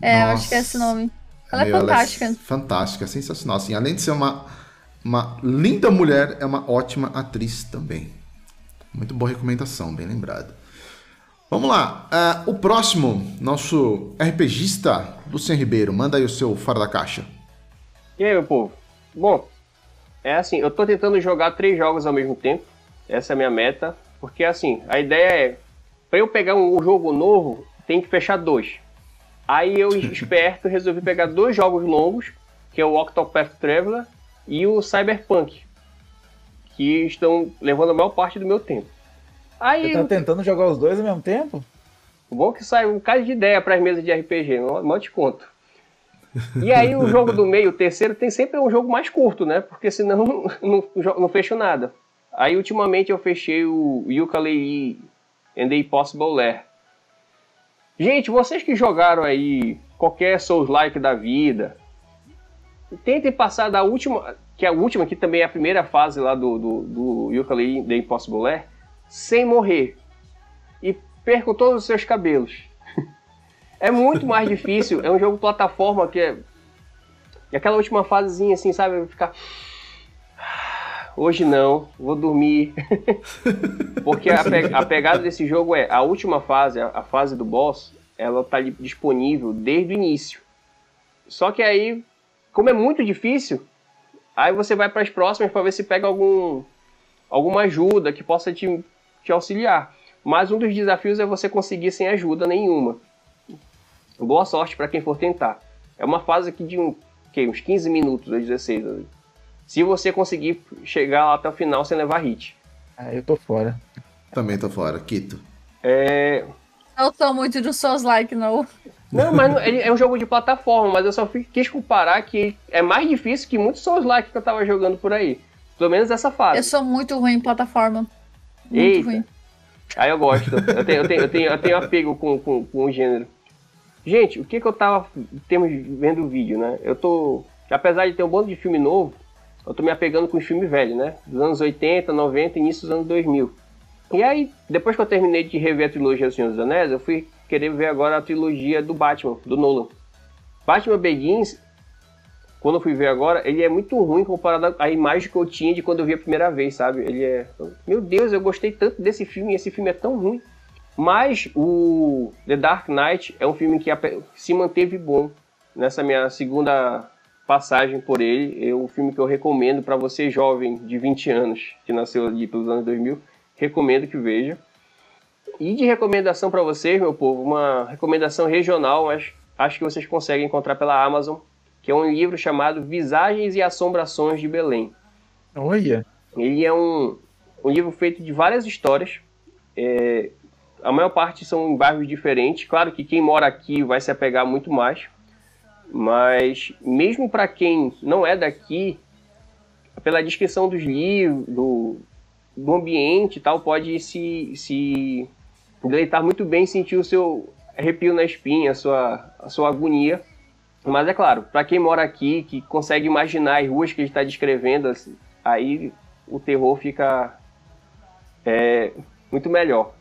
É, eu acho que é esse Nossa. nome. Ela é Meu, fantástica. fantástica, sensacional. Assim, além de ser uma, uma linda mulher, é uma ótima atriz também. Muito boa recomendação, bem lembrado. Vamos lá. ah, o próximo, nosso RPGista, Luciano Ribeiro. Manda aí o seu fora da caixa. E aí, meu povo? Bom, é assim, eu tô tentando jogar três jogos ao mesmo tempo. Essa é a minha meta. Porque assim, a ideia é, pra eu pegar um jogo novo, tem que fechar dois. Aí eu, esperto, resolvi pegar dois jogos longos, que é o Octopath Traveler e o Cyberpunk, que estão levando a maior parte do meu tempo. Aí, Você tá tentando jogar os dois ao mesmo tempo? o bom é que sai um bocado de ideia para as mesas de RPG, não, não te conto. E aí o jogo do meio, o terceiro, tem sempre um jogo mais curto, né? Porque senão não, não fecho nada. Aí ultimamente eu fechei o Yooka-Laylee and the Impossible Lair. Gente, vocês que jogaram aí qualquer Souls-like da vida, tentem passar da última, que é a última, que também é a primeira fase lá do, do, do Yooka-Laylee and the Impossible Lair, sem morrer. E percam todos os seus cabelos. É muito mais difícil. É um jogo plataforma que é. E aquela última fasezinha assim, sabe? Ficar. Hoje não, vou dormir. Porque a, pe- a pegada desse jogo é a última fase, a, fase do boss, ela tá disponível desde o início. Só que aí, como é muito difícil, aí você vai para as próximas para ver se pega algum alguma ajuda que possa te, te auxiliar. Mas um dos desafios é você conseguir sem ajuda nenhuma. Boa sorte para quem for tentar. É uma fase aqui de um, que, uns 15 minutos, ou 16. ali. Se você conseguir chegar lá até o final sem levar hit. Ah, eu tô fora. Também tô fora. Quito. É... Não sou muito de Souls like, não. Não, mas é um jogo de plataforma, mas eu só quis comparar que é mais difícil que muitos Souls-like que eu tava jogando por aí. Pelo menos essa fase. Eu sou muito ruim em plataforma. Muito Eita. ruim. Aí eu gosto. Eu tenho, eu tenho, eu tenho, eu tenho apego com, com, com o gênero. Gente, o que que eu tava em termos de vendo o vídeo, né? Eu tô. Apesar de ter um bando de filme novo, eu tô me apegando com os filmes velhos, né? Dos anos 80, 90, início dos anos 2000. E aí, depois que eu terminei de rever a trilogia do Senhor dos Anéis, eu fui querer ver agora a trilogia do Batman, do Nolan. Batman Begins, quando eu fui ver agora, ele é muito ruim comparado à imagem que eu tinha de quando eu vi a primeira vez, sabe? Ele é. Meu Deus, eu gostei tanto desse filme e esse filme é tão ruim. Mas o The Dark Knight é um filme que se manteve bom nessa minha segunda passagem por ele. É um filme que eu recomendo para você jovem de 20 anos, que nasceu ali pelos anos 2000. Recomendo que veja. E de recomendação para vocês, meu povo, uma recomendação regional, mas acho que vocês conseguem encontrar pela Amazon, que é um livro chamado Visagens e Assombrações de Belém. Olha! Ele é um, um livro feito de várias histórias. É, a maior parte são em bairros diferentes. Claro que quem mora aqui vai se apegar muito mais. Mas mesmo para quem não é daqui, pela descrição dos livros, do, do ambiente e tal, pode se, se deleitar muito bem, sentir o seu arrepio na espinha, a sua, a sua agonia. Mas é claro, para quem mora aqui, que consegue imaginar as ruas que ele está descrevendo, assim, aí o terror fica é, muito melhor.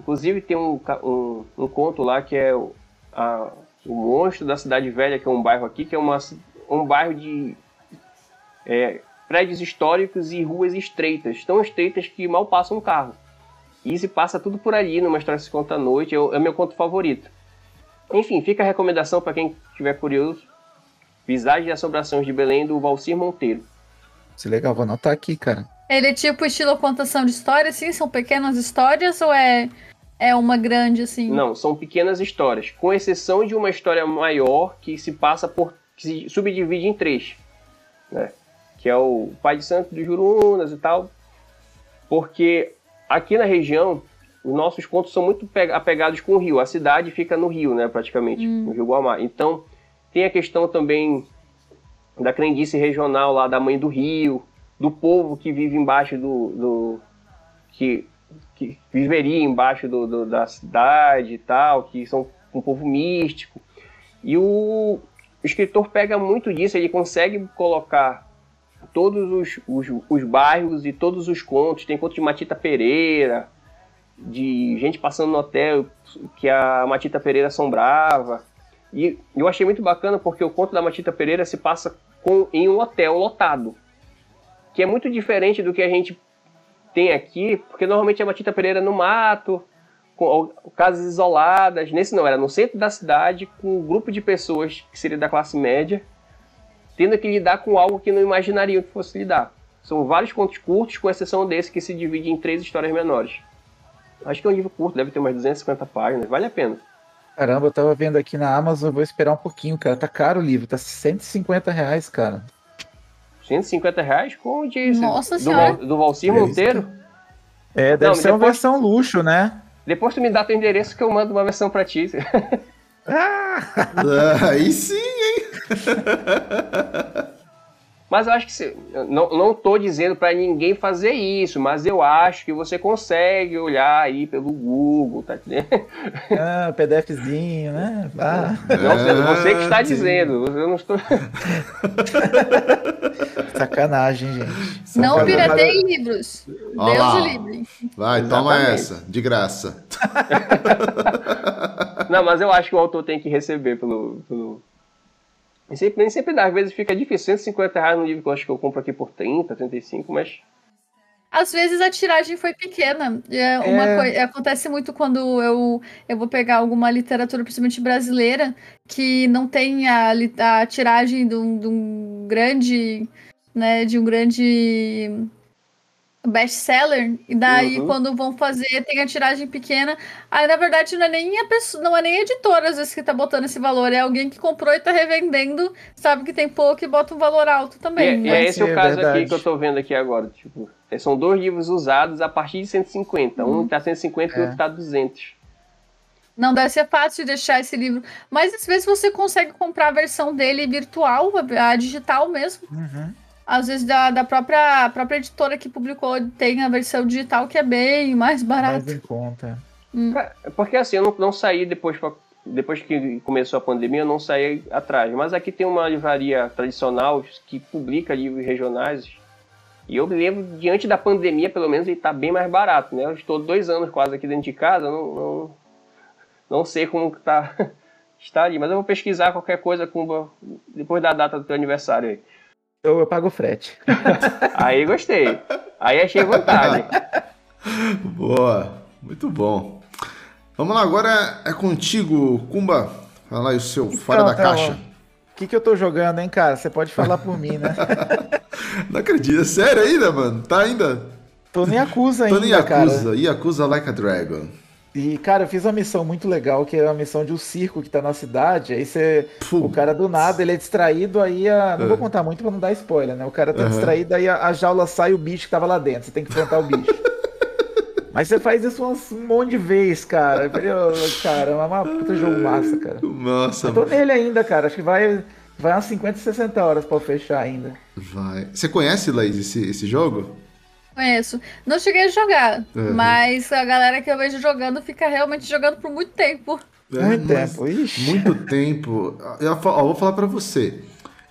Inclusive tem um, um, um conto lá que é o, a, o Monstro da Cidade Velha, que é um bairro aqui, que é uma, um bairro de é, prédios históricos e ruas estreitas, tão estreitas que mal passa um carro. E se passa tudo por ali, numa história que se conta à noite, é o, é meu conto favorito. Enfim, fica a recomendação para quem estiver curioso. Visagem e Assombrações de Belém, do Valcir Monteiro. Isso é legal, vou anotar aqui, cara. Ele é tipo estilo contação de história, assim? São pequenas histórias ou é, é uma grande, assim? Não, são pequenas histórias. Com exceção de uma história maior que se passa por. que se subdivide em três. Né? Que é o Pai de Santo dos Jurunas e tal. Porque aqui na região, os nossos contos são muito apegados com o rio. A cidade fica no rio, né, praticamente, hum. no Rio Guamá. Então, tem a questão também da crendice regional lá da mãe do rio, do povo que vive embaixo do. do que, que viveria embaixo do, do, da cidade e tal, que são um povo místico. E o, o escritor pega muito disso, ele consegue colocar todos os, os, os, bairros e todos os contos. Tem conto de Matita Pereira, de gente passando no hotel que a Matita Pereira assombrava. E eu achei muito bacana porque o conto da Matita Pereira se passa com, em um hotel lotado que é muito diferente do que a gente tem aqui, porque normalmente a Matita Pereira no mato, com casas isoladas. Nesse não, era no centro da cidade, com um grupo de pessoas que seria da classe média, tendo que lidar com algo que não imaginariam que fosse lidar. São vários contos curtos, com exceção desse que se divide em três histórias menores. Acho que é um livro curto, deve ter umas 250 páginas, vale a pena. Caramba, eu tava vendo aqui na Amazon, vou esperar um pouquinho, cara. Tá caro o livro, tá 150 reais, cara. 150 reais? Como disse? Nossa do, senhora. do Valcir Monteiro? É, deve Não, ser depois, uma versão luxo, né? Depois tu me dá teu endereço que eu mando uma versão pra ti. ah, aí sim, hein? Mas eu acho que se, não, não tô dizendo para ninguém fazer isso, mas eu acho que você consegue olhar aí pelo Google, tá entendendo? Ah, PDFzinho, né? Ah. Não, você que está dizendo, eu não estou. Sacanagem, gente. Não pirateiem livros. Deus o livre. Vai, Exatamente. toma essa, de graça. Não, mas eu acho que o autor tem que receber pelo, pelo nem sempre, nem sempre dá, às vezes fica difícil. 150 reais no livro que eu acho que eu compro aqui por 30, 35, mas. Às vezes a tiragem foi pequena. É uma é... Coisa, acontece muito quando eu, eu vou pegar alguma literatura, principalmente brasileira, que não tem a, a tiragem de um, de um grande. Né, de um grande best-seller, e daí uhum. quando vão fazer tem a tiragem pequena. Aí na verdade não é nem a pessoa, não é nem a editora às vezes que tá botando esse valor, é alguém que comprou e tá revendendo, sabe que tem pouco e bota um valor alto também. E, é, é esse o caso é aqui que eu tô vendo aqui agora, tipo, é, são dois livros usados a partir de 150, uhum. um tá 150 e o outro tá 200. Não deve ser fácil de deixar esse livro. Mas às vezes você consegue comprar a versão dele virtual, a digital mesmo. Uhum às vezes da, da própria, própria editora que publicou tem a versão digital que é bem mais barata. Mais em conta. Hum. Porque assim, eu não, não saí depois pra, depois que começou a pandemia, eu não saí atrás. Mas aqui tem uma livraria tradicional que publica livros regionais. E eu me lembro, diante da pandemia, pelo menos, ele está bem mais barato, né? Eu estou dois anos quase aqui dentro de casa, não, não, não sei como tá, está ali. Mas eu vou pesquisar qualquer coisa com, depois da data do teu aniversário aí. Eu, eu pago frete. aí gostei. Aí achei vantagem. Boa, muito bom. Vamos lá, agora é contigo, Kumba. Fala aí o seu então, fora da tá caixa. O que, que eu tô jogando, hein, cara? Você pode falar por mim, né? Não acredito. É sério ainda, mano? Tá ainda? Tô nem acusa ainda, Tô nem acusa. E acusa like a dragon. E, cara, eu fiz uma missão muito legal, que é a missão de um circo que tá na cidade. Aí você. O cara do nada, ele é distraído, aí a. Não é. vou contar muito pra não dar spoiler, né? O cara tá uhum. distraído, aí a, a, jaula sai o bicho que tava lá dentro. Você tem que enfrentar o bicho. Mas você faz isso um monte de vezes, cara. Cara, é uma puta jogo massa, cara. Nossa. Eu tô nele ainda, cara. Acho que vai, vai umas 50, 60 horas pra fechar ainda. Vai. Você conhece, Laís, esse, esse jogo? Conheço. Não cheguei a jogar, uhum. mas a galera que eu vejo jogando fica realmente jogando por muito tempo. É, muito tempo, Ixi. Muito tempo. Eu, eu vou falar para você.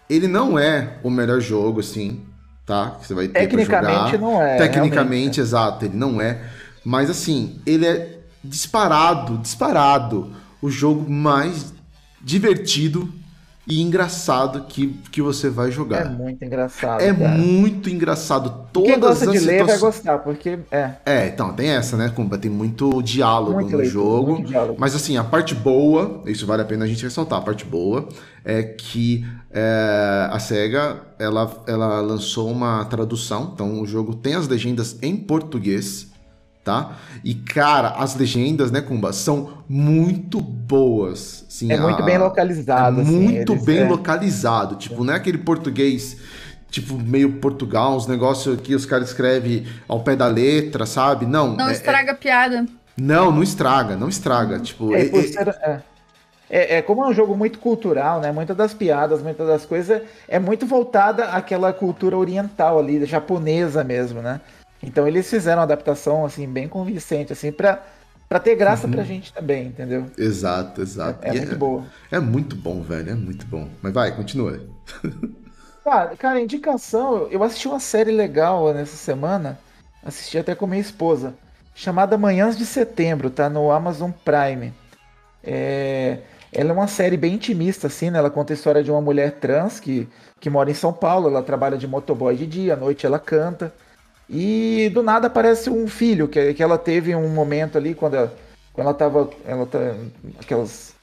Ele não é o melhor jogo, assim, tá? Que você vai ter Tecnicamente não é. Tecnicamente, exato, ele não é. Mas assim, ele é disparado, disparado o jogo mais divertido e engraçado que, que você vai jogar. É muito engraçado. É cara. muito engraçado. Todas Quem gosta de ler vai gostar, porque é. É, então, tem essa, né? Tem muito diálogo muito no jogo. Diálogo. Mas assim, a parte boa, isso vale a pena a gente ressaltar, a parte boa é que é, a SEGA ela, ela lançou uma tradução, então o jogo tem as legendas em português tá? E cara, as legendas, né, Kumba, são muito boas. Assim, é muito a, bem localizado. É assim, muito eles, bem é. localizado. Tipo, não é aquele português tipo meio Portugal, uns negócios que os caras escrevem ao pé da letra, sabe? Não. Não é, estraga a piada. Não, não estraga, não estraga. Tipo, é, é, é, é, como é um jogo muito cultural, né? Muitas das piadas, muitas das coisas é muito voltada àquela cultura oriental ali, japonesa mesmo, né? Então eles fizeram uma adaptação assim bem convincente assim para para ter graça uhum. pra gente também, entendeu? Exato, exato. É, é muito é, boa. É muito bom, velho, é muito bom. Mas vai, continua. cara, cara, indicação, eu assisti uma série legal nessa semana, assisti até com minha esposa, chamada Manhãs de Setembro, tá no Amazon Prime. É, ela é uma série bem intimista, assim, né? Ela conta a história de uma mulher trans que, que mora em São Paulo, ela trabalha de motoboy de dia, à noite ela canta. E do nada aparece um filho que, que ela teve um momento ali quando ela, quando ela tava. Ela tá, aquelas.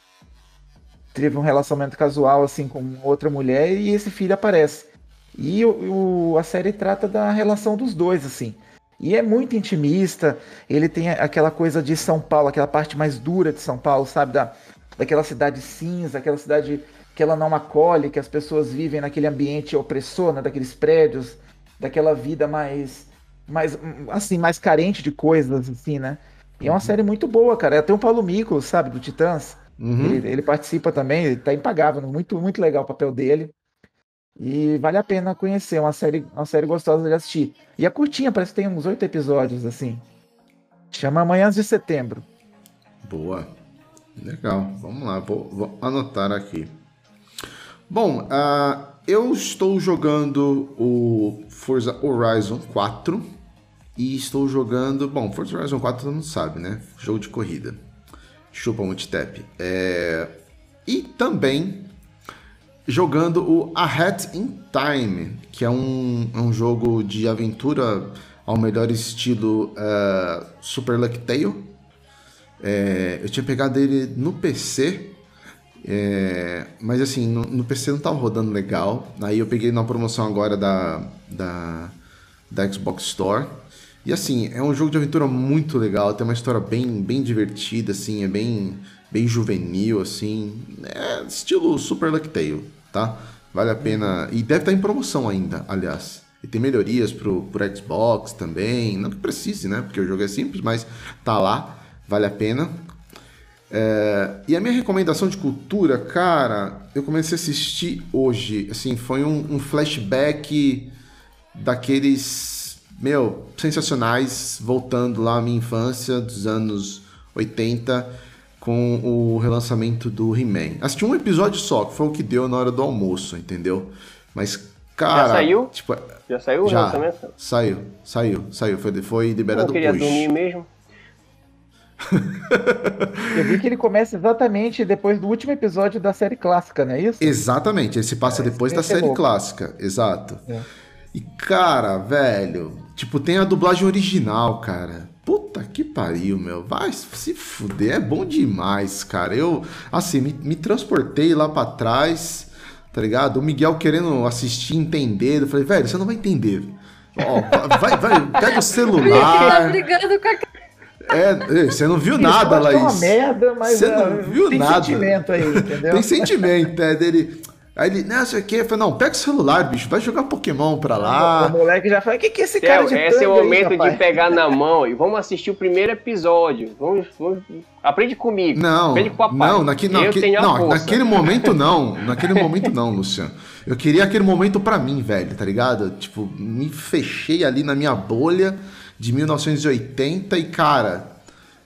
Teve um relacionamento casual assim com outra mulher e esse filho aparece. E o, o, a série trata da relação dos dois, assim. E é muito intimista. Ele tem aquela coisa de São Paulo, aquela parte mais dura de São Paulo, sabe? Da, daquela cidade cinza, aquela cidade que ela não acolhe, que as pessoas vivem naquele ambiente opressor, né? daqueles prédios, daquela vida mais mais, assim, mais carente de coisas, assim, né? E é uma uhum. série muito boa, cara. Tem o Paulo Mico, sabe, do Titãs. Uhum. Ele, ele, participa também, ele tá impagável, muito, muito legal o papel dele. E vale a pena conhecer, uma série, uma série gostosa de assistir. E é curtinha, parece que tem uns oito episódios, assim. Chama Manhãs de Setembro. Boa. Legal. Vamos lá, vou, vou anotar aqui. Bom, uh, eu estou jogando o Forza Horizon 4 e estou jogando. Bom, Forza Horizon 4 todo mundo sabe, né? Jogo de corrida. Chupa multitap. É... E também jogando o A Hat in Time, que é um, é um jogo de aventura ao melhor estilo uh, Super Luck Tale. É... eu tinha pegado ele no PC é, mas assim, no, no, PC não tava rodando legal. Aí eu peguei na promoção agora da, da, da Xbox Store. E assim, é um jogo de aventura muito legal, tem uma história bem, bem divertida, assim, é bem, bem juvenil, assim. É estilo Super Luck Tale, tá? Vale a pena. E deve estar em promoção ainda, aliás. E tem melhorias pro, pro Xbox também. Não que precise, né? Porque o jogo é simples, mas tá lá. Vale a pena. É, e a minha recomendação de cultura, cara, eu comecei a assistir hoje. Assim, foi um, um flashback daqueles, meu, sensacionais, voltando lá à minha infância, dos anos 80, com o relançamento do He-Man. Assisti um episódio só, que foi o que deu na hora do almoço, entendeu? Mas, cara. Já saiu? Tipo, Já saiu o já. lançamento? Saiu, saiu, saiu. Foi, foi Eu liberado queria hoje. dormir mesmo. Eu vi que ele começa exatamente depois do último episódio da série clássica, não é isso? Exatamente, ele se passa É, depois esse da é série louco. clássica, exato. É. E cara, velho, tipo, tem a dublagem original, cara. Puta que pariu, meu. Vai se fuder, é bom demais, cara. Eu, assim, me, me transportei lá pra trás, tá ligado? O Miguel querendo assistir, entender. Eu falei, velho, você não vai entender. Ó, vai, vai, pega o Tá celular. brigando com a É, você não viu Isso, nada, que É uma Laís. merda, mas Você não ah, viu tem nada. sentimento aí, entendeu? Tem sentimento, é dele. Aí ele, não, sei o quê. Eu falei, não, pega o celular, bicho, vai jogar Pokémon pra O lá. moleque já fala, o que, que é esse cara de esse é o aí, momento rapaz?" de pegar na mão e vamos assistir o primeiro episódio. Vamos, vamos- aprende comigo. Não, aprende com o papai. não, naque- tenho a não, naquele momento não. Naquele momento não, Luciano. Eu queria aquele momento pra mim, velho, tá ligado? Tipo, me fechei ali na minha bolha de 1980 e, cara,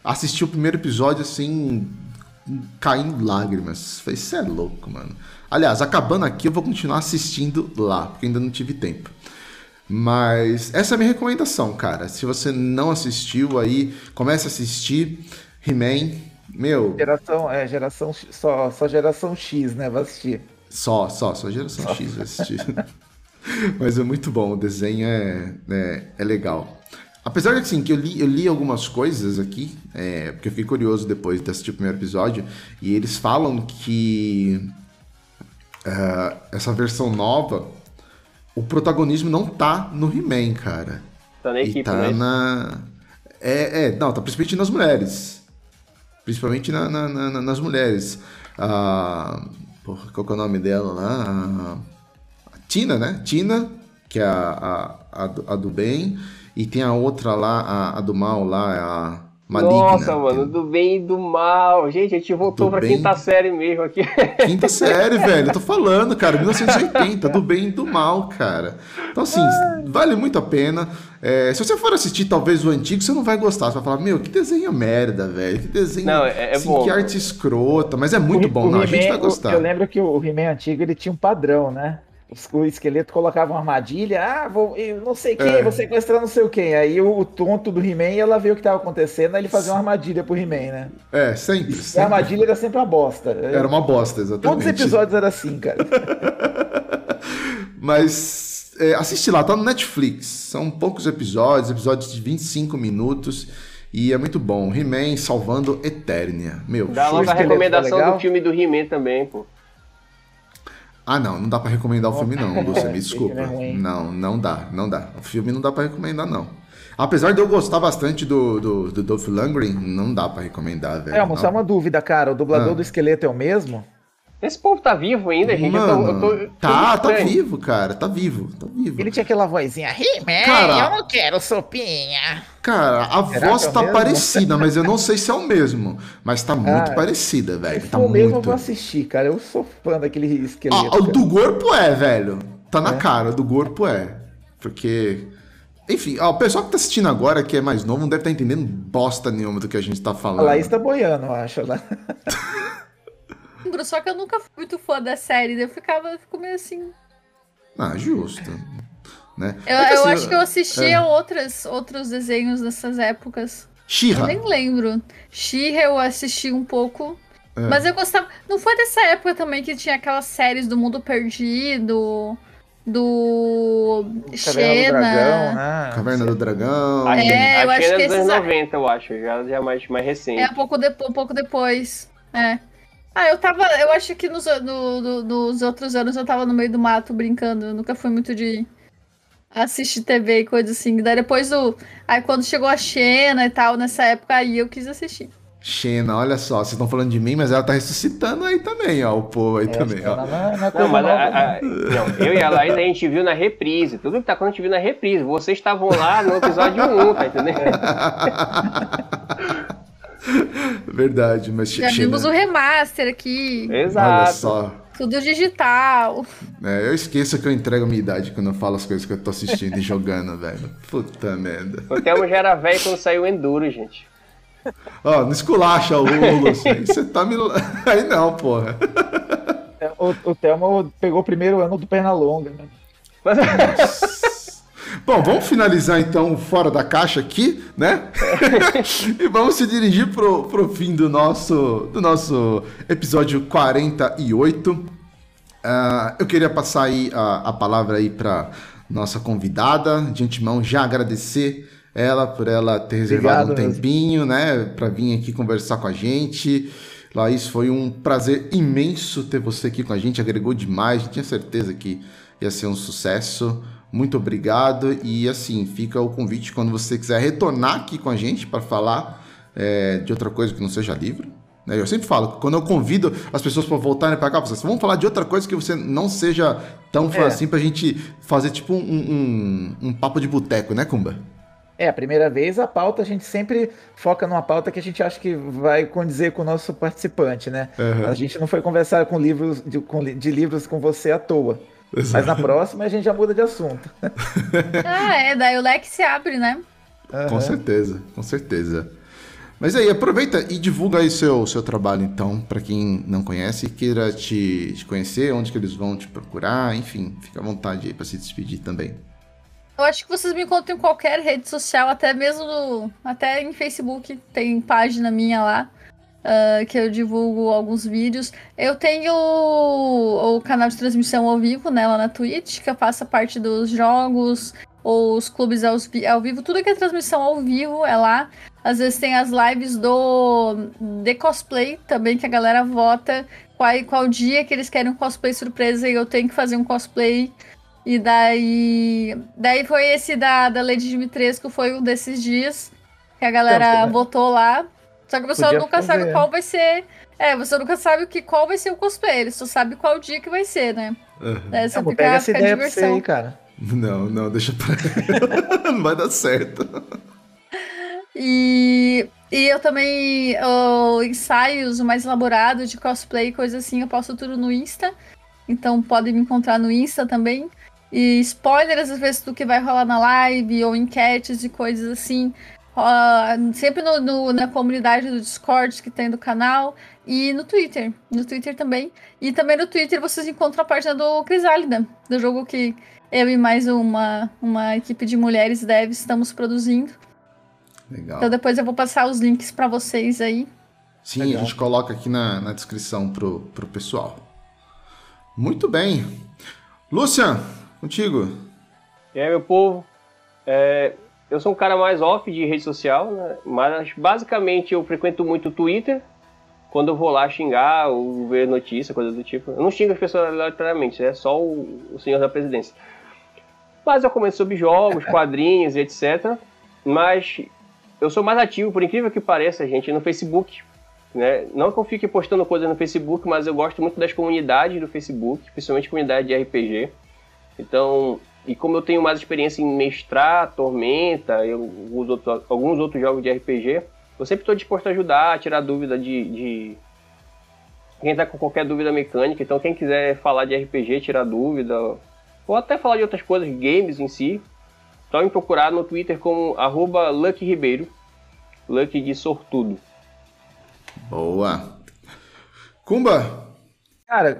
assisti o primeiro episódio assim, caindo lágrimas. Falei, isso é louco, mano. Aliás, acabando aqui, eu vou continuar assistindo lá, porque ainda não tive tempo. Mas essa é a minha recomendação, cara. Se você não assistiu aí, comece a assistir He-Man. Meu, Geração, é, geração, só, só geração X, né? Vai assistir. só, só, só geração X vai assistir. Mas é muito bom, o desenho é, é, é legal. Apesar de assim, que eu li, eu li algumas coisas aqui, é, porque eu fiquei curioso depois de assistir o primeiro episódio, e eles falam que ah, essa versão nova, o protagonismo não tá no He-Man, cara. Tá na E equipe, tá né? na. É, é, não, tá principalmente nas mulheres. Principalmente na- na- na- nas mulheres. A. Porra, qual que é o nome dela lá? A, a Tina, né? Tina, que é a, a, a, do, a do bem. E tem a outra lá, a, a do mal lá, a Maligna. Nossa, mano, do bem e do mal. Gente, a gente voltou Do pra bem- quinta série mesmo aqui. Quinta série, velho. Eu tô falando, cara. 1980, do bem e do mal, cara. Então, assim, vale muito a pena. É, se você for assistir, talvez, o antigo, você não vai gostar. Você vai falar, meu, que desenho merda, velho. Que desenho. Não, é- é assim, bom. Que arte escrota. Mas é muito O- bom, o não. A gente vai gostar. Eu lembro que o He-Man antigo ele tinha um padrão, né? Os- O esqueleto colocava uma armadilha, ah, vou, eu não sei quem, É. vou sequestrar não sei quem. Aí o, o tonto do He-Man ia lá ver o que tava acontecendo, aí ele fazia uma armadilha pro He-Man, né? É, sempre. E a sempre. armadilha era sempre uma bosta. Era uma bosta, Todos os exatamente. episódios eram assim, cara. Mas é, assiste lá, tá no Netflix. São poucos episódios, episódios de 25 minutos. E é muito bom. He-Man salvando Eternia. Meu, Dá logo a recomendação tá do filme do He-Man também, pô. Ah, não, não dá pra recomendar o filme não, Lúcia, me desculpa. Não, não dá, não dá. O filme não dá pra recomendar não. Apesar de eu gostar bastante do, do, do Dolph Lundgren, não dá pra recomendar, velho. É, mas só uma dúvida, cara. O dublador Ah. do esqueleto é o mesmo? Esse povo tá vivo ainda, gente. Eu tô- Mano, eu tô, eu tô tá, tá vivo, cara, tá vivo, tá vivo. Ele tinha aquela vozinha, He-Man, Cara- eu não quero sopinha. Cara, a Será voz é tá mesmo? parecida, mas eu não sei se é o mesmo. Mas tá muito Ah, parecida, Se velho. Tá for o mesmo, eu muito. vou assistir, cara. Eu sou fã daquele esqueleto. Ah, o do corpo é, velho. Tá na É? cara, do corpo é. Porque. Enfim, ó, o pessoal que tá assistindo agora, que é mais novo, não deve estar entendendo bosta nenhuma do que a gente tá A falando. Laís tá boiando, eu acho. Lá. lembro, só que eu nunca fui muito fã da série. daí Eu ficava, eu fico meio assim. Ah, justo. Né? Eu, É que, eu assim, acho que eu assistia é. outras, outros desenhos nessas épocas. Eu She-Ra. nem lembro. She-Ra eu assisti um pouco. É. Mas eu gostava. Não foi dessa época também que tinha aquelas séries do Mundo Perdido, do. Caverna do Xena. Dragão, né? Caverna do Dragão. A, É, eu acho que é dos anos esses- 90, eu acho. Já, já mais, mais recente. É, um pouco, depo- um pouco depois. É. Ah, eu tava. Eu acho que nos, no- no- nos outros anos eu tava no meio do mato brincando. Eu nunca fui muito de assistir TV e coisa assim. Daí depois do. Aí quando chegou a Xena e tal, nessa época, aí eu quis assistir. Xena, olha só, vocês estão falando de mim, mas ela tá ressuscitando aí também, ó. O povo aí É, também, ó. não, é- não é mas a- nova, a- não, eu e a Laís a gente viu na reprise. Tudo que tá acontecendo a gente viu na reprise. Vocês estavam lá no episódio 1, tá entendendo? Verdade, mas Já vimos o remaster aqui. olha Exato. só. Tudo digital. É, eu esqueço que eu entrego a minha idade quando eu falo as coisas que eu tô assistindo e jogando, velho. Puta merda. O Thelmo já era velho quando saiu o Enduro, gente. Ó, não esculacha o Lúcio. Aí você tá me. Aí não, porra. O, o Thelma pegou o primeiro ano do Pernalonga, né? Bom, vamos finalizar então fora da caixa aqui, né? e vamos se dirigir pro, pro fim do nosso, do nosso episódio 48. Uh, ah, eu queria passar aí a, a palavra aí para nossa convidada, de antemão já agradecer ela por ela ter reservado Obrigado, um tempinho, né, para vir aqui conversar com a gente. Laís, foi um prazer imenso ter você aqui com a gente, agregou demais, tinha certeza que ia ser um sucesso. Muito obrigado e assim, fica o convite quando você quiser retornar aqui com a gente para falar é, de outra coisa que não seja livro. Né? Eu sempre falo, quando eu convido as pessoas para voltarem para cá, vocês vão falar de outra coisa que você não seja tão é. assim para a gente fazer tipo um, um, um papo de boteco, né, Kumba? É, a primeira vez a pauta a gente sempre foca numa pauta que a gente acha que vai condizer com o nosso participante, né? Uhum. A gente não foi conversar com livros de, com, de livros com você à toa. Exato. Mas na próxima a gente já muda de assunto. ah, é, daí o leque se abre, né? Uhum. Com certeza, com certeza. Mas aí, aproveita e divulga aí seu, seu trabalho, então, para quem não conhece e queira te, te, conhecer, onde que eles vão te procurar, enfim, fica à vontade aí para se despedir também. Eu acho que vocês me encontram em qualquer rede social, até mesmo no, até em Facebook, tem página minha lá. Uh, que eu divulgo alguns vídeos. Eu tenho o, o, canal de transmissão ao vivo, né, lá na Twitch, que eu faço parte dos jogos, ou os clubes ao, ao, vivo, tudo que é transmissão ao vivo é lá. Às vezes tem as lives do de cosplay também, que a galera vota qual, qual dia que eles querem um cosplay surpresa e eu tenho que fazer um cosplay. E daí. Daí foi esse da, da Lady Dimitrescu, foi um desses dias que a galera então, votou lá. Só que você Podia nunca fazer. sabe qual vai ser. É, você nunca sabe o que, qual vai ser o cosplay, ele só sabe qual dia que vai ser, né? Uhum. É, você não, fica, pega essa ideia diversão. pra você aí, cara. Não, não, deixa pra. não vai dar certo. E, e eu também, o, ensaios mais elaborados de cosplay, coisa assim, eu posto tudo no Insta. Então podem me encontrar no Insta também. E spoilers, às vezes, do que vai rolar na live, ou enquetes e coisas assim. Uh, sempre no, no, na comunidade do Discord que tem do canal e no Twitter. No Twitter também. E também no Twitter vocês encontram a página do Crisálida, do jogo que eu e mais uma, uma equipe de mulheres devs estamos produzindo. Legal. Então depois eu vou passar os links para vocês aí. Sim, Legal. a gente coloca aqui na, na descrição pro, pro pessoal. Muito bem. Lucian, contigo. E aí, meu povo? É, eu sou um cara mais off de rede social, né? mas basicamente eu frequento muito o Twitter, quando eu vou lá xingar ou ver notícia, coisa do tipo. Eu não xingo as pessoas aleatoriamente, é só o, o senhor da presidência. Mas eu comento sobre jogos, quadrinhos e etc. Mas eu sou mais ativo, por incrível que pareça, gente, no Facebook. Né? Não que eu fique postando coisas no Facebook, mas eu gosto muito das comunidades do Facebook, principalmente comunidade de RPG. Então, e como eu tenho mais experiência em mestrar Tormenta e alguns outros, alguns outros jogos de RPG, eu sempre estou disposto a ajudar, a tirar dúvida de, de, quem está com qualquer dúvida mecânica. Então, quem quiser falar de RPG, tirar dúvida, ou até falar de outras coisas, games em si, só me procurar no Twitter como arroba Lucky Ribeiro, Lucky de sortudo. Boa. Kumba! Cara,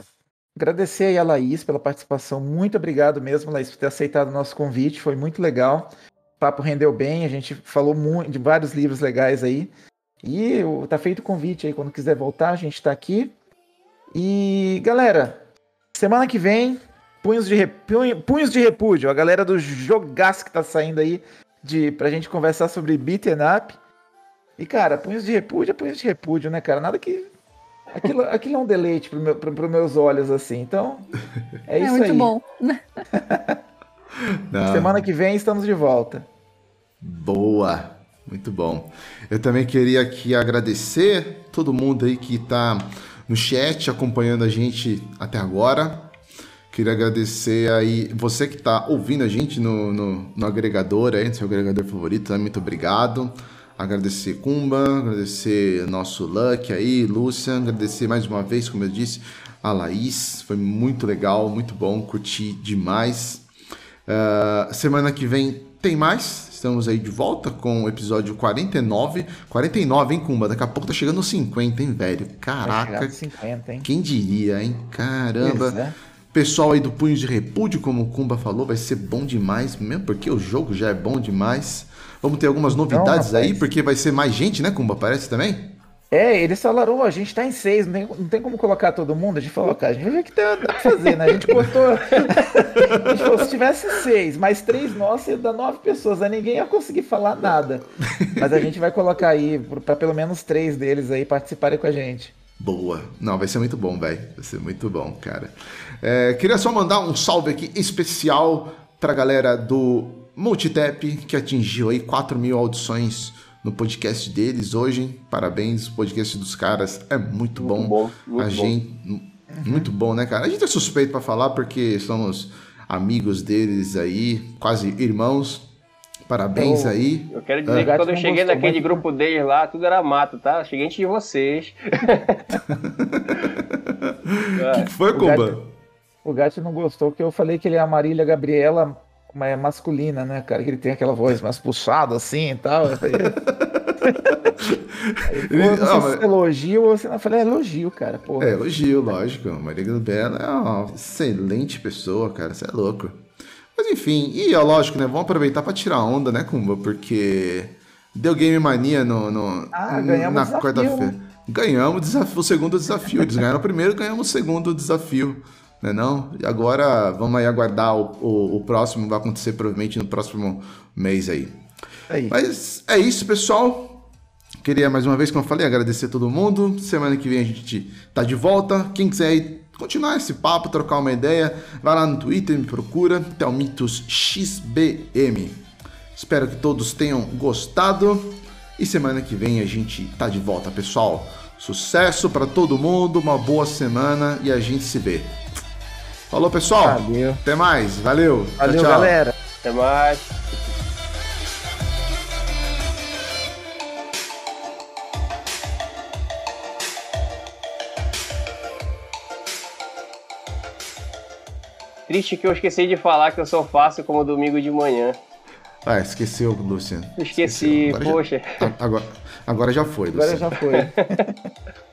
Agradecer aí a Laís pela participação. Muito obrigado mesmo, Laís, por ter aceitado o nosso convite. Foi muito legal. O papo rendeu bem. A gente falou muito, de vários livros legais aí. E tá feito o convite aí. Quando quiser voltar, a gente tá aqui. E, galera, semana que vem, punhos de, punhos de repúdio. A galera do jogaço que tá saindo aí de... pra gente conversar sobre beaten up. E, cara, punhos de repúdio é punhos de repúdio, né, cara? Nada que Aquilo, aquilo é um deleite para meu, os meus olhos, assim. Então, é, é isso muito aí. bom. Semana que vem estamos de volta. Boa, muito bom. Eu também queria aqui agradecer todo mundo aí que está no chat acompanhando a gente até agora. Queria agradecer aí você que está ouvindo a gente no, no, no agregador aí, no seu agregador favorito, né? muito obrigado agradecer Kumba, agradecer nosso Luck aí, Lucian, agradecer mais uma vez, como eu disse, a Laís, foi muito legal, muito bom, curti demais. Uh, semana que vem tem mais, Estamos aí de volta com o episódio 49. 49, hein, Kumba? Daqui a pouco tá chegando nos 50, hein, velho? Caraca. 50, hein? Quem diria, hein? Caramba. Pois é. Pessoal aí do Punhos de Repúdio, como o Kumba falou, vai ser bom demais, mesmo porque o jogo já é bom demais. Vamos ter algumas novidades rapaz. aí, porque vai ser mais gente, né, Kumba? Parece também? É, eles falaram, "Ô, a gente tá em seis, não tem, não tem como colocar todo mundo. A gente falou, cara, a gente vai ver o que dá, dá pra fazer, né? A gente botou. a gente falou, se tivesse seis, mais três nossos, ia dar nove pessoas, aí ninguém ia conseguir falar nada. Mas a gente vai colocar aí, pra pelo menos três deles aí participarem com a gente. Boa. Não, vai ser muito bom, velho. Vai ser muito bom, cara. É, queria só mandar um salve aqui especial pra galera do Multitap, que atingiu aí 4 mil audições no podcast deles hoje. Parabéns, o podcast dos caras é muito, bom. bom, muito a bom. gente. Muito bom, né, cara? A gente é suspeito pra falar porque somos amigos deles aí, quase irmãos. Parabéns Eu- aí. Eu quero dizer É. que quando eu cheguei naquele muito, grupo deles lá, tudo era mato, tá? Cheguei antes de vocês. O que, que foi, gato- O Gato não gostou que eu falei que ele é a Marília Gabriela mas é masculina, né, cara? Que ele tem aquela voz mais puxada assim e tal. Eu falei, Aí, pô, Ele- não ah, mas- é elogio ou se não. Eu falei, é elogio, cara, porra. É, elogio, lógico. Maria Gabriela é uma excelente pessoa, cara. Você é louco. Mas enfim, e é lógico, né? Vamos aproveitar pra tirar onda, né, Kumba? Porque deu Game Mania no, no- Ah, na quarta-feira. Ganhamos o, desafio, o segundo desafio. Eles ganharam o primeiro, ganhamos o segundo desafio. Né não? E agora vamos aí aguardar o, o, o próximo, vai acontecer provavelmente no próximo mês aí. Aí. Mas é isso, pessoal. Queria mais uma vez, como eu falei, agradecer a todo mundo. Semana que vem a gente tá de volta. Quem quiser aí continuar esse papo, trocar uma ideia, vai lá no Twitter, me procura, Thelmitos XBM. Espero que todos tenham gostado. E semana que vem a gente tá de volta, pessoal. Sucesso para todo mundo, uma boa semana e a gente se vê. Falou, pessoal. Valeu. Até mais. Valeu. Tchau, Valeu, tchau. galera. Até mais. Triste que eu esqueci de falar que eu sou fácil como domingo de manhã. Ah, esqueceu, Luciano. Esqueci, Agora já- poxa. Agora, agora já foi, Agora Luciano. já foi.